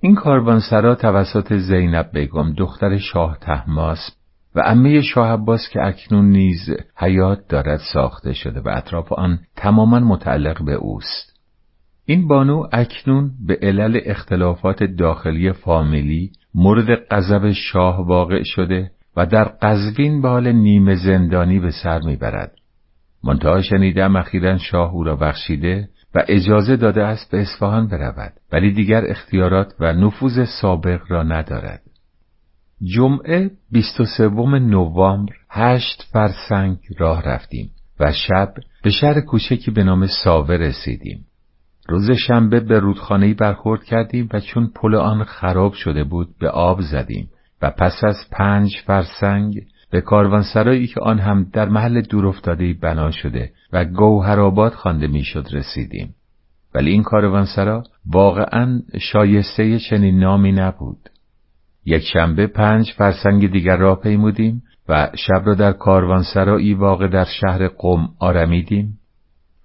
این کاروانسرا توسط زینب بیگم دختر شاه تحماس و امه شاه عباس که اکنون نیز حیات دارد ساخته شده و اطراف آن تماما متعلق به اوست. این بانو اکنون به علل اختلافات داخلی فامیلی مورد غضب شاه واقع شده و در قزوین به حال نیمه زندانی به سر می‌برد. منتها شنیدم اخیرا شاه او را بخشیده و اجازه داده است به اصفهان برود ولی دیگر اختیارات و نفوذ سابق را ندارد. جمعه 23 نوامبر هشت فرسنگ راه رفتیم و شب به شهر کوچکی به نام ساوه رسیدیم. روز شنبه به رودخانهی برخورد کردیم و چون پل آن خراب شده بود به آب زدیم و پس از پنج فرسنگ به کاروانسرایی که آن هم در محل دورافتادهای بنا شده و گوهرآباد خوانده می‌شد رسیدیم. ولی این کاروانسرا واقعا شایسته چنین نامی نبود. یک شنبه پنج فرسنگ دیگر را پیمودیم و شب را در کاروانسرایی واقع در شهر قم آرمیدیم.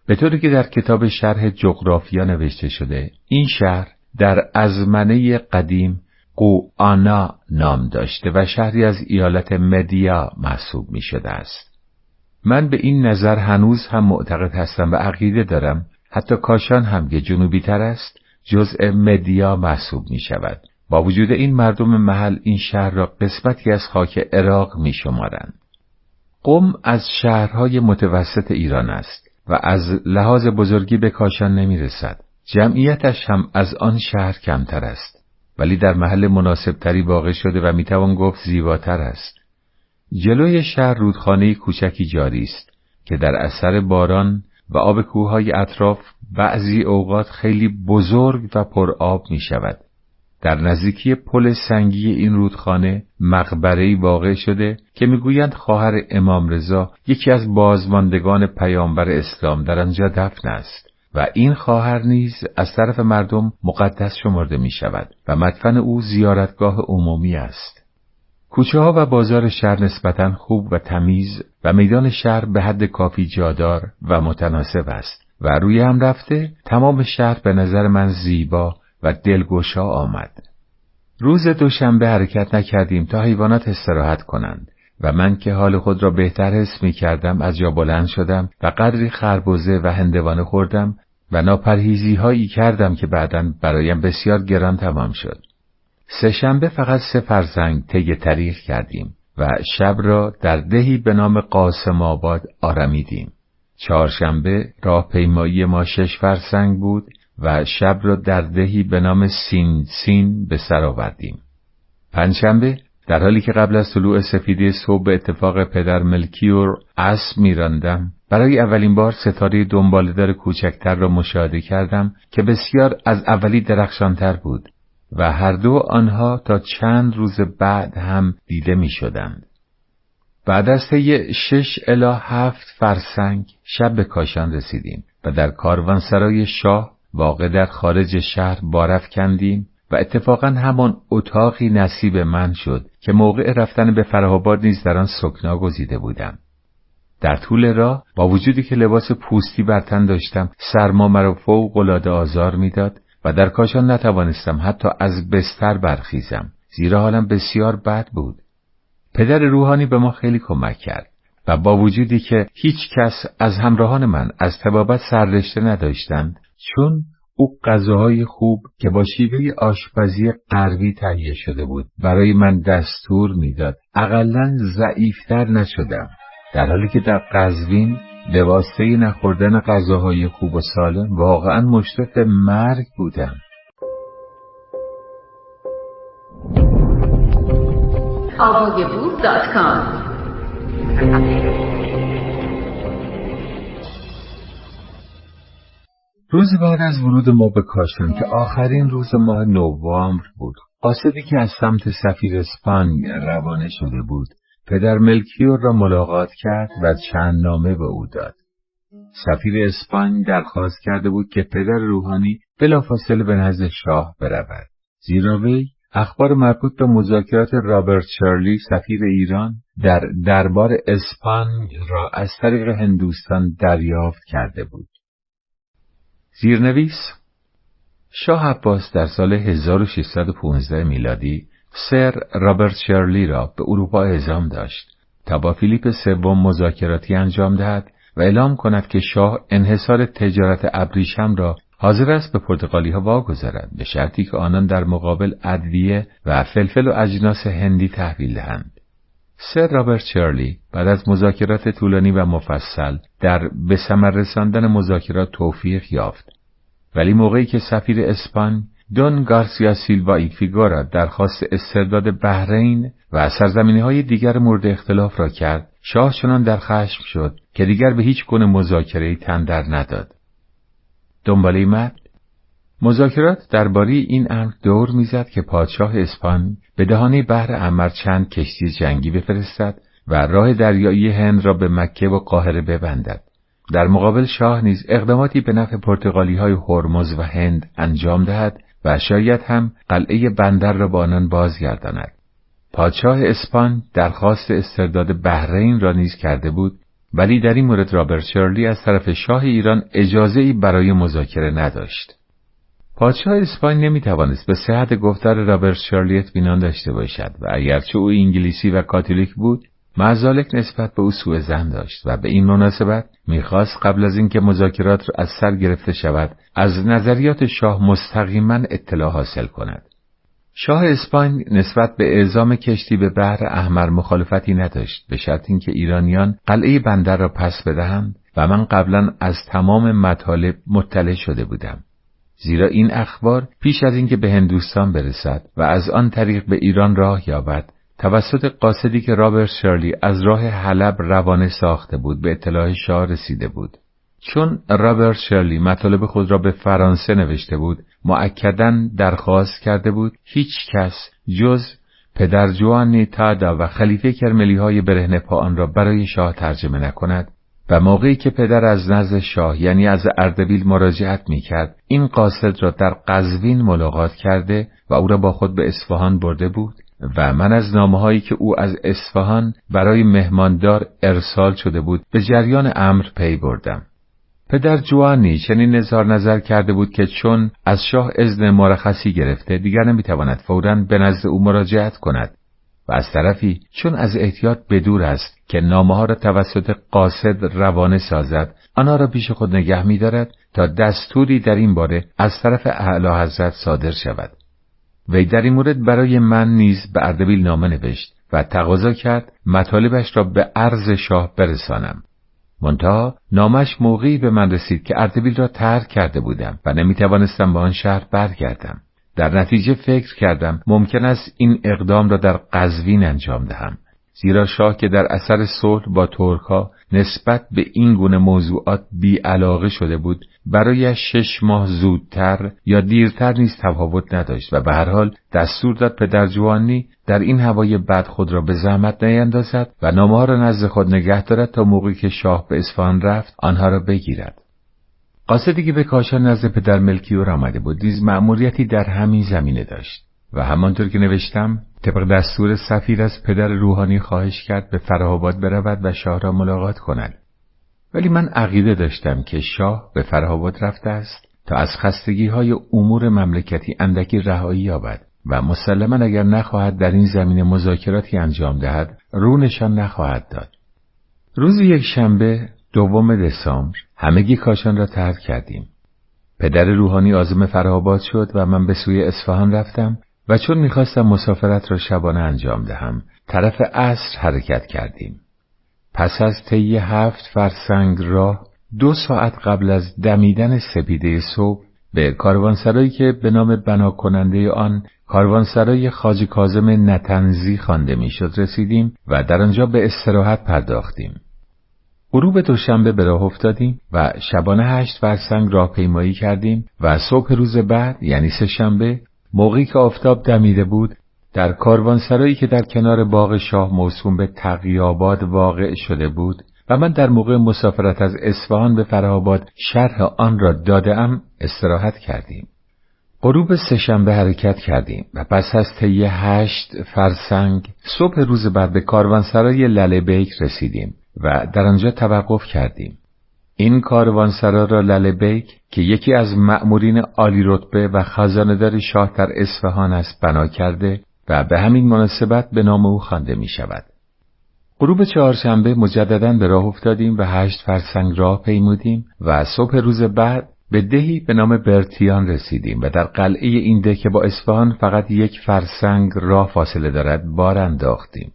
به طوری که در کتاب شرح جغرافیا نوشته شده این شهر در ازمنه قدیم قوانا نام داشته و شهری از ایالت مدیا محسوب می شده است. من به این نظر هنوز هم معتقد هستم و عقیده دارم حتی کاشان هم که جنوبی تر است جزء مدیا محسوب می شود. با وجود این مردم محل این شهر را قسمتی از خاک عراق می شمارند. قم از شهرهای متوسط ایران است و از لحاظ بزرگی به کاشان نمی رسد. جمعیتش هم از آن شهر کمتر است. ولی در محل مناسبتری واقع شده و می‌توان گفت زیباتر است. جلوی شهر رودخانه کوچکی جاری است که در اثر باران و آب کوههای اطراف بعضی اوقات خیلی بزرگ و پرآب می شود. در نزدیکی پل سنگی این رودخانه مقبره‌ای واقع شده که می‌گویند خواهر امام رضا یکی از بازماندگان پیامبر اسلام در آنجا دفن است. و این خواهر نیز از طرف مردم مقدس شمرده می شود و مدفن او زیارتگاه عمومی است. کوچه ها و بازار شهر نسبتا خوب و تمیز و میدان شهر به حد کافی جادار و متناسب است و روی هم رفته تمام شهر به نظر من زیبا و دلگشا آمد. روز دوشنبه حرکت نکردیم تا حیوانات استراحت کنند و من که حال خود را بهتر حس می کردم از جا بلند شدم و قدری خربوزه و هندوانه خوردم و ناپرهیزی هایی کردم که بعدا برایم بسیار گران تمام شد. سهشنبه فقط سه فرزنگ طی طریق کردیم و شب را در دهی به نام قاسم آباد آرمیدیم. چهارشنبه پیمایی ما شش فرسنگ بود و شب را در دهی به نام سین سین به سر آوردیم. پنجشنبه در حالی که قبل از طلوع سفیدی صبح اتفاق پدر ملکیور اسب میراندم برای اولین بار ستاره دنبالدار کوچکتر را مشاهده کردم که بسیار از اولی درخشانتر بود و هر دو آنها تا چند روز بعد هم دیده می شدند. بعد از طی شش الا هفت فرسنگ شب به کاشان رسیدیم و در کاروانسرای شاه واقع در خارج شهر بارف کندیم و اتفاقا همان اتاقی نصیب من شد که موقع رفتن به فراهاباد نیز در آن سکنا گزیده بودم. در طول راه با وجودی که لباس پوستی بر تن داشتم سرما مرا فوق العاده آزار می‌داد و در کاشان نتوانستم حتی از بستر برخیزم زیرا حالم بسیار بد بود پدر روحانی به ما خیلی کمک کرد و با وجودی که هیچ کس از همراهان من از تبابت سررشته نداشتند چون او غذاهای خوب که با شیوه آشپزی غربی تهیه شده بود برای من دستور می‌داد. اقلا ضعیفتر نشدم در حالی که در قزوین به واسطه نخوردن غذاهای خوب و سالم واقعا مشتق مرگ بودم. روز بعد از ورود ما به کاشان که آخرین روز ماه نوامبر بود قاصدی که از سمت سفیر اسپانیا روانه شده بود پدر ملکیور را ملاقات کرد و چند نامه به او داد. سفیر اسپانیا درخواست کرده بود که پدر روحانی بلافاصله به نزد شاه برود. زیرا وی اخبار مربوط به مذاکرات رابرت شرلی سفیر ایران در دربار اسپانیا را از طریق هندوستان دریافت کرده بود. زیرنویس شاه عباس در سال 1615 میلادی سر رابرت شرلی را به اروپا اعزام داشت تا با فیلیپ سوم مذاکراتی انجام دهد و اعلام کند که شاه انحصار تجارت ابریشم را حاضر است به پرتغالی ها واگذارد به شرطی که آنان در مقابل ادویه و فلفل و اجناس هندی تحویل دهند. سر رابرت شرلی بعد از مذاکرات طولانی و مفصل در به ثمر رساندن مذاکرات توفیق یافت. ولی موقعی که سفیر اسپان دون گارسیا سیلوا ایفیگورا درخواست استرداد بحرین و سرزمینی های دیگر مورد اختلاف را کرد شاه چنان در خشم شد که دیگر به هیچ گونه مذاکره تن در نداد. دنباله مد مذاکرات درباره این امر دور می‌زد که پادشاه اسپان به دهانه بحر امر چند کشتی جنگی بفرستد و راه دریایی هند را به مکه و قاهره ببندد. در مقابل شاه نیز اقداماتی به نفع پرتغالی های هرمز و هند انجام دهد و شاید هم قلعه بندر را با آنان بازگرداند. پادشاه اسپان درخواست استرداد بحرین را نیز کرده بود ولی در این مورد رابرت شرلی از طرف شاه ایران اجازه ای برای مذاکره نداشت. پادشاه اسپان نمی توانست به صحت گفتار رابرت شرلی اطمینان داشته باشد و اگرچه او انگلیسی و کاتولیک بود معزالک نسبت به او سوء زن داشت و به این مناسبت می‌خواست قبل از اینکه مذاکرات را از سر گرفته شود از نظریات شاه مستقیما اطلاع حاصل کند. شاه اسپان نسبت به اعزام کشتی به بحر احمر مخالفتی نداشت به شرط اینکه ایرانیان قلعه بندر را پس بدهند و من قبلا از تمام مطالب مطلع شده بودم. زیرا این اخبار پیش از اینکه به هندوستان برسد و از آن طریق به ایران راه یابد توسط قاصدی که رابرت شرلی از راه حلب روانه ساخته بود به اطلاع شاه رسیده بود. چون رابرت شرلی مطالب خود را به فرانسه نوشته بود معکدا درخواست کرده بود هیچ کس جز پدر جوانی تادا و خلیفه کرملی های برهنه پا آن را برای شاه ترجمه نکند و موقعی که پدر از نزد شاه یعنی از اردبیل مراجعت می کرد این قاصد را در قزوین ملاقات کرده و او را با خود به اصفهان برده بود. و من از نامه هایی که او از اصفهان برای مهماندار ارسال شده بود به جریان امر پی بردم. پدر جوانی چنین نظار نظر کرده بود که چون از شاه اذن مرخصی گرفته دیگر نمی‌تواند فورا به نزد او مراجعت کند و از طرفی چون از احتیاط بدور است که نامه ها را توسط قاصد روانه سازد آنها را پیش خود نگه میدارد تا دستوری در این باره از طرف اعلی حضرت صادر شود وی در این مورد برای من نیز به اردبیل نامه نوشت و تقاضا کرد مطالبش را به عرض شاه برسانم. منتها نامش موقعی به من رسید که اردبیل را ترک کرده بودم و نمی توانستم به آن شهر برگردم. در نتیجه فکر کردم ممکن است این اقدام را در قزوین انجام دهم. زیرا شاه که در اثر صلح با ترکها نسبت به این گونه موضوعات بی علاقه شده بود برای شش ماه زودتر یا دیرتر نیز تفاوت نداشت و به هر حال دستور داد پدر جوانی در این هوای بد خود را به زحمت نیندازد و نامه را نزد خود نگه دارد تا موقعی که شاه به اصفهان رفت آنها را بگیرد. قاصدی که به کاشان نزد پدر ملکیور آمده بود نیز مأموریتی در همین زمینه داشت و همانطور که نوشتم طبق دستور سفیر از پدر روحانی خواهش کرد به فرهاباد برود و شاه را ملاقات کند. ولی من عقیده داشتم که شاه به فرهاباد رفته است تا از خستگی های امور مملکتی اندکی رهایی یابد و مسلما اگر نخواهد در این زمین مذاکراتی انجام دهد رونشان نخواهد داد. روز یک شنبه دوم دسامبر همگی کاشان را ترک کردیم. پدر روحانی آزم فرهاباد شد و من به سوی اصفهان رفتم و چون می‌خواستم مسافرت را شبانه انجام دهم طرف عصر حرکت کردیم پس از طی هفت فرسنگ راه دو ساعت قبل از دمیدن سپیده صبح به کاروانسرایی که به نام بنا کننده آن کاروانسرای خاج کازم نتنزی خوانده می‌شد رسیدیم و در آنجا به استراحت پرداختیم. غروب دوشنبه به راه افتادیم و شبانه هشت فرسنگ راهپیمایی کردیم و صبح روز بعد یعنی سه شنبه موقعی که آفتاب دمیده بود در کاروانسرایی که در کنار باغ شاه موسوم به تقیاباد واقع شده بود و من در موقع مسافرت از اصفهان به فرهاباد شرح آن را دادم استراحت کردیم. غروب سهشنبه حرکت کردیم و پس از طی هشت فرسنگ صبح روز بعد به کاروانسرای لله بیک رسیدیم و در آنجا توقف کردیم. این کاروانسرا را لله بیک که یکی از مأمورین عالی رتبه و خزاندار شاه در اصفهان است بنا کرده و به همین مناسبت به نام او خوانده می شود. غروب چهارشنبه مجددا به راه افتادیم و هشت فرسنگ راه پیمودیم و صبح روز بعد به دهی به نام برتیان رسیدیم و در قلعه این ده که با اصفهان فقط یک فرسنگ راه فاصله دارد بار انداختیم.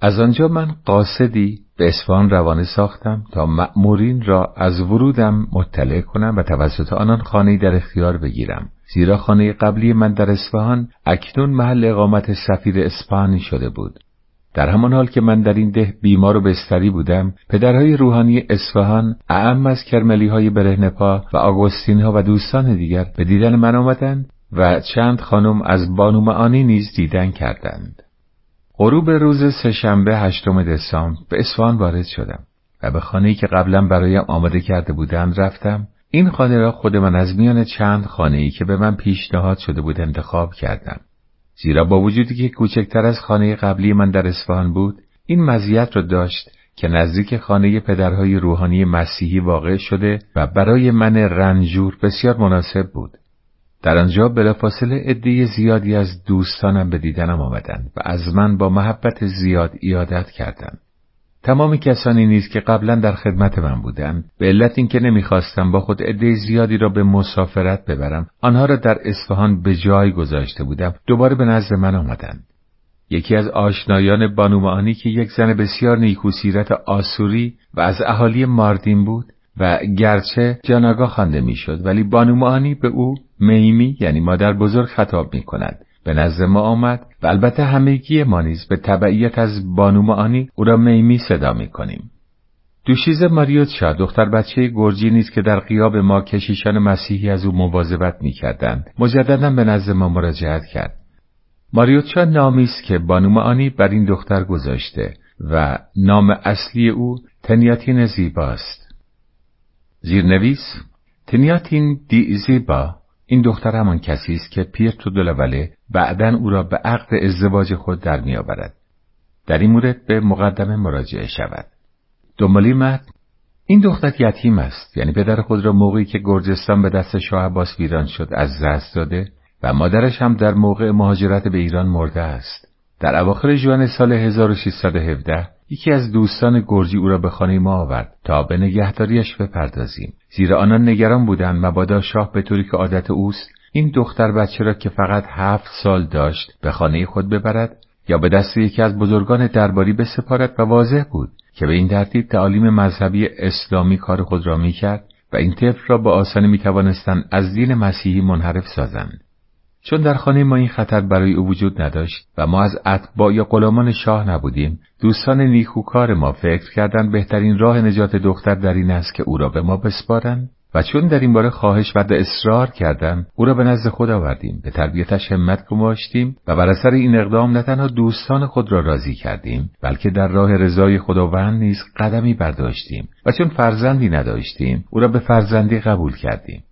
از آنجا من قاصدی به اصفهان روانه ساختم تا مأمورین را از ورودم مطلع کنم و توسط آنان خانه در اختیار بگیرم. زیرا خانه قبلی من در اصفهان اکنون محل اقامت سفیر اسپانی شده بود. در همان حال که من در این ده بیمار و بستری بودم پدرهای روحانی اصفهان اعم از کرملی های برهنپا و آگوستین ها و دوستان دیگر به دیدن من آمدند و چند خانم از بانو معانی نیز دیدن کردند. غروب روز سهشنبه هشتم دسامبر به اصفهان وارد شدم و به خانه‌ای که قبلا برایم آماده کرده بودند رفتم. این خانه را خود من از میان چند خانه‌ای که به من پیشنهاد شده بود انتخاب کردم. زیرا با وجودی که کوچکتر از خانه قبلی من در اصفهان بود این مزیت را داشت که نزدیک خانه پدرهای روحانی مسیحی واقع شده و برای من رنجور بسیار مناسب بود. در آنجا بلافاصله عده زیادی از دوستانم به دیدنم آمدند و از من با محبت زیاد ایادت کردند. تمام کسانی نیز که قبلا در خدمت من بودند به علت اینکه نمی‌خواستم با خود عده زیادی را به مسافرت ببرم آنها را در اصفهان به جای گذاشته بودم دوباره به نزد من آمدند. یکی از آشنایان بانومانی که یک زن بسیار نیکو سیرت آسوری و از اهالی ماردین بود و گرچه جاناگاه خوانده می‌شد ولی بانومانی به او میمی یعنی مادر بزرگ خطاب می کند به نزد ما آمد و البته همگی ما نیز به تبعیت از بانو معانی او را میمی صدا می کنیم. دوشیز ماریوت شاه دختر بچه گرجی نیست که در قیاب ما کشیشان مسیحی از او مواظبت می‌کردند مجددا به نزد ما مراجعت کرد. ماریوت شاه نامی است که بانو معانی بر این دختر گذاشته و نام اصلی او تنیاتین زیباست. زیرنویس تنیاتین دی زیبا این دختر همان کسی است که پیرتو دلوله بعدا او را به عقد ازدواج خود در میآورد. در این مورد به مقدمه مراجعه شود. دنبالی متن این دختر یتیم است یعنی پدر خود را موقعی که گرجستان به دست شاه عباس ویران شد از دست داده و مادرش هم در موقع مهاجرت به ایران مرده است. در اواخر ژوئن سال 1617 یکی از دوستان گرجی او را به خانه ما آورد تا به نگهداریش بپردازیم. زیرا آنان نگران بودند مبادا شاه به طوری که عادت اوست این دختر بچه را که فقط هفت سال داشت به خانه خود ببرد یا به دست یکی از بزرگان درباری بسپارد و واضح بود که به این ترتیب تعالیم مذهبی اسلامی کار خود را می‌کرد و این طفل را با آسانی می‌توانستند از دین مسیحی منحرف سازند. چون در خانه ما این خطر برای او وجود نداشت و ما از اتباع یا غلامان شاه نبودیم دوستان نیکوکار ما فکر کردند بهترین راه نجات دختر در این است که او را به ما بسپارند و چون در این باره خواهش و اصرار کردم او را به نزد خود آوردیم به تربیتش همت گماشتیم و بر اثر این اقدام نه تنها دوستان خود را راضی کردیم بلکه در راه رضای خداوند نیز قدمی برداشتیم و چون فرزندی نداشتیم او را به فرزندی قبول کردیم.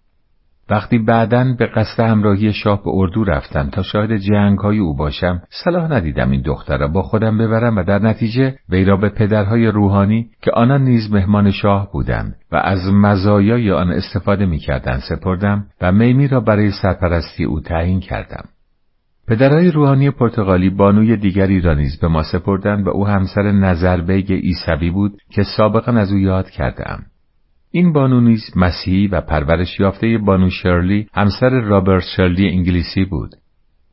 وقتی بعدا به قصد همراهی شاه به اردو رفتم تا شاهد جنگ های او باشم صلاح ندیدم این دختر را با خودم ببرم و در نتیجه وی را به پدرهای روحانی که آنان نیز مهمان شاه بودند و از مزایای آن استفاده می‌کردند سپردم و میمی را برای سرپرستی او تعیین کردم. پدرهای روحانی پرتغالی بانوی دیگری را نیز به ما سپردند و او همسر نظربیگ ایسوی بود که سابقا از او یاد کردم این بانو نیز مسیحی و پرورش یافته بانو شرلی همسر رابرت شرلی انگلیسی بود.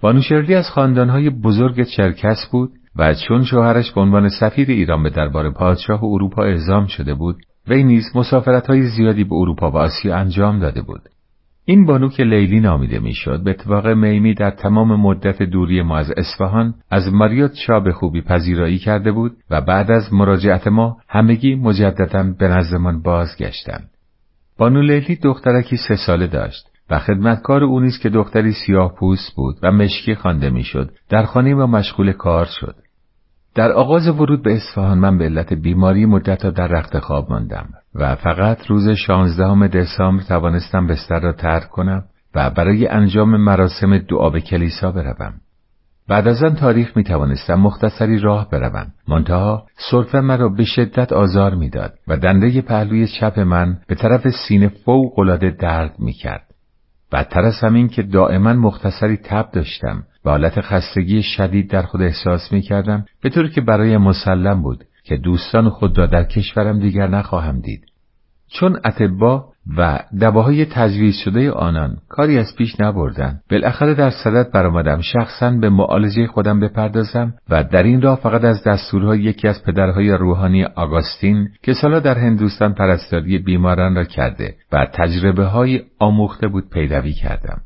بانو شرلی از خاندانهای بزرگ چرکس بود و چون شوهرش به عنوان سفیر ایران به دربار پادشاه اروپا اعزام شده بود وی نیز مسافرتهای زیادی به اروپا و آسیا انجام داده بود. این بانو که لیلی نامیده می‌شد به اتفاق میمی در تمام مدت دوری ما از اصفهان از ماریوت شاه به خوبی پذیرایی کرده بود و بعد از مراجعت ما همگی مجددا به نزدمان بازگشتند. بانو لیلی دخترکی سه ساله داشت و خدمتکار او نیز که دختری سیاه پوست بود و مشکی خوانده می‌شد در خانه ما مشغول کار شد. در آغاز ورود به اصفهان من به علت بیماری مدت در رخت خواب ماندم و فقط روز شانزدهم دسامبر توانستم بستر را ترک کنم و برای انجام مراسم دعا به کلیسا بروم. بعد از آن تاریخ می توانستم مختصری راه بروم. منتها سرفه مرا به شدت آزار می‌داد و دنده پهلوی چپ من به طرف سینه فوق العاده درد می کرد. بدتر از همین که دائما مختصری تب داشتم و حالت خستگی شدید در خود احساس می کردم به طوری که برای مسلم بود که دوستان خود را در کشورم دیگر نخواهم دید. چون اتبا و دواهای تجویز شده آنان کاری از پیش نبردن. بالاخره در صدت برآمدم. شخصا به معالجه خودم بپردازم و در این راه فقط از دستورهای یکی از پدرهای روحانی آگاستین که سالا در هندوستان پرستاری بیماران را کرده و تجربه های آموخته بود پیروی کردم.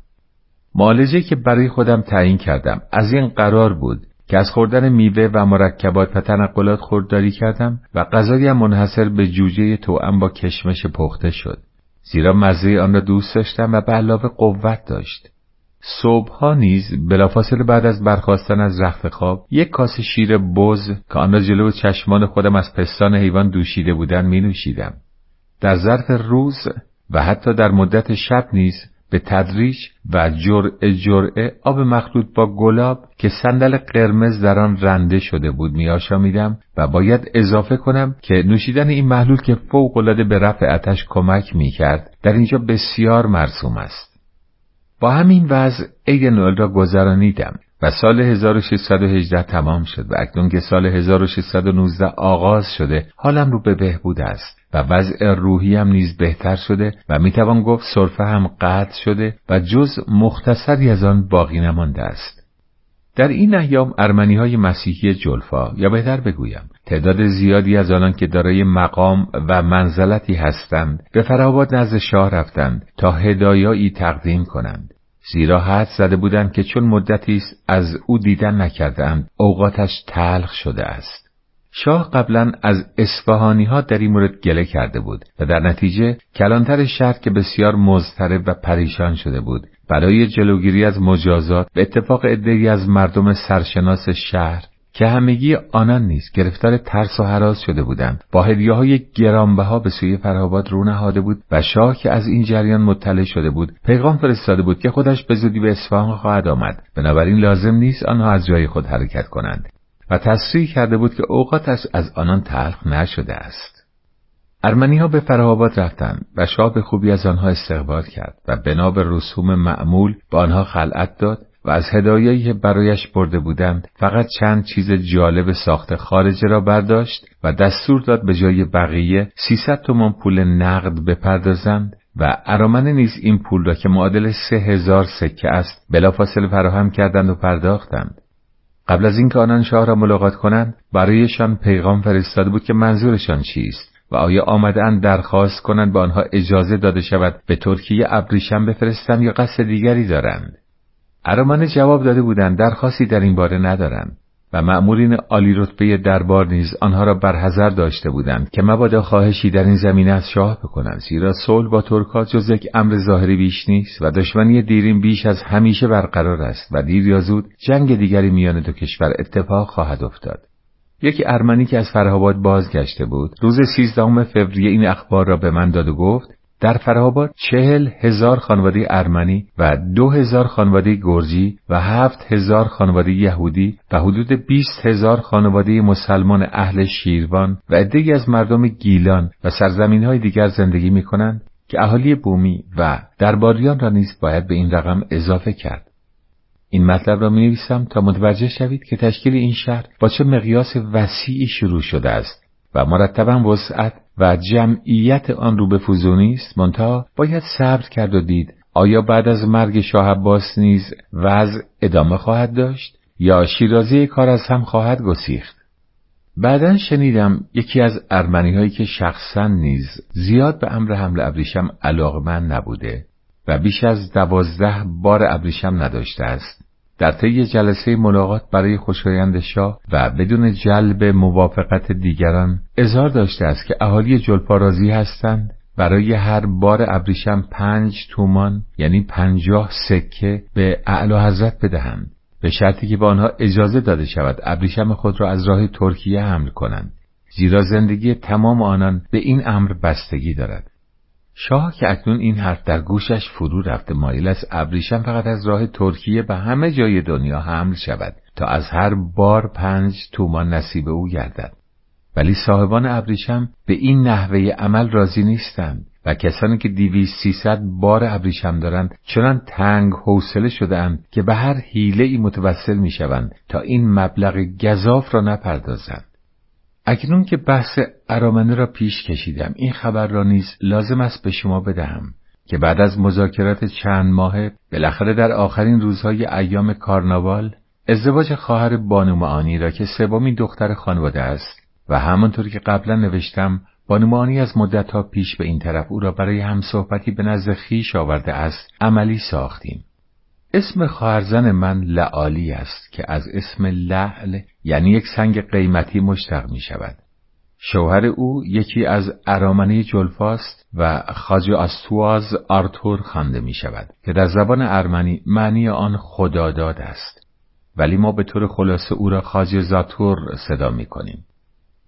معالجه که برای خودم تعیین کردم. از این قرار بود که از خوردن میوه و مرکبات و تنقلات خورداری کردم و غذایی منحصر به جوجه توأم با کشمش پخته شد زیرا مزه آن را دوست داشتم و به علاوه قوت داشت صبحها نیز بلافاصله بعد از برخواستن از رخت خواب یک کاسه شیر بز که آن را جلو چشمان خودم از پستان حیوان دوشیده بودن می نوشیدم. در ظرف روز و حتی در مدت شب نیز به تدریج و جرعه جرعه آب مخلوط با گلاب که صندل قرمز در آن رنده شده بود میآشامیدم و باید اضافه کنم که نوشیدن این محلول که فوقالعاده به رفع آتش کمک می‌کرد در اینجا بسیار مرسوم است. با همین وضع عید نوئل را گذرانیدم و سال 1618 تمام شد و اکنون که سال 1619 آغاز شده حالم رو به بهبود است. و وضع روحیم نیز بهتر شده و می‌توان گفت صرفه هم قطع شده و جز مختصری از آن باقی نمانده است. در این ایام ارمنی های مسیحی جلفا یا بهتر بگویم تعداد زیادی از آنان که دارای مقام و منزلتی هستند به فراباد نزد شاه رفتند تا هدایایی تقدیم کنند. زیرا حد زده بودند که چون مدتی است از او دیدن نکردند اوقاتش تلخ شده است. شاه قبلا از اصفهانی ها در این مورد گله کرده بود و در نتیجه کلانتر شهر که بسیار مضطرب و پریشان شده بود. برای جلوگیری از مجازات به اتفاق عدهای از مردم سرشناس شهر که همگی آنان نیز گرفتار ترس و حراس شده بودند با هدیه های گرانبها به سوی فرهاباد رو نهاده بود و شاه که از این جریان مطلع شده بود پیغام فرستاده بود که خودش به زودی به اصفهان خواهد آمد. بنابراین لازم نیست آنها از جای خود حرکت کنند. و تصریح کرده بود که اوقاتش از آنان تلخ نشده است. ارمنی ها به فرهاباد رفتند و شاه به خوبی از آنها استقبال کرد و بنا به رسوم معمول به آنها خلعت داد و از هدایایی که برایش برده بودند فقط چند چیز جالب ساخت خارجه را برداشت و دستور داد به جای بقیه سیصد تومان پول نقد بپردازند و ارامنه نیز این پول را که معادل سه هزار سکه است بلافاصله فراهم کردند و پرداختند. قبل از اینکه آنان شاه را ملاقات کنند برایشان پیغام فرستاده بود که منظورشان چیست و آیا آمدهاند درخواست کنند به آنها اجازه داده شود به ترکیه ابریشم بفرستند یا قصد دیگری دارند؟ ارامنه جواب داده بودند درخواستی در این باره ندارند. و مأمورین عالی رتبه دربار نیز آنها را برحضر داشته بودند که مبادا خواهشی در این زمینه از شاه بکنند زیرا صلح با ترکات جز یک امر ظاهری بیش نیست و دشمنی دیرین بیش از همیشه برقرار است و دیر یا زود جنگ دیگری میان دو کشور اتفاق خواهد افتاد. یکی ارمنی که از فرهاباد بازگشته بود روز سیزدهم فوریه این اخبار را به من داد و گفت در فرهاباد چهل هزار خانواده ارمنی و دو هزار خانواده گرجی و هفت هزار خانواده یهودی و حدود بیست هزار خانواده مسلمان اهل شیروان و عدهای از مردم گیلان و سرزمین های دیگر زندگی می کنند که اهالی بومی و درباریان را نیز باید به این رقم اضافه کرد. این مطلب را می نویسم تا متوجه شوید که تشکیل این شهر با چه مقیاس وسیعی شروع شده است و مرتبا وسعت و جمعیت آن رو به فوزونی است منتها باید صبر کرد و دید آیا بعد از مرگ شاه عباس نیز وضع ادامه خواهد داشت یا شیرازی کار از هم خواهد گسیخت؟ بعدا شنیدم یکی از ارمنی هایی که شخصا نیز زیاد به امر حمل ابریشم علاقمند نبوده و بیش از دوازده بار ابریشم نداشته است. در طی جلسه ملاقات برای خوشایند شاه و بدون جلب موافقت دیگران اظهار داشته است که اهالی جلپارازی هستند. برای هر بار ابریشم پنج تومان یعنی پنجاه سکه به اعلی حضرت بدهند. به شرطی که به آنها اجازه داده شود ابریشم خود را از راه ترکیه حمل کنند. زیرا زندگی تمام آنان به این امر بستگی دارد. شاه که اکنون این حرف در گوشش فرو رفته مایل است ابریشم فقط از راه ترکیه به همه جای دنیا حمل شود تا از هر بار پنج تومان نصیب او گردد. ولی صاحبان ابریشم به این نحوه عمل راضی نیستند و کسانی که دیویست سیصد بار ابریشم دارند چنان تنگ حوصله شدهاند که به هر حیله ای متوسل می‌شوند تا این مبلغ گذاف را نپردازند. اکنون که بحث ارامنه را پیش کشیدم این خبر را نیز لازم است به شما بدهم که بعد از مذاکرات چند ماه بالاخره در آخرین روزهای ایام کارناوال ازدواج خواهر بانو معانی را که سومین دختر خانواده است و همانطور که قبلا نوشتم بانو معانی از مدتها پیش به این طرف او را برای همصحبتی به نزد خیش آورده است عملی ساختیم. اسم خواهرزن من لعالی است که از اسم لعل یعنی یک سنگ قیمتی مشتق می شود. شوهر او یکی از ارامنه جلفاست و خاج آستواز آرتور خوانده می شود که در زبان ارمنی معنی آن خداداد است ولی ما به طور خلاصه او را خاج زاتور صدا می کنیم.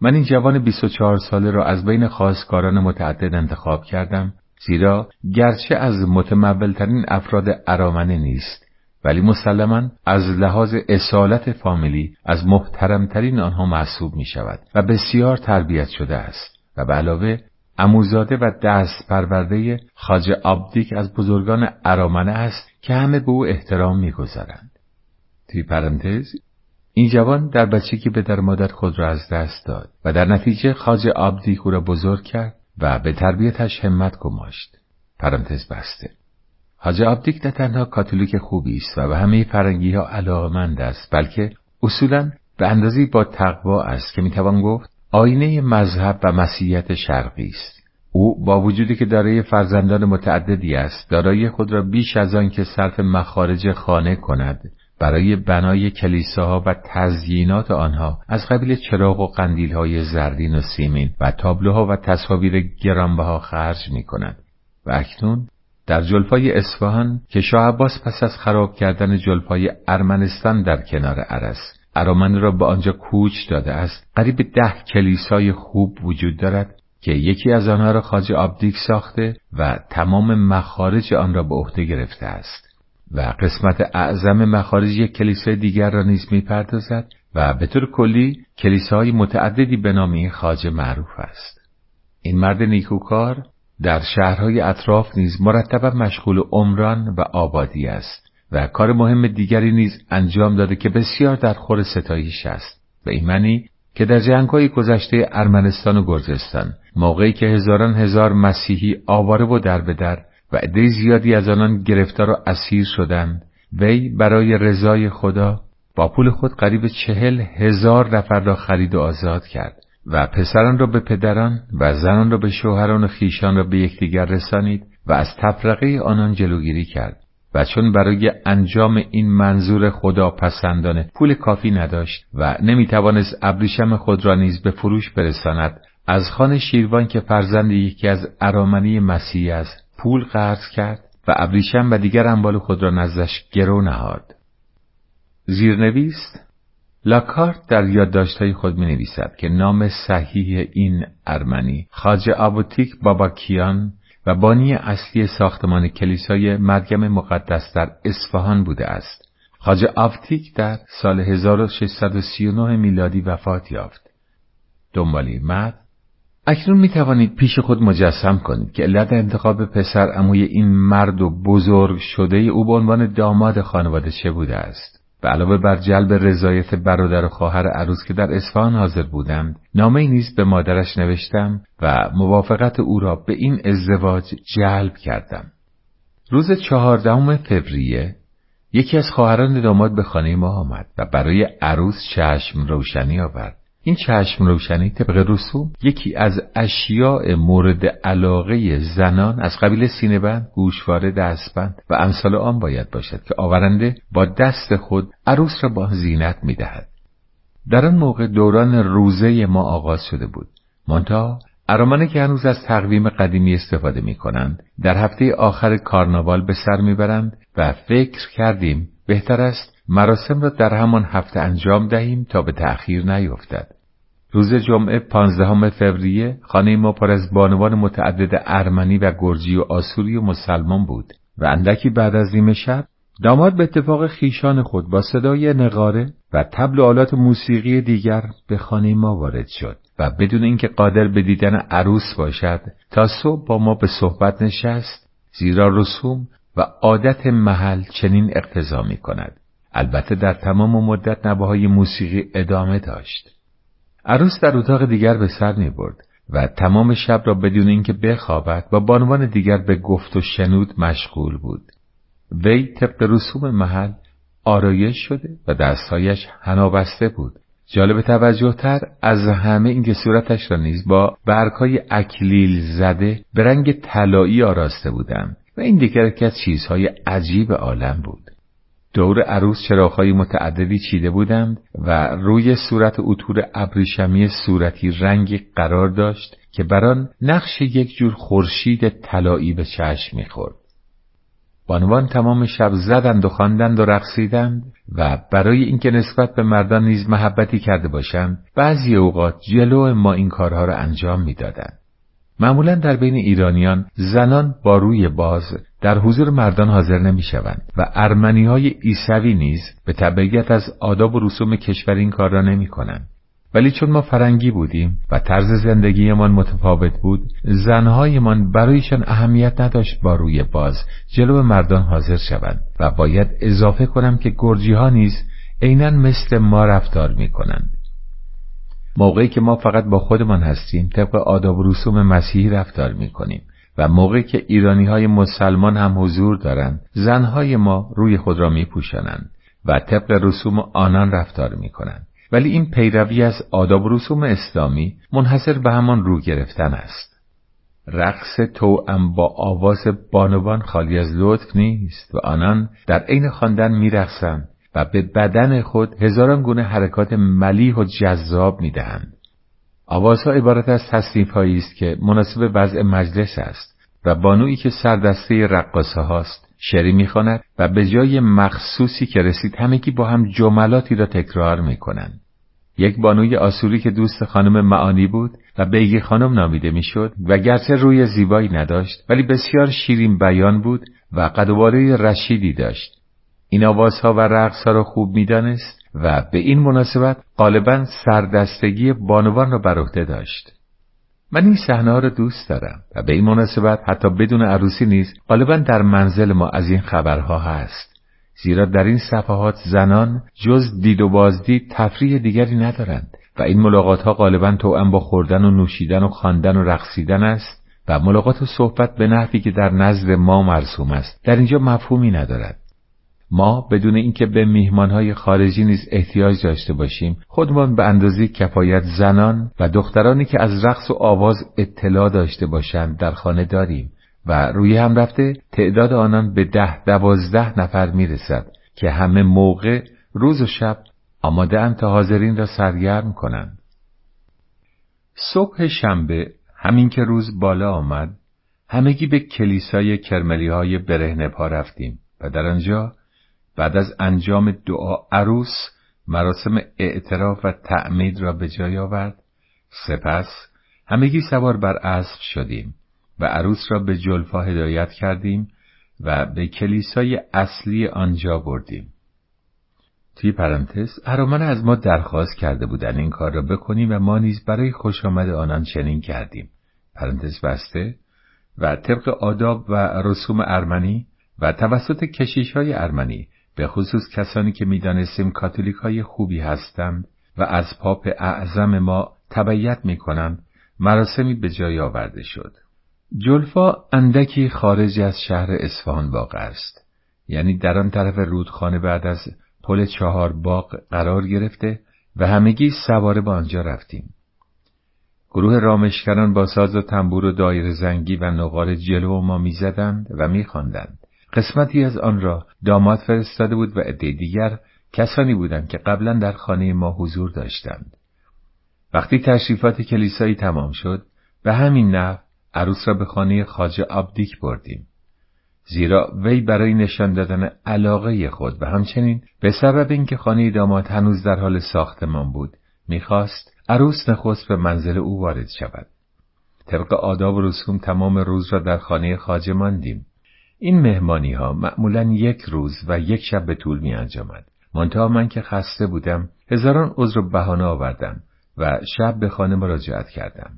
من این جوان 24 ساله را از بین خواستگاران متعدد انتخاب کردم زیرا گرچه از متمولترین افراد ارامنه نیست ولی مسلما از لحاظ اصالت فامیلی از محترمترین آنها محسوب می شود و بسیار تربیت شده است و به علاوه اموزاده و دست پرورده خاج آبدیک از بزرگان ارامنه است که همه به او احترام می‌گذارند. توی پرانتز این جوان در بچگی به در مادر خود را از دست داد و در نتیجه خاج آبدیک او را بزرگ کرد و به تربیتش همت گماشت. پرانتز بسته. حاج آبدیک نه تنها کاتولیک خوبی است و به همه فرنگی ها علاقمند است بلکه اصولا به اندازی با تقوا است که می‌توان گفت آینه مذهب و مسیحیت شرقی است. او با وجودی که دارای فرزندان متعددی است دارای خود را بیش از آن که صرف مخارج خانه کند برای بنای کلیساها و تزیینات آنها از قبیل چراغ و قندیلهای زردین و سیمین و تابلوها و تصاویر گرانبها خرج می کند و اکنون در جلفای اصفهان که شاه عباس پس از خراب کردن جلفای ارمنستان در کنار عرس ارامن را به آنجا کوچ داده است قریب ده کلیسای خوب وجود دارد که یکی از آنها را خاج آبدیک ساخته و تمام مخارج آن را به عهده گرفته است. و قسمت اعظم مخارج یک کلیسای دیگر را نیز می‌پردازد و به طور کلی کلیساهای متعددی به نام این خاجه معروف است. این مرد نیکوکار در شهرهای اطراف نیز مرتبا مشغول عمران و آبادی است و کار مهم دیگری نیز انجام داده که بسیار در خور ستایش است به این معنی که در جنگهای گذشته ارمنستان و گرجستان موقعی که هزاران هزار مسیحی آواره و در به در و عده زیادی از آنان گرفتار و اسیر شدند. وی برای رضای خدا با پول خود قریب چهل هزار نفر را خرید و آزاد کرد و پسران را به پدران و زنان را به شوهران و خیشان را به یکدیگر رسانید و از تفرقه آنان جلوگیری کرد و چون برای انجام این منظور خدا پسندانه پول کافی نداشت و نمی‌توانست ابریشم خود را نیز به فروش برساند از خان شیروان که فرزند یکی از ارامنی مسیحی است پول قرض کرد و ابریشم و دیگر انبال خود را نزدش گرو نهاد. زیرنویس لاکارت در یادداشتهای خود می نویسد که نام صحیح این ارمنی خاج آبوتیک باباکیان و بانی اصلی ساختمان کلیسای مرگم مقدس در اصفهان بوده است. خاج آبتیک در سال 1639 میلادی وفات یافت. دنبالی مد اکنون می توانید پیش خود مجسم کنید که علت انتخاب پسر اموی این مرد و بزرگ شده او به عنوان داماد خانواده چه بوده است. به علاوه بر جلب رضایت برادر و خواهر عروس که در اصفهان حاضر بودند نامه نیز به مادرش نوشتم و موافقت او را به این ازدواج جلب کردم روز چهاردهم فوریه یکی از خواهران داماد به خانه ما آمد و برای عروس چشم روشنی آورد این چشم روشنی طبق رسوم یکی از اشیاء مورد علاقه زنان از قبیل سینهبند، گوشواره، دستبند و امثال آن باید باشد که آورنده با دست خود عروس را با زینت می‌دهد. در آن موقع دوران روزه ما آغاز شده بود. منتها ارامنه که هنوز از تقویم قدیمی استفاده می کنند در هفته آخر کارناوال به سر می‌برند و فکر کردیم بهتر است مراسم را در همان هفته انجام دهیم تا به تأخیر نیفتد. روز جمعه پانزدهم فوریه خانه ما پر از بانوان متعدد ارمنی و گرجی و آسوری و مسلمان بود و اندکی بعد از نیمه شب داماد به اتفاق خیشان خود با صدای نقاره و تبل و آلات موسیقی دیگر به خانه ما وارد شد و بدون اینکه قادر به دیدن عروس باشد تا صبح با ما به صحبت نشست زیرا رسوم و عادت محل چنین اقتضا می کند البته در تمام مدت نواهای موسیقی ادامه داشت. عروس در اتاق دیگر به سر می برد و تمام شب را بدون اینکه بخوابد با بانوان دیگر به گفت و شنود مشغول بود. وی طبق رسوم محل آرایش شده و دستهایش هنابسته بود. جالب توجه تر از همه اینکه صورتش را نیز با برگهای اکلیل زده به رنگ طلایی آراسته بودند و این دیگر که از چیزهای عجیب عالم بود. دور عروس چراغهای متعددی چیده بودند و روی صورت اطور ابریشمی صورتی رنگی قرار داشت که بران نقش یک جور خورشید طلایی به چشم می‌خورد. بانوان تمام شب زدند و خواندند و رقصیدند و برای اینکه نسبت به مردان نیز محبتی کرده باشند بعضی اوقات جلو ما این کارها را انجام می‌دادند معمولا در بین ایرانیان زنان با روی باز در حضور مردان حاضر نمی شوند و ارمنی های ایسوی نیز به تبعیت از آداب و رسوم کشور این کار را نمی کنند. ولی چون ما فرنگی بودیم و طرز زندگیمان متفاوت بود زنهایمان برایشان اهمیت نداشت با روی باز جلو مردان حاضر شوند و باید اضافه کنم که گرجی ها نیز عینا مثل ما رفتار می کنند. موقعی که ما فقط با خودمان هستیم طبق آداب و رسوم مسیحی رفتار می کنیم و موقعی که ایرانی های مسلمان هم حضور دارند زنهای ما روی خود را می و طبق رسوم آنان رفتار می کنند. ولی این پیروی از آداب و رسوم اسلامی منحصر به همان رو گرفتن است. رقص توأم با آواز بانوان خالی از لطف نیست و آنان در عین خواندن میرقصند و به بدن خود هزاران گونه حرکات ملیح و جذاب می‌دهند. آوازها عبارت از تصنیف است که مناسب وضع مجلس است و بانویی که سردسته رقاصه هاست شعری می‌خواند و به جای مخصوصی که رسید همگی با هم جملاتی را تکرار می‌کنند. یک بانوی آسوری که دوست خانم معانی بود و بیگی خانم نامیده می‌شد و گرچه روی زیبایی نداشت ولی بسیار شیرین بیان بود و قدواره رشیدی داشت این آوازها و رقصها را خوب می‌دانست و به این مناسبت غالبا سردستگی بانوان را بر عهده داشت. من این صحنه ها را دوست دارم و به این مناسبت حتی بدون عروسی نیز غالبا در منزل ما از این خبرها هست. زیرا در این صفحات زنان جز دید و بازدید تفریح دیگری ندارند و این ملاقات ها غالبا توأم با خوردن و نوشیدن و خواندن و رقصیدن است و ملاقات و صحبت به نحوی که در نزد ما مرسوم است. در اینجا مفهومی ندارد. ما بدون اینکه به میهمانهای خارجی نیز احتیاج داشته باشیم خودمان به اندازه کفایت زنان و دخترانی که از رقص و آواز اطلاع داشته باشند در خانه داریم و روی هم رفته تعداد آنان به ده دوازده نفر می‌رسد که همه موقع روز و شب آماده تا حاضرین را سرگرم کنند. صبح شنبه همین که روز بالا آمد همگی به کلیسای کرملی های برهنه پا رفتیم و در آنجا بعد از انجام دعا عروس مراسم اعتراف و تعمید را به جای آورد سپس همگی سوار بر اسب شدیم و عروس را به جلفا هدایت کردیم و به کلیسای اصلی آنجا بردیم. توی پرانتز ارامن از ما درخواست کرده بودن این کار را بکنیم و ما نیز برای خوش آمد آنان چنین کردیم. پرانتز بسته و طبق آداب و رسوم ارمنی و توسط کشیش های ارمنی به خصوص کسانی که می‌دانستیم کاتولیک های خوبی هستند و از پاپ اعظم ما تبعیت می کنند مراسمی به جای آورده شد. جلفا اندکی خارج از شهر اصفهان واقع است. یعنی در آن طرف رودخانه بعد از پل چهار باغ قرار گرفته و همگی سواره به آنجا رفتیم. گروه رامشگران با ساز و تنبور و دایر زنگی و نقار جلو ما می‌زدند و میخواندند. قسمتی از آن را داماد فرستاده بود و عده دیگر کسانی بودند که قبلا در خانه ما حضور داشتند وقتی تشریفات کلیسایی تمام شد به همین نحو عروس را به خانه خاجه عبدیک بردیم. زیرا وی برای نشان دادن علاقه خود و همچنین به سبب اینکه خانه داماد هنوز در حال ساختمان بود می‌خواست عروس نخست به منزل او وارد شود. طبق آداب و رسوم تمام روز را در خانه خاجه ماندیم. این مهمانی ها معمولا یک روز و یک شب به طول می انجامد. منتها من که خسته بودم هزاران عذر و بهانه آوردم و شب به خانه مراجعت کردم.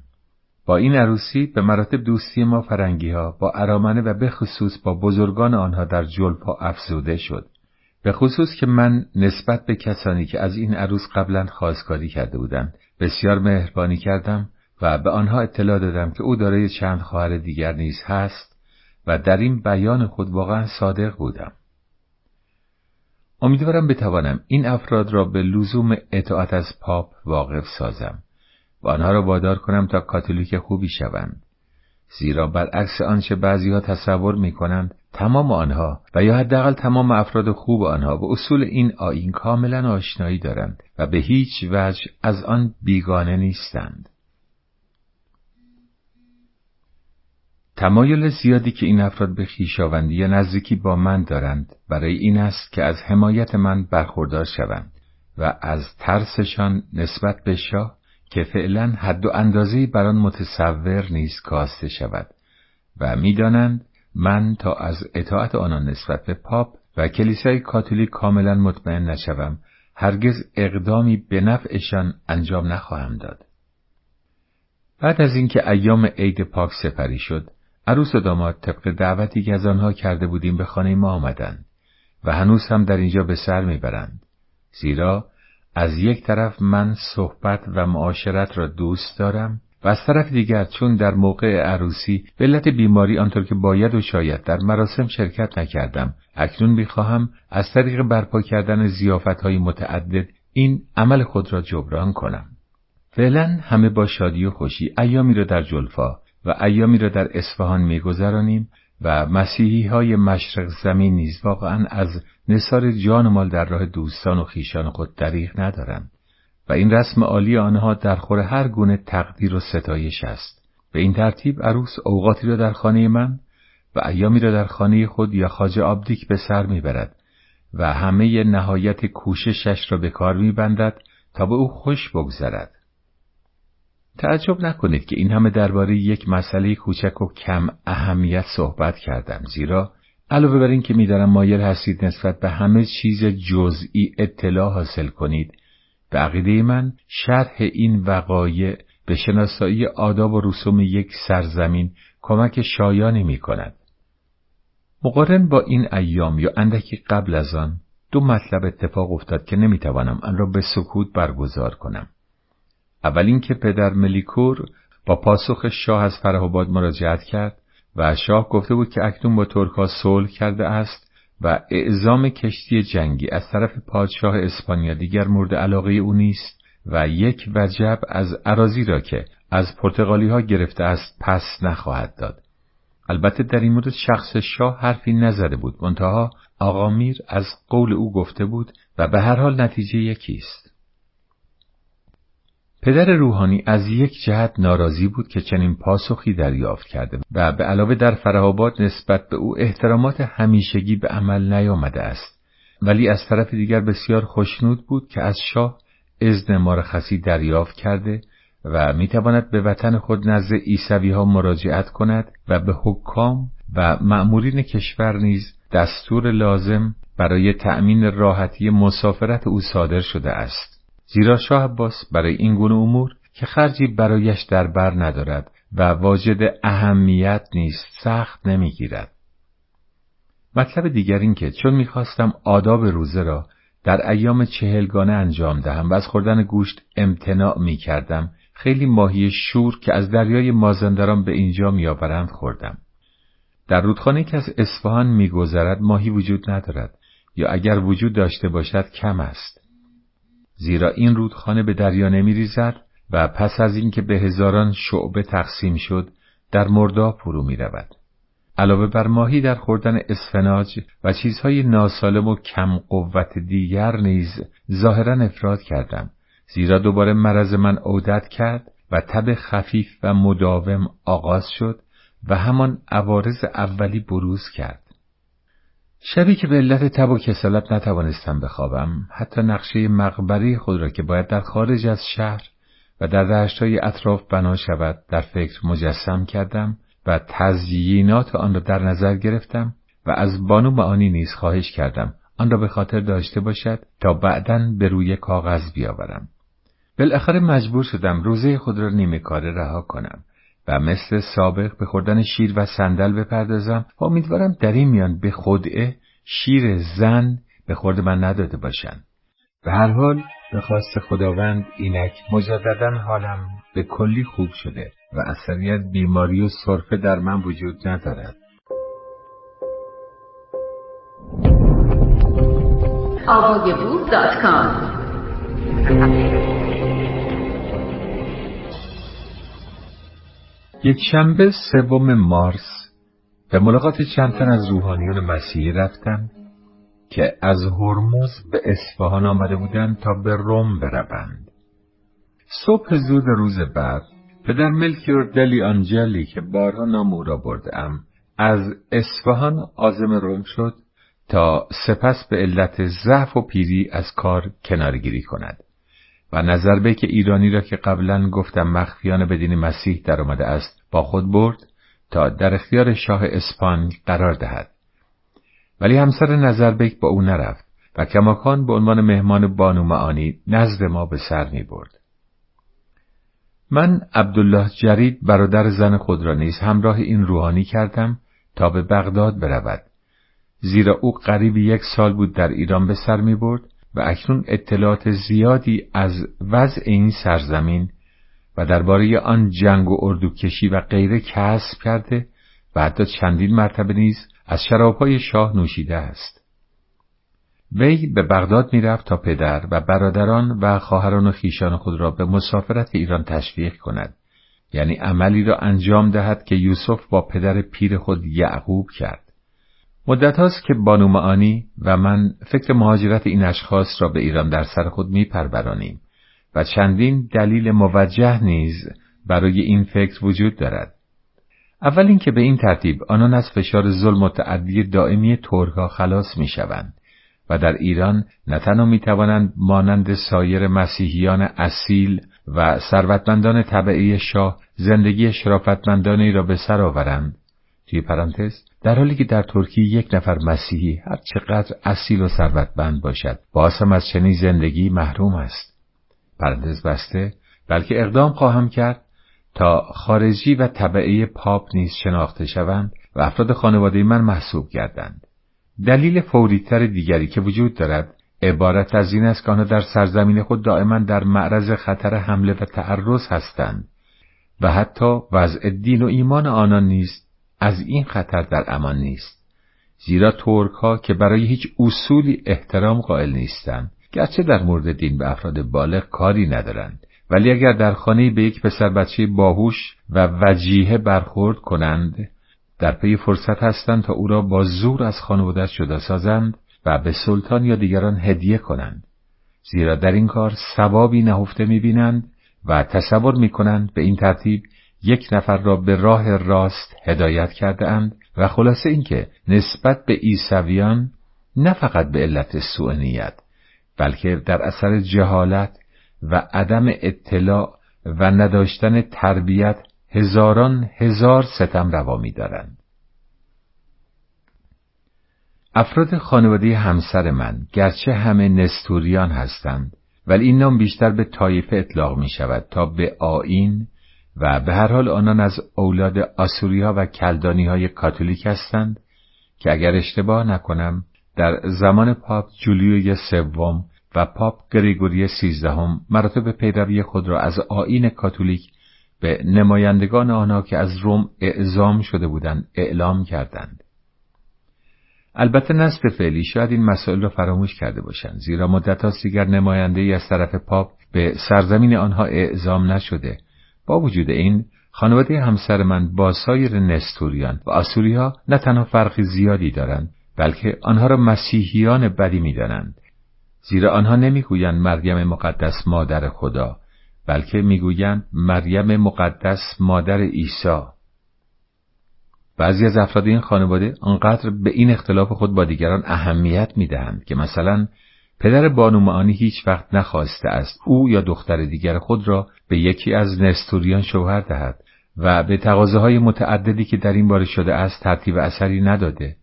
با این عروسی به مراتب دوستی ما فرنگی ها با ارامنه و به خصوص با بزرگان آنها در جلپا افزوده شد. به خصوص که من نسبت به کسانی که از این عروس قبلا خواستگاری کرده بودند بسیار مهربانی کردم و به آنها اطلاع دادم که او دارای چند خواهر دیگر نیز هست و در این بیان خود واقعا صادق بودم. امیدوارم بتوانم این افراد را به لزوم اطاعت از پاپ واقف سازم. و آنها را وادار کنم تا کاتولیک خوبی شوند زیرا برعکس آنچه بعضیها تصور می کنند تمام آنها و یا حداقل تمام افراد خوب آنها به اصول این آیین کاملا آشنایی دارند و به هیچ وجه از آن بیگانه نیستند. تمایل زیادی که این افراد به خیشاوندی یا نزدیکی با من دارند برای این است که از حمایت من برخوردار شوند و از ترسشان نسبت به شاه که فعلا حد و اندازهی بر آن متصور نیست کاسته شود و می‌دانند من تا از اطاعت آنان نسبت به پاپ و کلیسای کاتولیک کاملا مطمئن نشوم هرگز اقدامی به نفعشان انجام نخواهم داد. بعد از اینکه ایام عید پاک سپری شد، عروس و داماد طبق دعوتی که از آنها کرده بودیم به خانه ما آمدند و هنوز هم در اینجا به سر می‌برند. زیرا از یک طرف من صحبت و معاشرت را دوست دارم و از طرف دیگر چون در موقع عروسی به علت بیماری آنطور که باید و شاید در مراسم شرکت نکردم اکنون می‌خواهم از طریق برپا کردن زیافت های متعدد این عمل خود را جبران کنم فعلا همه با شادی و خوشی ایامی را در جلفا و ایامی را در اصفهان میگذرانیم و مسیحی های مشرق زمین نیز واقعا از نصار جان و مال در راه دوستان و خیشان خود دریغ ندارند و این رسم عالی آنها در خور هر گونه تقدیر و ستایش است. به این ترتیب عروس اوقاتی را در خانه من و ایامی را در خانه خود یا خاج آبدیک به سر می‌برد و همه نهایت کوششش را به کار میبندد تا به او خوش بگذرد. تعجب نکنید که این همه درباره یک مسئله کوچک و کم اهمیت صحبت کردم زیرا علاوه بر این که می‌دانم مایل هستید نسبت به همه چیز جزئی اطلاع حاصل کنید به عقیده من شرح این وقایع به شناسایی آداب و رسوم یک سرزمین کمک شایانی می کند. مقارن با این ایام یا اندکی قبل از آن دو مطلب اتفاق افتاد که نمی‌توانم آن را به سکوت برگزار کنم. اول اینکه پدر ملیکور با پاسخ شاه از فرهاباد مراجعت کرد و شاه گفته بود که اکنون با ترکا صلح کرده است و اعزام کشتی جنگی از طرف پادشاه اسپانیا دیگر مورد علاقه او نیست و یک وجب از عراضی را که از پرتغالی ها گرفته است پس نخواهد داد. البته در این مورد شخص شاه حرفی نزده بود منتها آقا میر از قول او گفته بود و به هر حال نتیجه یکی است. پدر روحانی از یک جهت ناراضی بود که چنین پاسخی دریافت کرده و به علاوه در فرهاباد نسبت به او احترامات همیشگی به عمل نیامده است ولی از طرف دیگر بسیار خوشنود بود که از شاه اذن مرخصی دریافت کرده و می‌تواند به وطن خود نزد عیسوی ها مراجعت کند و به حکام و مأمورین کشور نیز دستور لازم برای تأمین راحتی مسافرت او صادر شده است. زیرا شاه عباس برای این گونه امور که خرجی برایش در بر ندارد و واجد اهمیت نیست سخت نمی‌گیرد. مطلب دیگر این که چون می‌خواستم آداب روزه را در ایام چهلگانه انجام دهم و از خوردن گوشت امتناع می‌کردم خیلی ماهی شور که از دریای مازندران به اینجا میآورند خوردم. در رودخانه که از اصفهان میگذرد ماهی وجود ندارد یا اگر وجود داشته باشد کم است. زیرا این رودخانه به دریا نمیریزد و پس از اینکه به هزاران شعبه تقسیم شد در مرداب فرو می رود. علاوه بر ماهی در خوردن اسفناج و چیزهای ناسالم و کم قوت دیگر نیز ظاهرا افراد کردم زیرا دوباره مرض من عودت کرد و تب خفیف و مداوم آغاز شد و همان عوارض اولی بروز کرد شبی که به علت تب و کسالت نتوانستم بخوابم حتی نقشه مقبری خود را که باید در خارج از شهر و در دشتهای اطراف بنا شود در فکر مجسم کردم و تزیینات آن را در نظر گرفتم و از بانو معانی نیز خواهش کردم آن را به خاطر داشته باشد تا بعدا به روی کاغذ بیاورم. بالاخره مجبور شدم روزه خود را نیمه کاره رها کنم. و مثل سابق به خوردن شیر و صندل بپردازم و امیدوارم در این میان به خودعه شیر زن به خورد من نداده باشند. به هر حال به خواست خداوند اینک مجددا حالم به کلی خوب شده و اثریت بیماری و صرفه در من وجود ندارد. یک شنبه سوم مارس به ملاقات چند تن از روحانیون مسیحی رفتم که از هرمز به اصفهان آمده بودند تا به روم بروند. صبح زود روز بعد پدر ملکیور دلی آنجلی که بارها نام او را بردم از اصفهان آزم روم شد تا سپس به علت ضعف و پیری از کار کنارگیری کند و نظر که ایرانی را که قبلا گفتم مخفیانه به دین مسیح در آمده است با خود برد تا در اختیار شاه اسپانگ قرار دهد ولی همسر نظربیک با او نرفت و کماکان به عنوان مهمان بانو معانی نزد ما به سر می برد. من عبدالله جرید برادر زن خود را نیز همراه این روحانی کردم تا به بغداد برود زیرا او قریب یک سال بود در ایران به سر می برد و اکنون اطلاعات زیادی از وضع این سرزمین و درباره آن جنگ و اردوکشی و غیره کسب کرده و حتی چندین مرتبه نیز از شرابهای شاه نوشیده است. وی به بغداد می‌رفت تا پدر و برادران و خواهران و خیشان خود را به مسافرت ایران تشویق کند. یعنی عملی را انجام دهد که یوسف با پدر پیر خود یعقوب کرد. مدت هاست که بانو معانی و من فکر مهاجرت این اشخاص را به ایران در سر خود میپرورانیم. و چندین دلیل موجه نیز برای این فکر وجود دارد. اول اینکه به این ترتیب آنان از فشار ظلم و تعدی دائمی ترکها خلاص می‌شوند و در ایران نه تنها می توانند مانند سایر مسیحیان اصیل و ثروتمندان طبعی شاه زندگی شرافتمندانی را به سر آورند توی پرانتز در حالی که در ترکیه یک نفر مسیحی هر چقدر اصیل و ثروتمند باشد باز هم از چنین زندگی محروم است پرانتز بسته بلکه اقدام خواهم کرد تا خارجی و طبعه پاپ نیز شناخته شوند و افراد خانواده من محسوب گردند. دلیل فوریتر دیگری که وجود دارد عبارت از این است که آنها در سرزمین خود دائما در معرض خطر حمله و تعرض هستند و حتی وضع دین و ایمان آنان نیست از این خطر در امان نیست زیرا ترک ها که برای هیچ اصولی احترام قائل نیستند. گرچه در مورد دین به افراد بالغ کاری ندارند ولی اگر در خانه به یک پسر بچه باهوش و وجیه برخورد کنند در پی فرصت هستند تا او را با زور از خانوادهش جدا سازند و به سلطان یا دیگران هدیه کنند. زیرا در این کار ثوابی نهفته می‌بینند و تصور می‌کنند به این ترتیب یک نفر را به راه راست هدایت کرده اند و خلاصه اینکه نسبت به عیسویان نه فقط به علت سوء نیت بلکه در اثر جهالت و عدم اطلاع و نداشتن تربیت هزاران هزار ستم روا دارند. افراد خانواده همسر من گرچه همه نستوریان هستند ولی این نام بیشتر به طایفه اطلاق می شود تا به آین و به هر حال آنان از اولاد آسوریا و کلدانی های کاتولیک هستند که اگر اشتباه نکنم در زمان پاپ جولیوی سوم و پاپ گریگوری سیزدهم مراتب پیروی خود را از آین کاتولیک به نمایندگان آنها که از روم اعزام شده بودند اعلام کردند. البته نسل فعلی شاید این مسائل را فراموش کرده باشند زیرا مدت ها دیگر نماینده ای از طرف پاپ به سرزمین آنها اعزام نشده با وجود این خانواده همسر من با سایر نستوریان و آسوری نه تنها فرقی زیادی دارند بلکه آنها را مسیحیان بدی می‌دانند. زیرا آنها نمی‌گویند مریم مقدس مادر خدا بلکه می‌گویند مریم مقدس مادر عیسی. بعضی از افراد این خانواده آنقدر به این اختلاف خود با دیگران اهمیت می‌دهند که مثلا پدر بانو معانی هیچ وقت نخواسته است او یا دختر دیگر خود را به یکی از نستوریان شوهر دهد و به تقاضاهای متعددی که در این باره شده است ترتیب اثری نداده.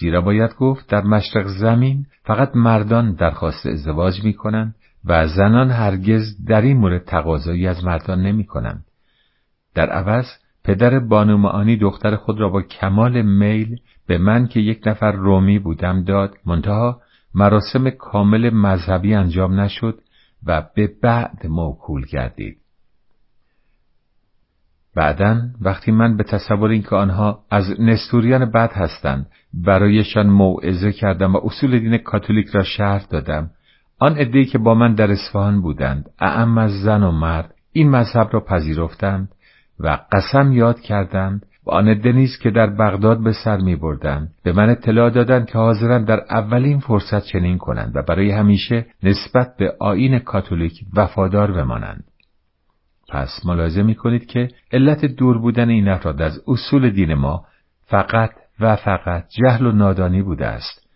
زیرا باید گفت در مشرق زمین فقط مردان درخواست ازدواج می کنند و زنان هرگز در این مورد تقاضایی از مردان نمی کنند. در عوض پدر بانو معانی دختر خود را با کمال میل به من که یک نفر رومی بودم داد منتها مراسم کامل مذهبی انجام نشد و به بعد موکول گردید. بعدا وقتی من به تصور اینکه آنها از نستوریان بد هستند برایشان موعظه کردم و اصول دین کاتولیک را شرح دادم آن عدهای که با من در اصفهان بودند اعم از زن و مرد این مذهب را پذیرفتند و قسم یاد کردند و آن دنیز که در بغداد به سر می بردند به من اطلاع دادند که حاضرند در اولین فرصت چنین کنند و برای همیشه نسبت به آین کاتولیک وفادار بمانند. پس ملاحظه می کنید که علت دور بودن این افراد از اصول دین ما فقط و فقط جهل و نادانی بوده است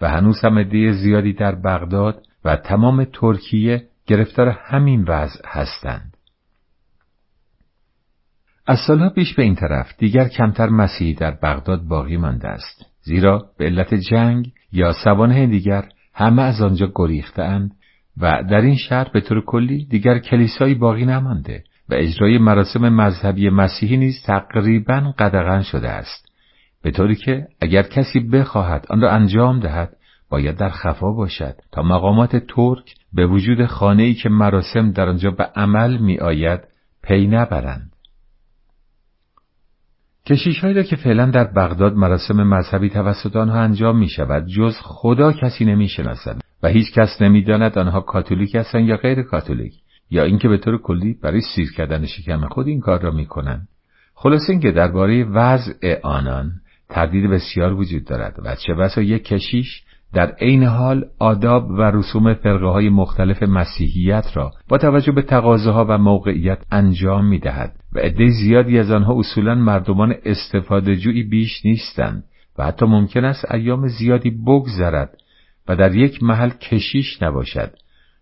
و هنوز هم عده زیادی در بغداد و تمام ترکیه گرفتار همین وضع هستند. از سالها پیش به این طرف دیگر کمتر مسیحی در بغداد باقی مانده است زیرا به علت جنگ یا سوانه دیگر همه از آنجا گریختهاند و در این شهر به طور کلی دیگر کلیسایی باقی نمانده و اجرای مراسم مذهبی مسیحی نیز تقریبا قدغن شده است. به طوری که اگر کسی بخواهد آن را انجام دهد باید در خفا باشد تا مقامات ترک به وجود خانه‌ای که مراسم در آنجا به عمل می آید پی نبرند. کشیشهایی را که فعلا در بغداد مراسم مذهبی توسط آنها انجام می شود جز خدا کسی نمی شناسد و هیچ کس نمی داند آنها کاتولیک هستند یا غیر کاتولیک یا اینکه به طور کلی برای سیر کردن شکم خود این کار را می کنند. خلاصه اینکه درباره وضع آنان تردید بسیار وجود دارد و چه بسا یک کشیش در عین حال آداب و رسوم فرقه های مختلف مسیحیت را با توجه به تقاضاها و موقعیت انجام می دهد و عده زیادی از آنها اصولا مردمان استفاده جویی بیش نیستند و حتی ممکن است ایام زیادی بگذرد و در یک محل کشیش نباشد.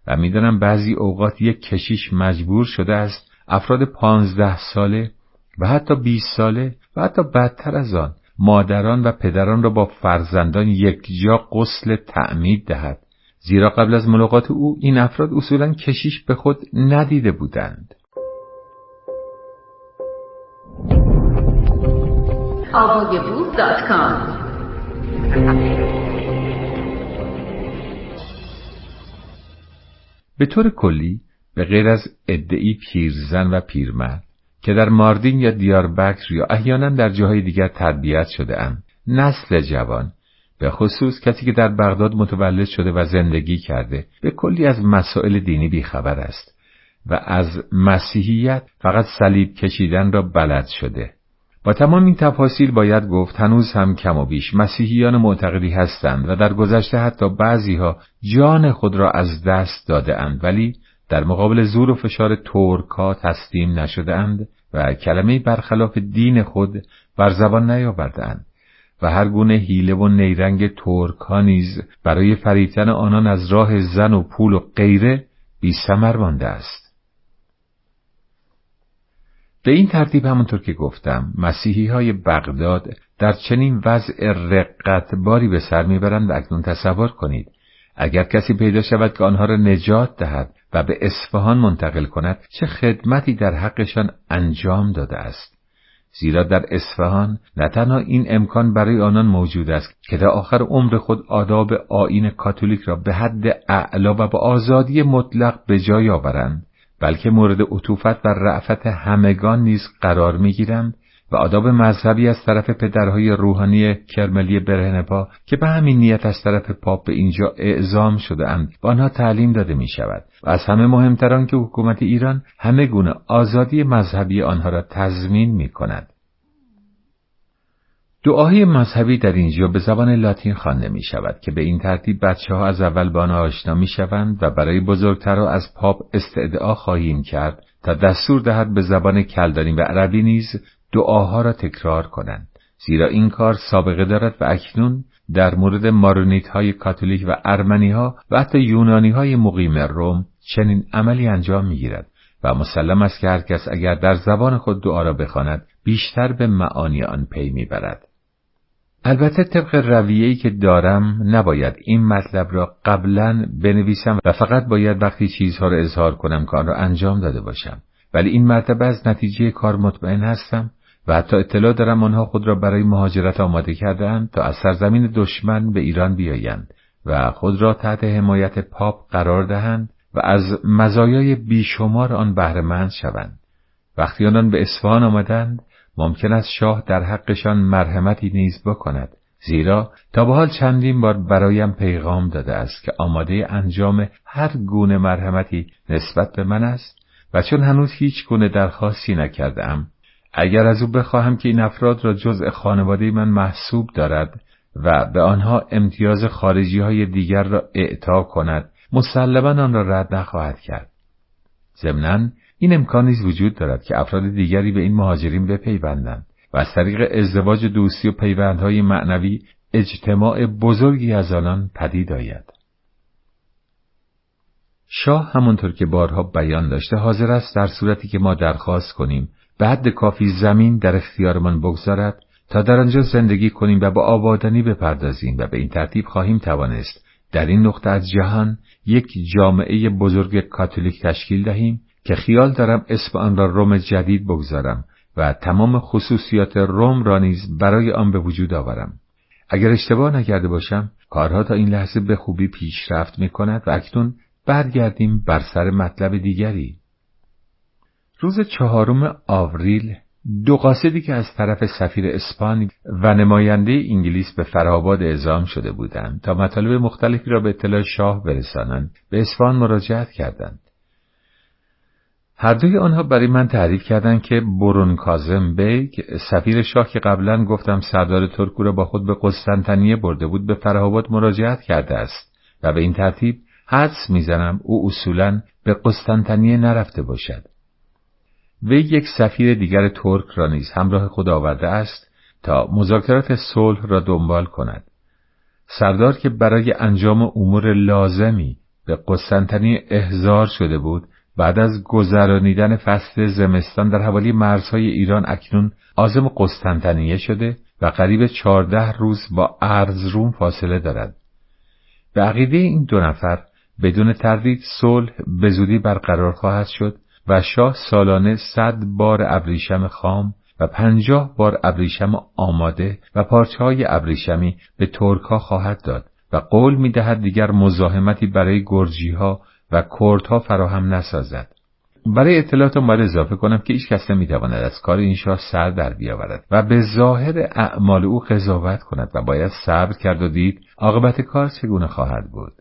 و می‌دانم بعضی اوقات یک کشیش مجبور شده است افراد پانزده ساله و حتی بیست ساله و حتی بدتر از آن مادران و پدران را با فرزندان یکجا غسل تعمید دهد. زیرا قبل از ملاقات او این افراد اصولا کشیش به خود ندیده بودند. به طور کلی به غیر از ادعی پیرزن و پیرمرد که در ماردین یا دیاربکر یا احیانا در جاهای دیگر تربیت شده ام. نسل جوان به خصوص کسی که در بغداد متولد شده و زندگی کرده به کلی از مسائل دینی بیخبر است و از مسیحیت فقط صلیب کشیدن را بلد شده. با تمام این تفاصیل باید گفت هنوز هم کم و بیش مسیحیان معتقدی هستند و در گذشته حتی بعضیها جان خود را از دست داده اند ولی در مقابل زور و فشار ترکا تسلیم نشدهاند و کلمه برخلاف دین خود بر زبان نیاوردهاند و هر گونه حیله و نیرنگ ترکا نیز برای فریتن آنان از راه زن و پول و غیره بی سمر است. به این ترتیب همونطور که گفتم مسیحی های بغداد در چنین وضع رقت باری به سر می‌برند و اکنون تصور کنید اگر کسی پیدا شود که آنها را نجات دهد و به اصفهان منتقل کند چه خدمتی در حقشان انجام داده است. زیرا در اصفهان نه تنها این امکان برای آنان موجود است که در آخر عمر خود آداب آین کاتولیک را به حد اعلا و با آزادی مطلق به جای آورند بلکه مورد عطوفت و رعفت همگان نیز قرار می‌گیرند و آداب مذهبی از طرف پدرهای روحانی کرملی برهنپا که به همین نیت از طرف پاپ به اینجا اعزام شده اند و آنها تعلیم داده می شود و از همه مهمتران که حکومت ایران همه گونه آزادی مذهبی آنها را تضمین می کند. دعاهای مذهبی در اینجا به زبان لاتین خوانده می شود که به این ترتیب بچه ها از اول با آنها آشنا می شوند و برای بزرگترها از پاپ استدعا خواهیم کرد تا دستور دهد به زبان کلدانی و عربی نیز دعاها را تکرار کنند. زیرا این کار سابقه دارد و اکنون در مورد مارونیت های کاتولیک و ارمنی ها و حتی یونانی های مقیم روم چنین عملی انجام می‌گیرد و مسلم است که هر کس اگر در زبان خود دعا را بخواند بیشتر به معانی آن پی می‌برد. البته طبق رویه‌ای که دارم نباید این مطلب را قبلا بنویسم و فقط باید وقتی چیزها را اظهار کنم که آن را انجام داده باشم. ولی این مرتبه از نتیجه کار مطمئن هستم و حتی اطلاع دارم آنها خود را برای مهاجرت آماده کردهاند تا از سرزمین دشمن به ایران بیایند و خود را تحت حمایت پاپ قرار دهند و از مزایای بیشمار آن بهرهمند شوند. وقتی آنان به اصفهان آمدند ممکن است شاه در حقشان مرحمتی نیز بکند زیرا تا به حال چندین بار برایم پیغام داده است که آماده انجام هر گونه مرحمتی نسبت به من است و چون هنوز هیچ گونه درخواستی نکردم اگر از او بخواهم که این افراد را جزء خانواده من محسوب دارد و به آنها امتیاز خارجی های دیگر را اعطا کند مسلما آن را رد نخواهد کرد. ضمنا این امکان نیز وجود دارد که افراد دیگری به این مهاجرین بپیوندند و از طریق ازدواج دوستی و پیوندهای معنوی اجتماع بزرگی از آنان پدید آید. شاه همانطور که بارها بیان داشته حاضر است در صورتی که ما درخواست کنیم به حد کافی زمین در اختیارمان بگذارد تا در آنجا زندگی کنیم و با آبادانی بپردازیم و به این ترتیب خواهیم توانست در این نقطه از جهان یک جامعه بزرگ کاتولیک تشکیل دهیم که خیال دارم اسم آن را روم جدید بگذارم و تمام خصوصیات روم را نیز برای آن به وجود آورم. اگر اشتباه نکرده باشم کارها تا این لحظه به خوبی پیشرفت می کند و اکنون برگردیم بر سر مطلب دیگری. روز چهارم آوریل دو قاصدی که از طرف سفیر اسپانی و نماینده انگلیس به فرهاباد اعزام شده بودند تا مطالب مختلفی را به اطلاع شاه برسانند به اصفهان مراجعت کردند. هر دوی آنها برای من تعریف کردند که برون قاسم بیگ سفیر شاه که قبلا گفتم سردار ترکو را با خود به قسطنطنیه برده بود به فرهاباد مراجعت کرده است و به این ترتیب حدس می‌زنم او اصولا به قسطنطنیه نرفته باشد. وی یک سفیر دیگر ترک را نیز همراه خود آورده است تا مذاکرات صلح را دنبال کند. سردار که برای انجام امور لازمی به قسطنطنیه احضار شده بود بعد از گذرانیدن فصل زمستان در حوالی مرزهای ایران اکنون آزم قسطنطنیه شده و قریب چهارده روز با ارزروم فاصله دارد. به عقیده این دو نفر بدون تردید صلح به زودی برقرار خواهد شد و شاه سالانه صد بار ابریشم خام و پنجاه بار ابریشم آماده و پارچه ابریشمی به ترکها خواهد داد و قول می دهد دیگر مزاحمتی برای گرجی ها و کردها فراهم نسازد. برای اطلاعاتم باید اضافه کنم که هیچ کس نمی‌تواند از کار این شاه سر در بیاورد و به ظاهر اعمال او قضاوت کند و باید صبر کرد و دید عاقبت کار چگونه خواهد بود.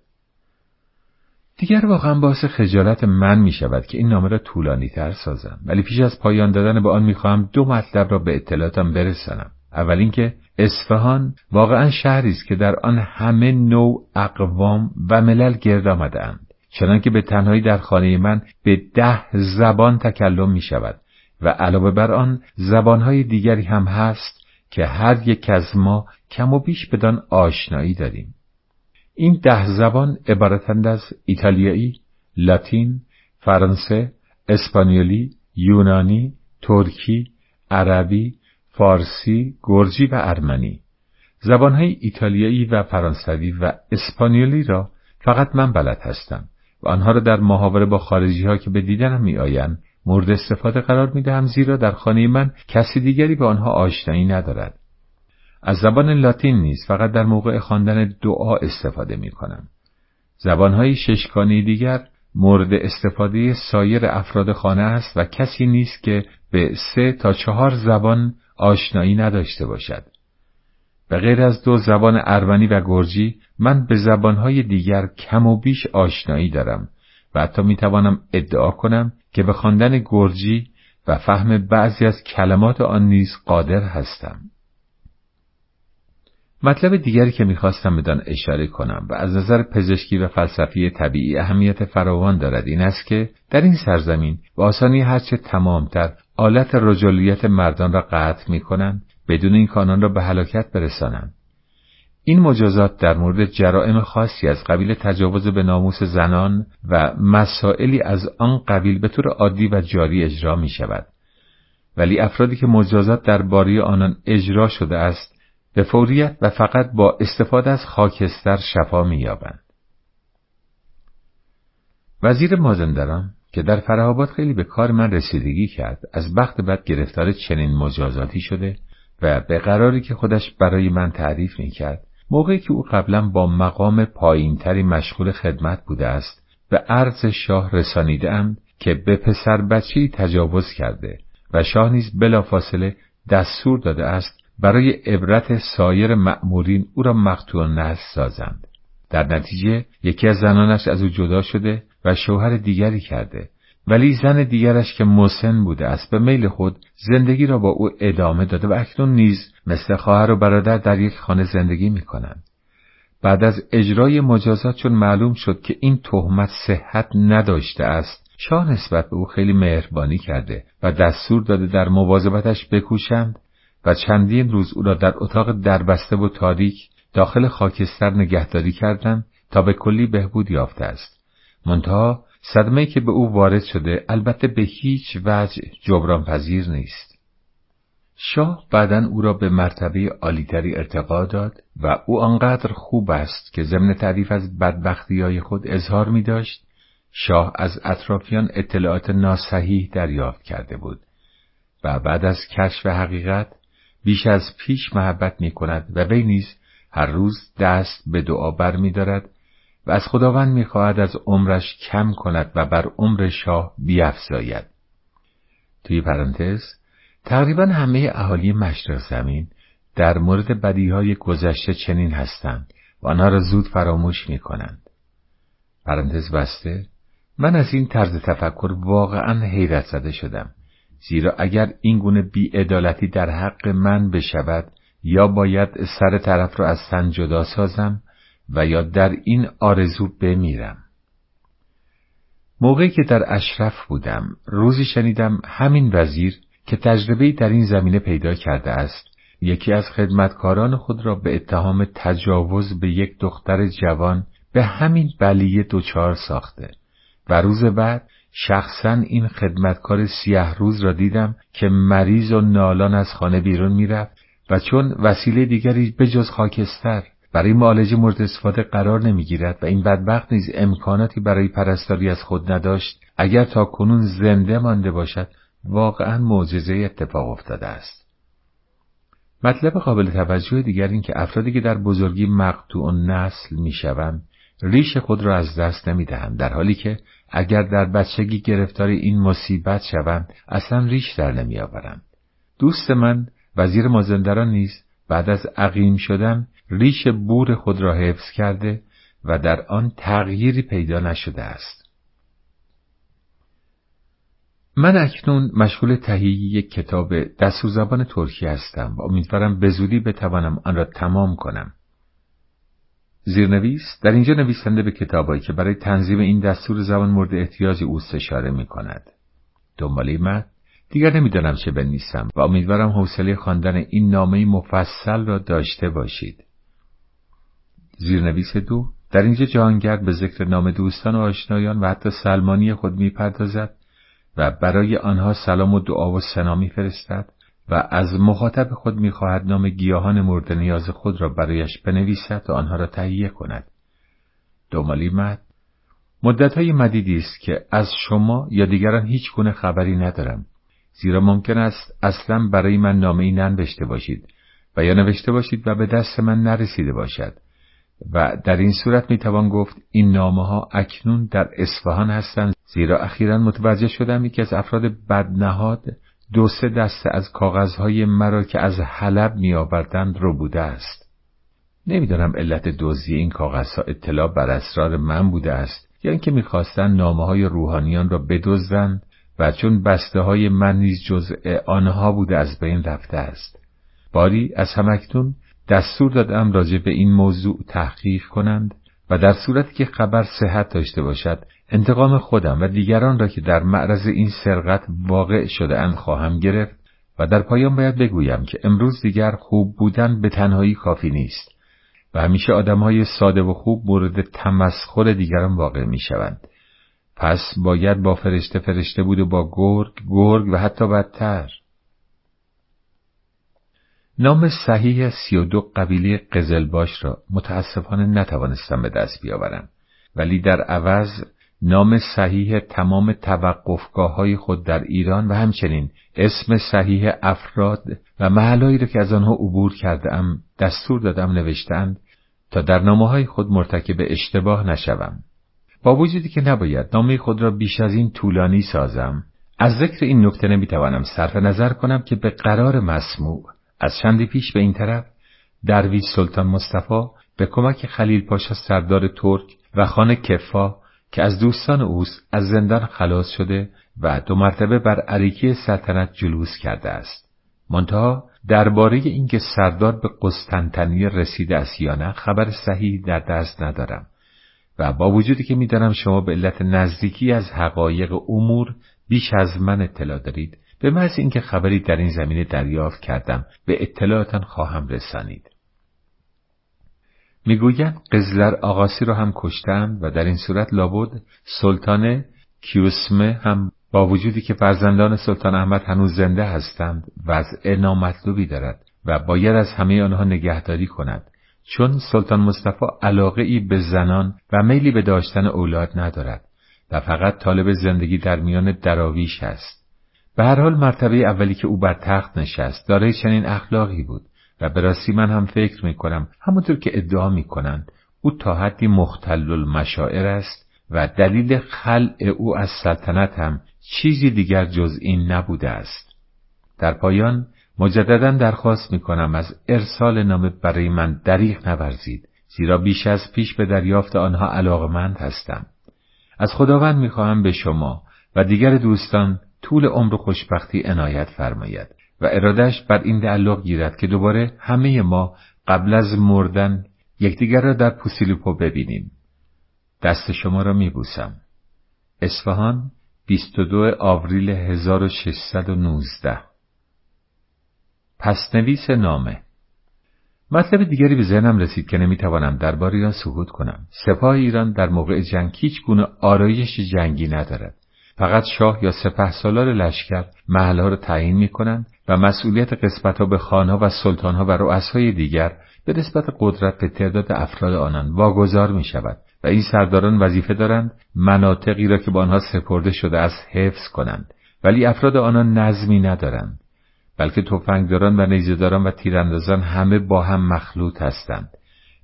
دیگر واقعا باعث خجالت من می شود که این نامه را طولانی تر سازم ولی پیش از پایان دادن به آن می خواهم دو مطلب را به اطلاعاتم برسانم. اول اینکه اصفهان واقعا شهری است که در آن همه نوع اقوام و ملل گرد آمدهاند. چنانکه به تنهایی در خانه من به ده زبان تکلم می شود و علاوه بر آن زبانهای دیگری هم هست که هر یک از ما کم و بیش بدان آشنایی داریم. این ده زبان عبارتند از ایتالیایی، لاتین، فرانسه، اسپانیولی، یونانی، ترکی، عربی، فارسی، گرجی و ارمنی. زبانهای ایتالیایی و فرانسوی و اسپانیولی را فقط من بلد هستم و آنها را در محاوره با خارجی ها که به دیدنم می آیند مورد استفاده قرار می دهم زیرا در خانه من کسی دیگری به آنها آشنایی ندارد. از زبان لاتین نیز فقط در موقع خواندن دعا استفاده می کنم. زبانهای ششکانی دیگر مورد استفاده سایر افراد خانه است و کسی نیست که به سه تا چهار زبان آشنایی نداشته باشد. به غیر از دو زبان ارمنی و گرجی من به زبانهای دیگر کم و بیش آشنایی دارم و حتی می‌توانم ادعا کنم که به خواندن گرجی و فهم بعضی از کلمات آن نیز قادر هستم. مطلب دیگری که می‌خواستم بدان اشاره کنم و از نظر پزشکی و فلسفی طبیعی اهمیت فراوان دارد این است که در این سرزمین به آسانی هرچه تمامتر آلت رجولیت مردان را قطع می کنند بدون این کانان را به هلاکت برسانند. این مجازات در مورد جرائم خاصی از قبیل تجاوز به ناموس زنان و مسائلی از آن قبیل به طور عادی و جاری اجرا می شود. ولی افرادی که مجازات در باری آنان اجرا شده است به فوریت و فقط با استفاده از خاکستر شفا می یابند. وزیر مازندران که در فرهاباد خیلی به کار من رسیدگی کرد از بخت بد گرفتار چنین مجازاتی شده و به قراری که خودش برای من تعریف می کرد موقعی که او قبلا با مقام پایینتری مشغول خدمت بوده است به عرض شاه رسانیده که به پسر بچی تجاوز کرده و شاه نیز بلافاصله دستور داده است برای عبرت سایر مأمورین او را مقتول نزد سازند. در نتیجه یکی از زنانش از او جدا شده و شوهر دیگری کرده ولی زن دیگرش که مسن بوده است به میل خود زندگی را با او ادامه داده و اکنون نیز مثل خواهر و برادر در یک خانه زندگی می کنند. بعد از اجرای مجازات چون معلوم شد که این تهمت صحت نداشته است شاه نسبت به او خیلی مهربانی کرده و دستور داده در مواظبتش بکوشند و چندین روز او را در اتاق دربسته و تاریک داخل خاکستر نگهداری کردند تا به کلی بهبود یافته است منتها صدمه که به او وارد شده البته به هیچ وجه جبران پذیر نیست. شاه بعدا او را به مرتبه عالیتری ارتقا داد و او آنقدر خوب است که ضمن تعریف از بدبختی های خود اظهار می داشت شاه از اطرافیان اطلاعات ناسحیح دریافت کرده بود و بعد از کشف حقیقت بیش از پیش محبت می کند و وی نیز هر روز دست به دعا بر می دارد و از خداوند می خواهد از عمرش کم کند و بر عمر شاه بیافزاید. توی پرانتز تقریبا همه اهالی مشرق زمین در مورد بدیهای گذشته چنین هستند و آنها را زود فراموش می کنند. پرانتز بسته من از این طرز تفکر واقعا حیرت زده شدم زیرا اگر این گونه بیعدالتی در حق من بشود یا باید سر طرف را از تن جدا سازم و یا در این آرزو بمیرم. موقعی که در اشرف بودم روزی شنیدم همین وزیر که تجربه در این زمینه پیدا کرده است یکی از خدمتکاران خود را به اتهام تجاوز به یک دختر جوان به همین بلیه دچار ساخته و روز بعد شخصا این خدمتکار سیه روز را دیدم که مریض و نالان از خانه بیرون می‌رفت و چون وسیله دیگری بجز خاکستر برای معالجه مورد استفاده قرار نمی‌گیرد و این بدبخت نیز امکاناتی برای پرستاری از خود نداشت. اگر تا کنون زنده مانده باشد واقعا معجزه اتفاق افتاده است. مطلب قابل توجه دیگر این که افرادی که در بزرگی مقطوع نسل می‌شوند ریش خود را از دست نمی‌دهند در حالی که اگر در بچگی گرفتار این مصیبت شوند اصلا ریش در نمیآورند. دوست من وزیر مازندران نیز بعد از عقیم شدن ریش بور خود را حفظ کرده و در آن تغییری پیدا نشده است. من اکنون مشغول تهیه یک کتاب دستور زبان ترکی هستم و امیدوارم به زودی بتوانم آن را تمام کنم. زیرنویس در اینجا نویسنده به کتابایی که برای تنظیم این دستور زبان مورد احتیاج او اشاره می کند. دنباله من دیگر نمی‌دانم چه بنویسم و امیدوارم حوصله خواندن این نامه مفصل را داشته باشید. زیرنویس دو در اینجا جهانگرد به ذکر نام دوستان و آشنایان و حتی سلمانی خود می‌پردازد و برای آنها سلام و دعا و سنا میفرستد و از مخاطب خود می‌خواهد نام گیاهان مورد نیاز خود را برایش بنویسد و آنها را تهیه کند. دومالی مد مدت های مدیدی است که از شما یا دیگران هیچ گونه خبری ندارم زیرا ممکن است اصلا برای من نامه ای ننوشته باشید و یا نوشته باشید و به دست من نرسیده باشد. و در این صورت می‌توان گفت این نامه ها اکنون در اصفهان هستند زیرا اخیرا متوجه شدم یکی از افراد بدنهاد دو سه دسته از کاغذهای مرا که از حلب میآوردند رو بوده است. نمی‌دانم علت دزدی این کاغذها اطلاع بر اسرار من بوده است یا اینکه می‌خواستند نامه های روحانیان را بدزدند و چون بسته های من نیز جزء آنها بوده از بین رفته است باری از همکتون دستور دادم راجع به این موضوع تحقیق کنند و در صورتی که خبر صحت داشته باشد انتقام خودم و دیگران را که در معرض این سرقت واقع شده اند خواهم گرفت و در پایان باید بگویم که امروز دیگر خوب بودن به تنهایی کافی نیست و همیشه آدمهای ساده و خوب مورد تمسخر دیگران واقع می شوند. پس باید با فرشته فرشته بود و با گرگ گرگ و حتی بدتر نام صحیح سی و دو قبیله قزلباش را متاسفانه نتوانستم به دست بیاورم ولی در عوض نام صحیح تمام توقفگاه های خود در ایران و همچنین اسم صحیح افراد و محلهایی را که از آنها عبور کرده دستور دادم نوشتند تا در نامه های خود مرتکب اشتباه نشوم. با وجودی که نباید نامه خود را بیش از این طولانی سازم از ذکر این نکته نمی‌توانم صرف نظر کنم که به قرار مسموع از چندی پیش به این طرف درویش سلطان مصطفی به کمک خلیل پاشا سردار ترک و خان کفا که از دوستان اوست از زندان خلاص شده و دو مرتبه بر عریکی سلطنت جلوس کرده است. منتها درباره اینکه سردار به قسطنطنیه رسیده است یا نه خبر صحیح در دست ندارم و با وجودی که می‌دانم شما به علت نزدیکی از حقایق امور بیش از من اطلاع دارید به محض اینکه خبری در این زمینه دریافت کردم به اطلاعتان خواهم رسانید. می‌گویند قزلر آقاسی را هم کشتند و در این صورت لابد سلطان کیوسمه هم با وجودی که فرزندان سلطان احمد هنوز زنده هستند وضع نامطلوبی دارد و باید از همه آنها نگهداری کند. چون سلطان مصطفی علاقه ای به زنان و میلی به داشتن اولاد ندارد و فقط طالب زندگی در میان دراویش است. به هر حال مرتبه اولی که او بر تخت نشست دارای چنین اخلاقی بود و به راستی من هم فکر می کنم همونطور که ادعا می کنند او تا حدی مختل المشاعر است و دلیل خلع او از سلطنت هم چیزی دیگر جز این نبوده است. در پایان مجددا درخواست می کنم از ارسال نامه برای من دریغ نورزید زیرا بیش از پیش به دریافت آنها علاقمند هستم. از خداوند می خواهم به شما و دیگر دوستان طول عمر و خوشبختی عنایت فرماید و ارادش بر این تعلق گیرد که دوباره همه ما قبل از مردن یکدیگر را در پوسیلوپو ببینیم. دست شما را می بوسم. اصفهان 22 آوریل 1619 پس نویس نامه. مطلب دیگری به ذهنم رسید که نمی‌توانم درباره آن سکوت کنم. سپاه ایران در موقع جنگ هیچ گونه آرایش جنگی ندارد. فقط شاه یا سپه سالار لشکر محلها را تعیین می کنند و مسئولیت قسمت ها به خانها و سلطانها و رؤسای دیگر به نسبت قدرت به تعداد افراد آنان واگذار می شود و این سرداران وظیفه دارند مناطقی را که به آنها سپرده شده است حفظ کنند. ولی افراد آنان نظمی ندارند. بلکه تفنگداران و نیزهداران و تیراندازان همه با هم مخلوط هستند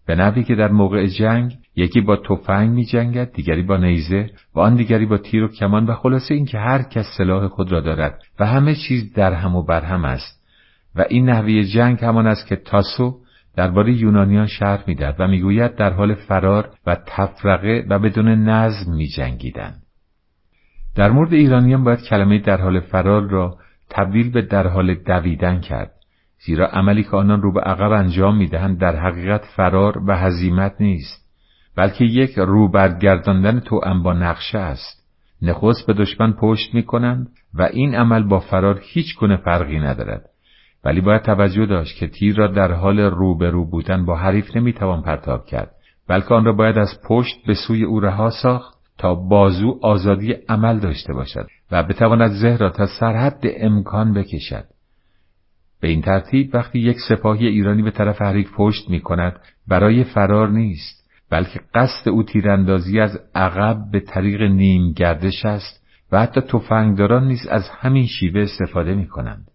به نحوی که در موقع جنگ یکی با تفنگ می جنگد دیگری با نیزه و آن دیگری با تیر و کمان و خلاصه اینکه هر کس سلاح خود را دارد و همه چیز در هم و بر هم است و این نحوی جنگ همان است که تاسو درباره یونانیان شرح می‌دهد و می‌گوید در حال فرار و تفرقه و بدون نظم می جنگیدند. در مورد ایرانیان باید کلمه در حال فرار را تبدیل به در حال دویدن کرد زیرا عملی که آنان رو به عقب انجام می‌دهند در حقیقت فرار و هزیمت نیست بلکه یک رو برگرداندن تو با نقشه است. نخست به دشمن پشت می کنند و این عمل با فرار هیچ گونه فرقی ندارد ولی باید توجه داشت که تیر را در حال روبرو بودن با حریف نمی‌توان پرتاب کرد بلکه آن را باید از پشت به سوی او رها ساخت تا بازو آزادی عمل داشته باشد. و بتواند زه را تا سرحد امکان بکشد به این ترتیب وقتی یک سپاهی ایرانی به طرف حریف پشت می کند برای فرار نیست بلکه قصد او تیراندازی از عقب به طریق نیم گردش است و حتی تفنگداران نیز از همین شیوه استفاده می کنند.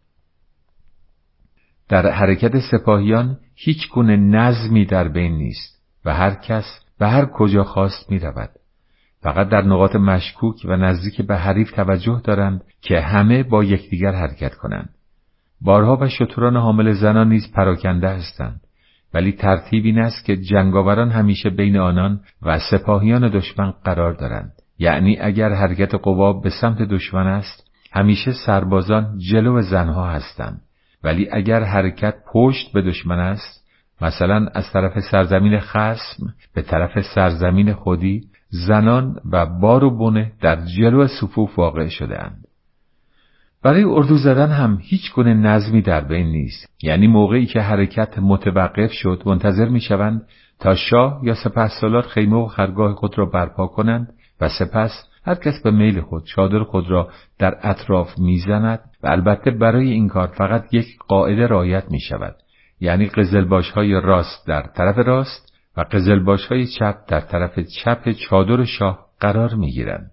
در حرکت سپاهیان هیچ گونه نظمی در بین نیست و هر کس به هر کجا خواست می رود. فقط در نقاط مشکوک و نزدیک به حریف توجه دارند که همه با یکدیگر حرکت کنند. بارها و شتران حامل زنان نیز پراکنده هستند. ولی ترتیب این است که جنگاوران همیشه بین آنان و سپاهیان دشمن قرار دارند. یعنی اگر حرکت قوا به سمت دشمن است همیشه سربازان جلو زنها هستند. ولی اگر حرکت پشت به دشمن است مثلا از طرف سرزمین خسم به طرف سرزمین خودی زنان و بار و بونه در جلو صفوف واقع شدهاند. برای اردو زدن هم هیچ گونه نظمی در بین نیست یعنی موقعی که حرکت متوقف شد منتظر می‌شوند تا شاه یا سپس سالار خیمه و خرگاه خود را برپا کنند و سپس هر کس به میل خود چادر خود را در اطراف می‌زند و البته برای این کار فقط یک قاعده رعایت می شود یعنی قزلباش های راست در طرف راست و قزلباش های چپ در طرف چپ چادر شاه قرار می گیرند.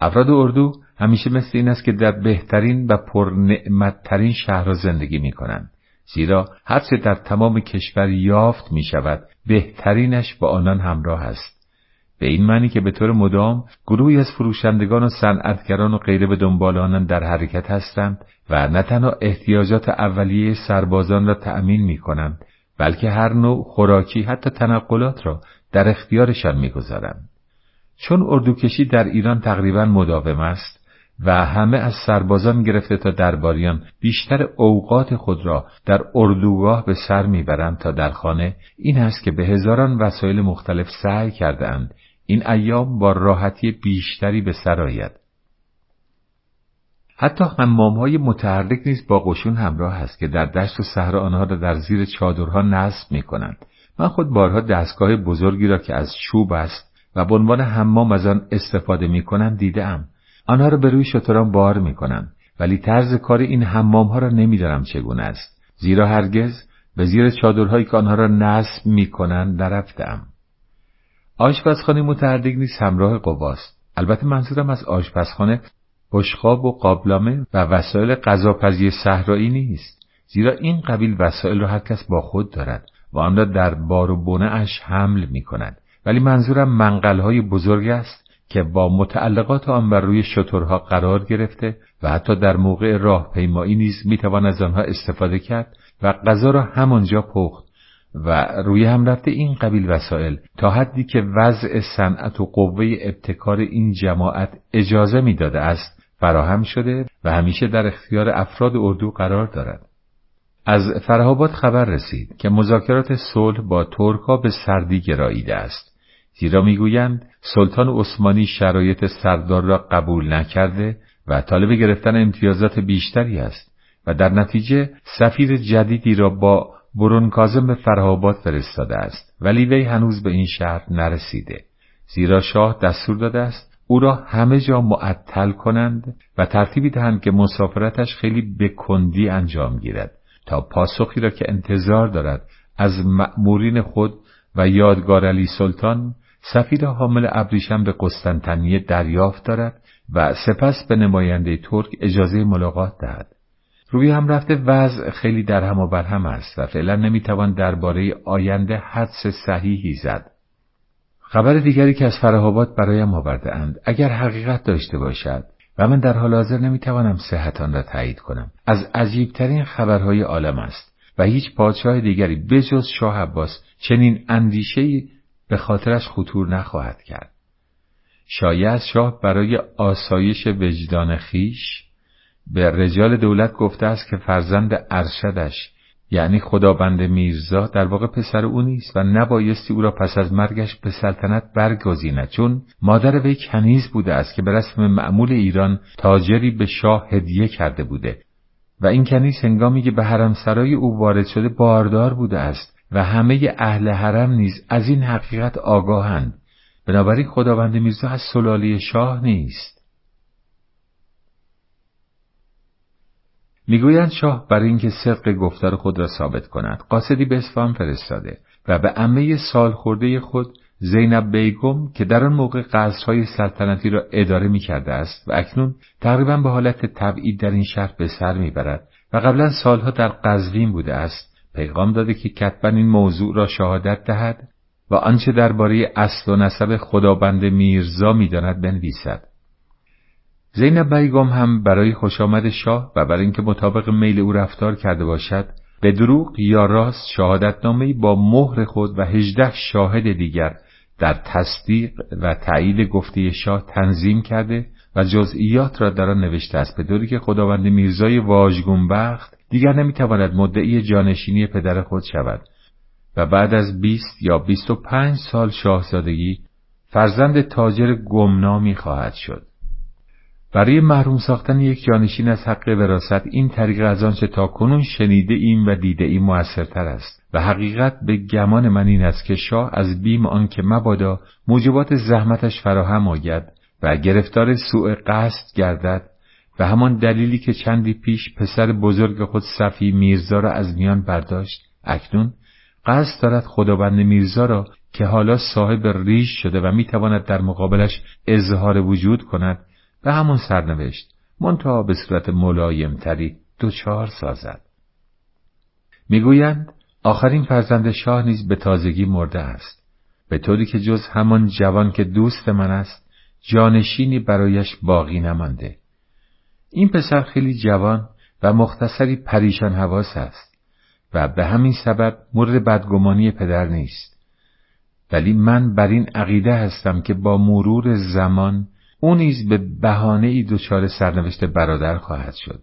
افراد اردو همیشه مثل این است که در بهترین و پرنعمتترین شهرها زندگی می کنند. زیرا هرچه در تمام کشور یافت می شود بهترینش با آنان همراه است. به این معنی که به طور مدام گروهی از فروشندگان و صنعتگران و غیره به دنبال آنان در حرکت هستند و نه تنها احتیاجات اولیه سربازان را تأمین می کنند بلکه هر نوع خوراکی حتی تنقلات را در اختیارشان می‌گذارند. چون اردوکشی در ایران تقریبا مداوم است و همه از سربازان گرفته تا درباریان بیشتر اوقات خود را در اردوگاه به سر می‌برند تا در خانه این است که به هزاران وسایل مختلف سعی کردهاند این ایام با راحتی بیشتری به سر آید. حتی حمام های متحرک نیز با قشون همراه است که در دشت و صحرا آنها را در زیر چادرها نصب می کنند. من خود بارها دستگاه بزرگی را که از چوب است و به عنوان حمام از آن استفاده می دیدم. آنها را به روی شتران بار می کنند ولی طرز کار این حمام ها را نمی‌دانم چگونه است. زیرا هرگز به زیر چادرهایی که آنها را نصب می کنند نرفتم. آشپزخانه متحرک نیز همراه قواست. البته منظورم از آشپزخانه بشخاب و قابلمه و وسایل غذاپزی صحرایی نیست. زیرا این قبیل وسایل را هر کس با خود دارد و آن را در بار و بونه اش حمل می کند ولی منظورم منقل های بزرگ است که با متعلقات آن بر روی شترها قرار گرفته و حتی در موقع راهپیمایی نیز می‌توان از آنها استفاده کرد و غذا را همانجا پخت و روی هم رفته این قبیل وسایل تا حدی که وضع صنعت و قوه ابتکار این جماعت اجازه می‌داده است فراهم شده و همیشه در اختیار افراد اردو قرار دارد. از فرهابات خبر رسید که مذاکرات صلح با ترکا به سردی گراییده است. زیرا می‌گویند سلطان عثمانی شرایط سردار را قبول نکرده و طالب گرفتن امتیازات بیشتری است و در نتیجه سفیر جدیدی را با برون کازم به فرهابات فرستاده است ولی وی هنوز به این شهر نرسیده زیرا شاه دستور داده است او را همه جا معطل کنند و ترتیبی دهند که مسافرتش خیلی به کندی انجام گیرد تا پاسخی را که انتظار دارد از مأمورین خود و یادگار علی سلطان سفیر حامل ابریشم به قسطنطنیه دریافت دارد و سپس به نماینده ترک اجازه ملاقات دهد. روی هم رفته وضع خیلی در هم و بر هم است و فعلا نمی‌توان درباره آینده حدس صحیحی زد. خبر دیگری که از فرهابات برایم آورده اند اگر حقیقت داشته باشد و من در حال حاضر نمی‌توانم صحت آن را تایید کنم. از عجیبترین خبرهای عالم است و هیچ پادشاه دیگری بجز شاه عباس چنین اندیشهای به خاطرش خطور نخواهد کرد. شاید شاه برای آسایش وجدان خیش به رجال دولت گفته است که فرزند ارشدش یعنی خدابند میرزا در واقع پسر او نیست و نبایستی او را پس از مرگش به سلطنت برگزیند. چون مادر وی کنیز بوده است که به رسم معمول ایران تاجری به شاه هدیه کرده بوده. و این کنیز هنگامی که به حرمسرای او وارد شده باردار بوده است و همه اهل حرم نیز از این حقیقت آگاهند. بنابراین خداوند میرزا از سلاله شاه نیست. می‌گویند شاه برای اینکه صدق گفتار خود را ثابت کند. قاصدی به اصفهان فرستاده و به عمه سال خورده خود زینب بیگم که در آن موقع قصرهای سلطنتی را اداره می کرده است و اکنون تقریبا به حالت تبعید در این شهر به سر می‌برد و قبلا سالها در قزوین بوده است. پیغام داده که کتبا این موضوع را شهادت دهد و آنچه درباره اصل و نسب خدابند میرزا می‌داند بنویسد. زینب بیگم هم برای خوش آمد شاه و برای اینکه مطابق میل او رفتار کرده باشد به دروغ یا راست شهادتنامه‌ای با مهر خود و هجده شاهد دیگر در تصدیق و تایید گفته شاه تنظیم کرده و جزئیات را در آن نوشته است. به دوری که خداوند میرزای واژگونبخت دیگر نمی‌تواند مدعی جانشینی پدر خود شود و بعد از بیست یا بیست و پنج سال شاهزادگی فرزند تاجر گمنامی خواهد شد. برای محروم ساختن یک جانشین از حق وراست این طریق از آنچه تا کنون شنیده ایم و دیده ایم موثرتر است. و حقیقت به گمان من این است که شاه از بیم آنکه مبادا موجبات زحمتش فراهم آید و گرفتار سوء قصد گردد و همان دلیلی که چندی پیش پسر بزرگ خود صفی میرزا را از میان برداشت اکنون قصد دارد خداوند میرزا را که حالا صاحب ریش شده و می‌تواند در مقابلش اظهار وجود کند به همون سرنوشت منتها به صورت ملایمتری دوچار سازد. می‌گویند آخرین فرزند شاه نیز به تازگی مرده است. به طوری که جز همان جوان که دوست من است جانشینی برایش باقی نمانده. این پسر خیلی جوان و مختصری پریشان حواس است و به همین سبب مورد بدگمانی پدر نیست. ولی من بر این عقیده هستم که با مرور زمان او نیز به بهانه ای دچار سرنوشت برادر خواهد شد.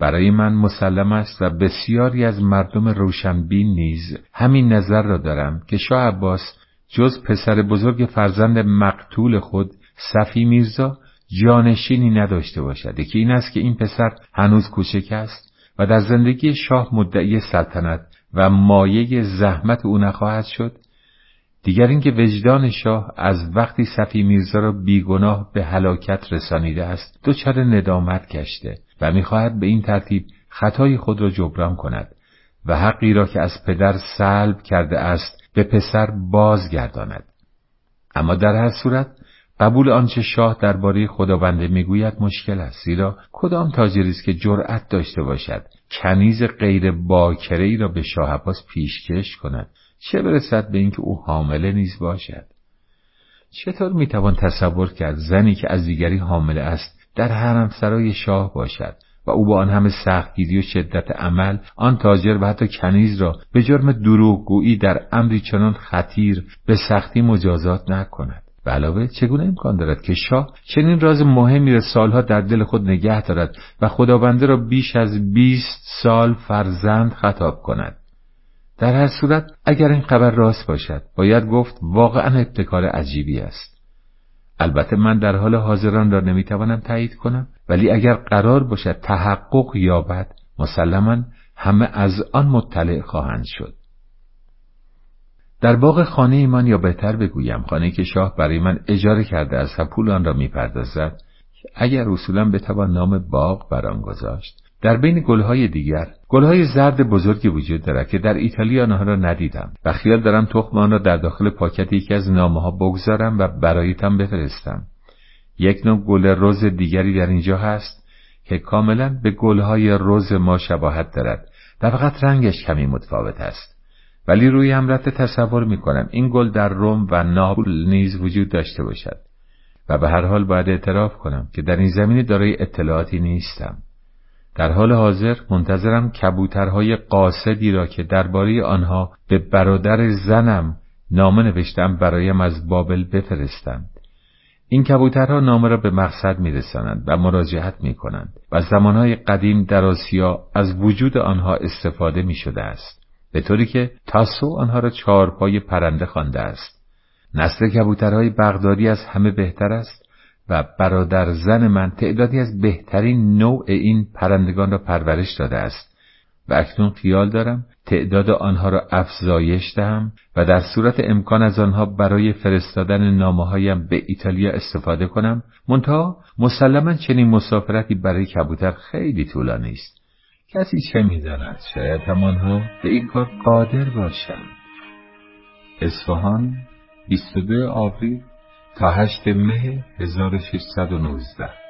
برای من مسلم است و بسیاری از مردم روشنبین نیز همین نظر را دارم که شاه عباس جز پسر بزرگ فرزند مقتول خود صفی میرزا جانشینی نداشته باشد. یکی این است که این پسر هنوز کوچک است و در زندگی شاه مدعی سلطنت و مایه زحمت او نخواهد شد. دیگر اینکه وجدان شاه از وقتی صفی میرزا را بیگناه به هلاکت رسانیده است دچار ندامت گشته و می‌خواهد به این ترتیب خطای خود را جبران کند و حقی را که از پدر سلب کرده است به پسر بازگرداند. اما در هر صورت قبول آنچه شاه درباره خداونده می‌گوید مشکل است زیرا کدام تاجری است که جرأت داشته باشد کنیز غیر باکره ای را به شاه عباس پیشکش کند؟ چه برسد به اینکه او حامله نیز باشد؟ چطور می‌توان تصور کرد زنی که از دیگری حامله است در حرم سرای شاه باشد و او با آن همه سختگیری و شدت عمل آن تاجر و حتی کنیز را به جرم دروغگویی در امری چنان خطیر به سختی مجازات نکند؟ به علاوه چگونه امکان دارد که شاه چنین راز مهمی را سالها در دل خود نگه دارد و خداونده را بیش از بیست سال فرزند خطاب کند؟ در هر صورت اگر این خبر راست باشد باید گفت واقعا ابتکار عجیبی است. البته من در حال حاضران را نمی‌توانم تایید کنم ولی اگر قرار باشد تحقق یابد مسلما همه از آن مطلع خواهند شد. در باغ خانه من یا بهتر بگویم خانه که شاه برای من اجاره کرده است و پول آن را می‌پردازد اگر اصولا بتوان نام باغ بر آن گذاشت. در بین گلهای دیگر گلهای زرد بزرگی وجود دارد که در ایتالیا آنها را ندیدم. و خیال دارم تخم آن را در داخل پاکت یکی از نامه ها بگذارم و برایتان بفرستم. یک نوع گل روز دیگری در اینجا هست که کاملا به گلهای روز ما شباهت دارد و فقط رنگش کمی متفاوت است. ولی روی امرت تصور می کنم این گل در روم و ناپول نیز وجود داشته باشد. و به هر حال باید اعتراف کنم که در این زمینه دارای اطلاعاتی نیستم. در حال حاضر منتظرم کبوترهای قاصدی را که درباره آنها به برادر زنم نامه نوشتم برایم از بابل بفرستند. این کبوترها نامه را به مقصد میرسانند و مراجعت می کنند و زمانهای قدیم در آسیا از وجود آنها استفاده می شده است به طوری که تاسو آنها را چهارپای پرنده خوانده است. نسل کبوترهای بغدادی از همه بهتر است و برادر زن من تعدادی از بهترین نوع این پرندگان را پرورش داده است. و اکنون خیال دارم تعداد آنها را افزایش دهم و در صورت امکان از آنها برای فرستادن نامه به ایتالیا استفاده کنم منتها مسلما چنین مسافرتی برای کبوتر خیلی طولانی است. کسی چه می‌داند؟ شاید همانها به این کار قادر باشند. اصفهان 22 آوریل. تا هشت مه 1619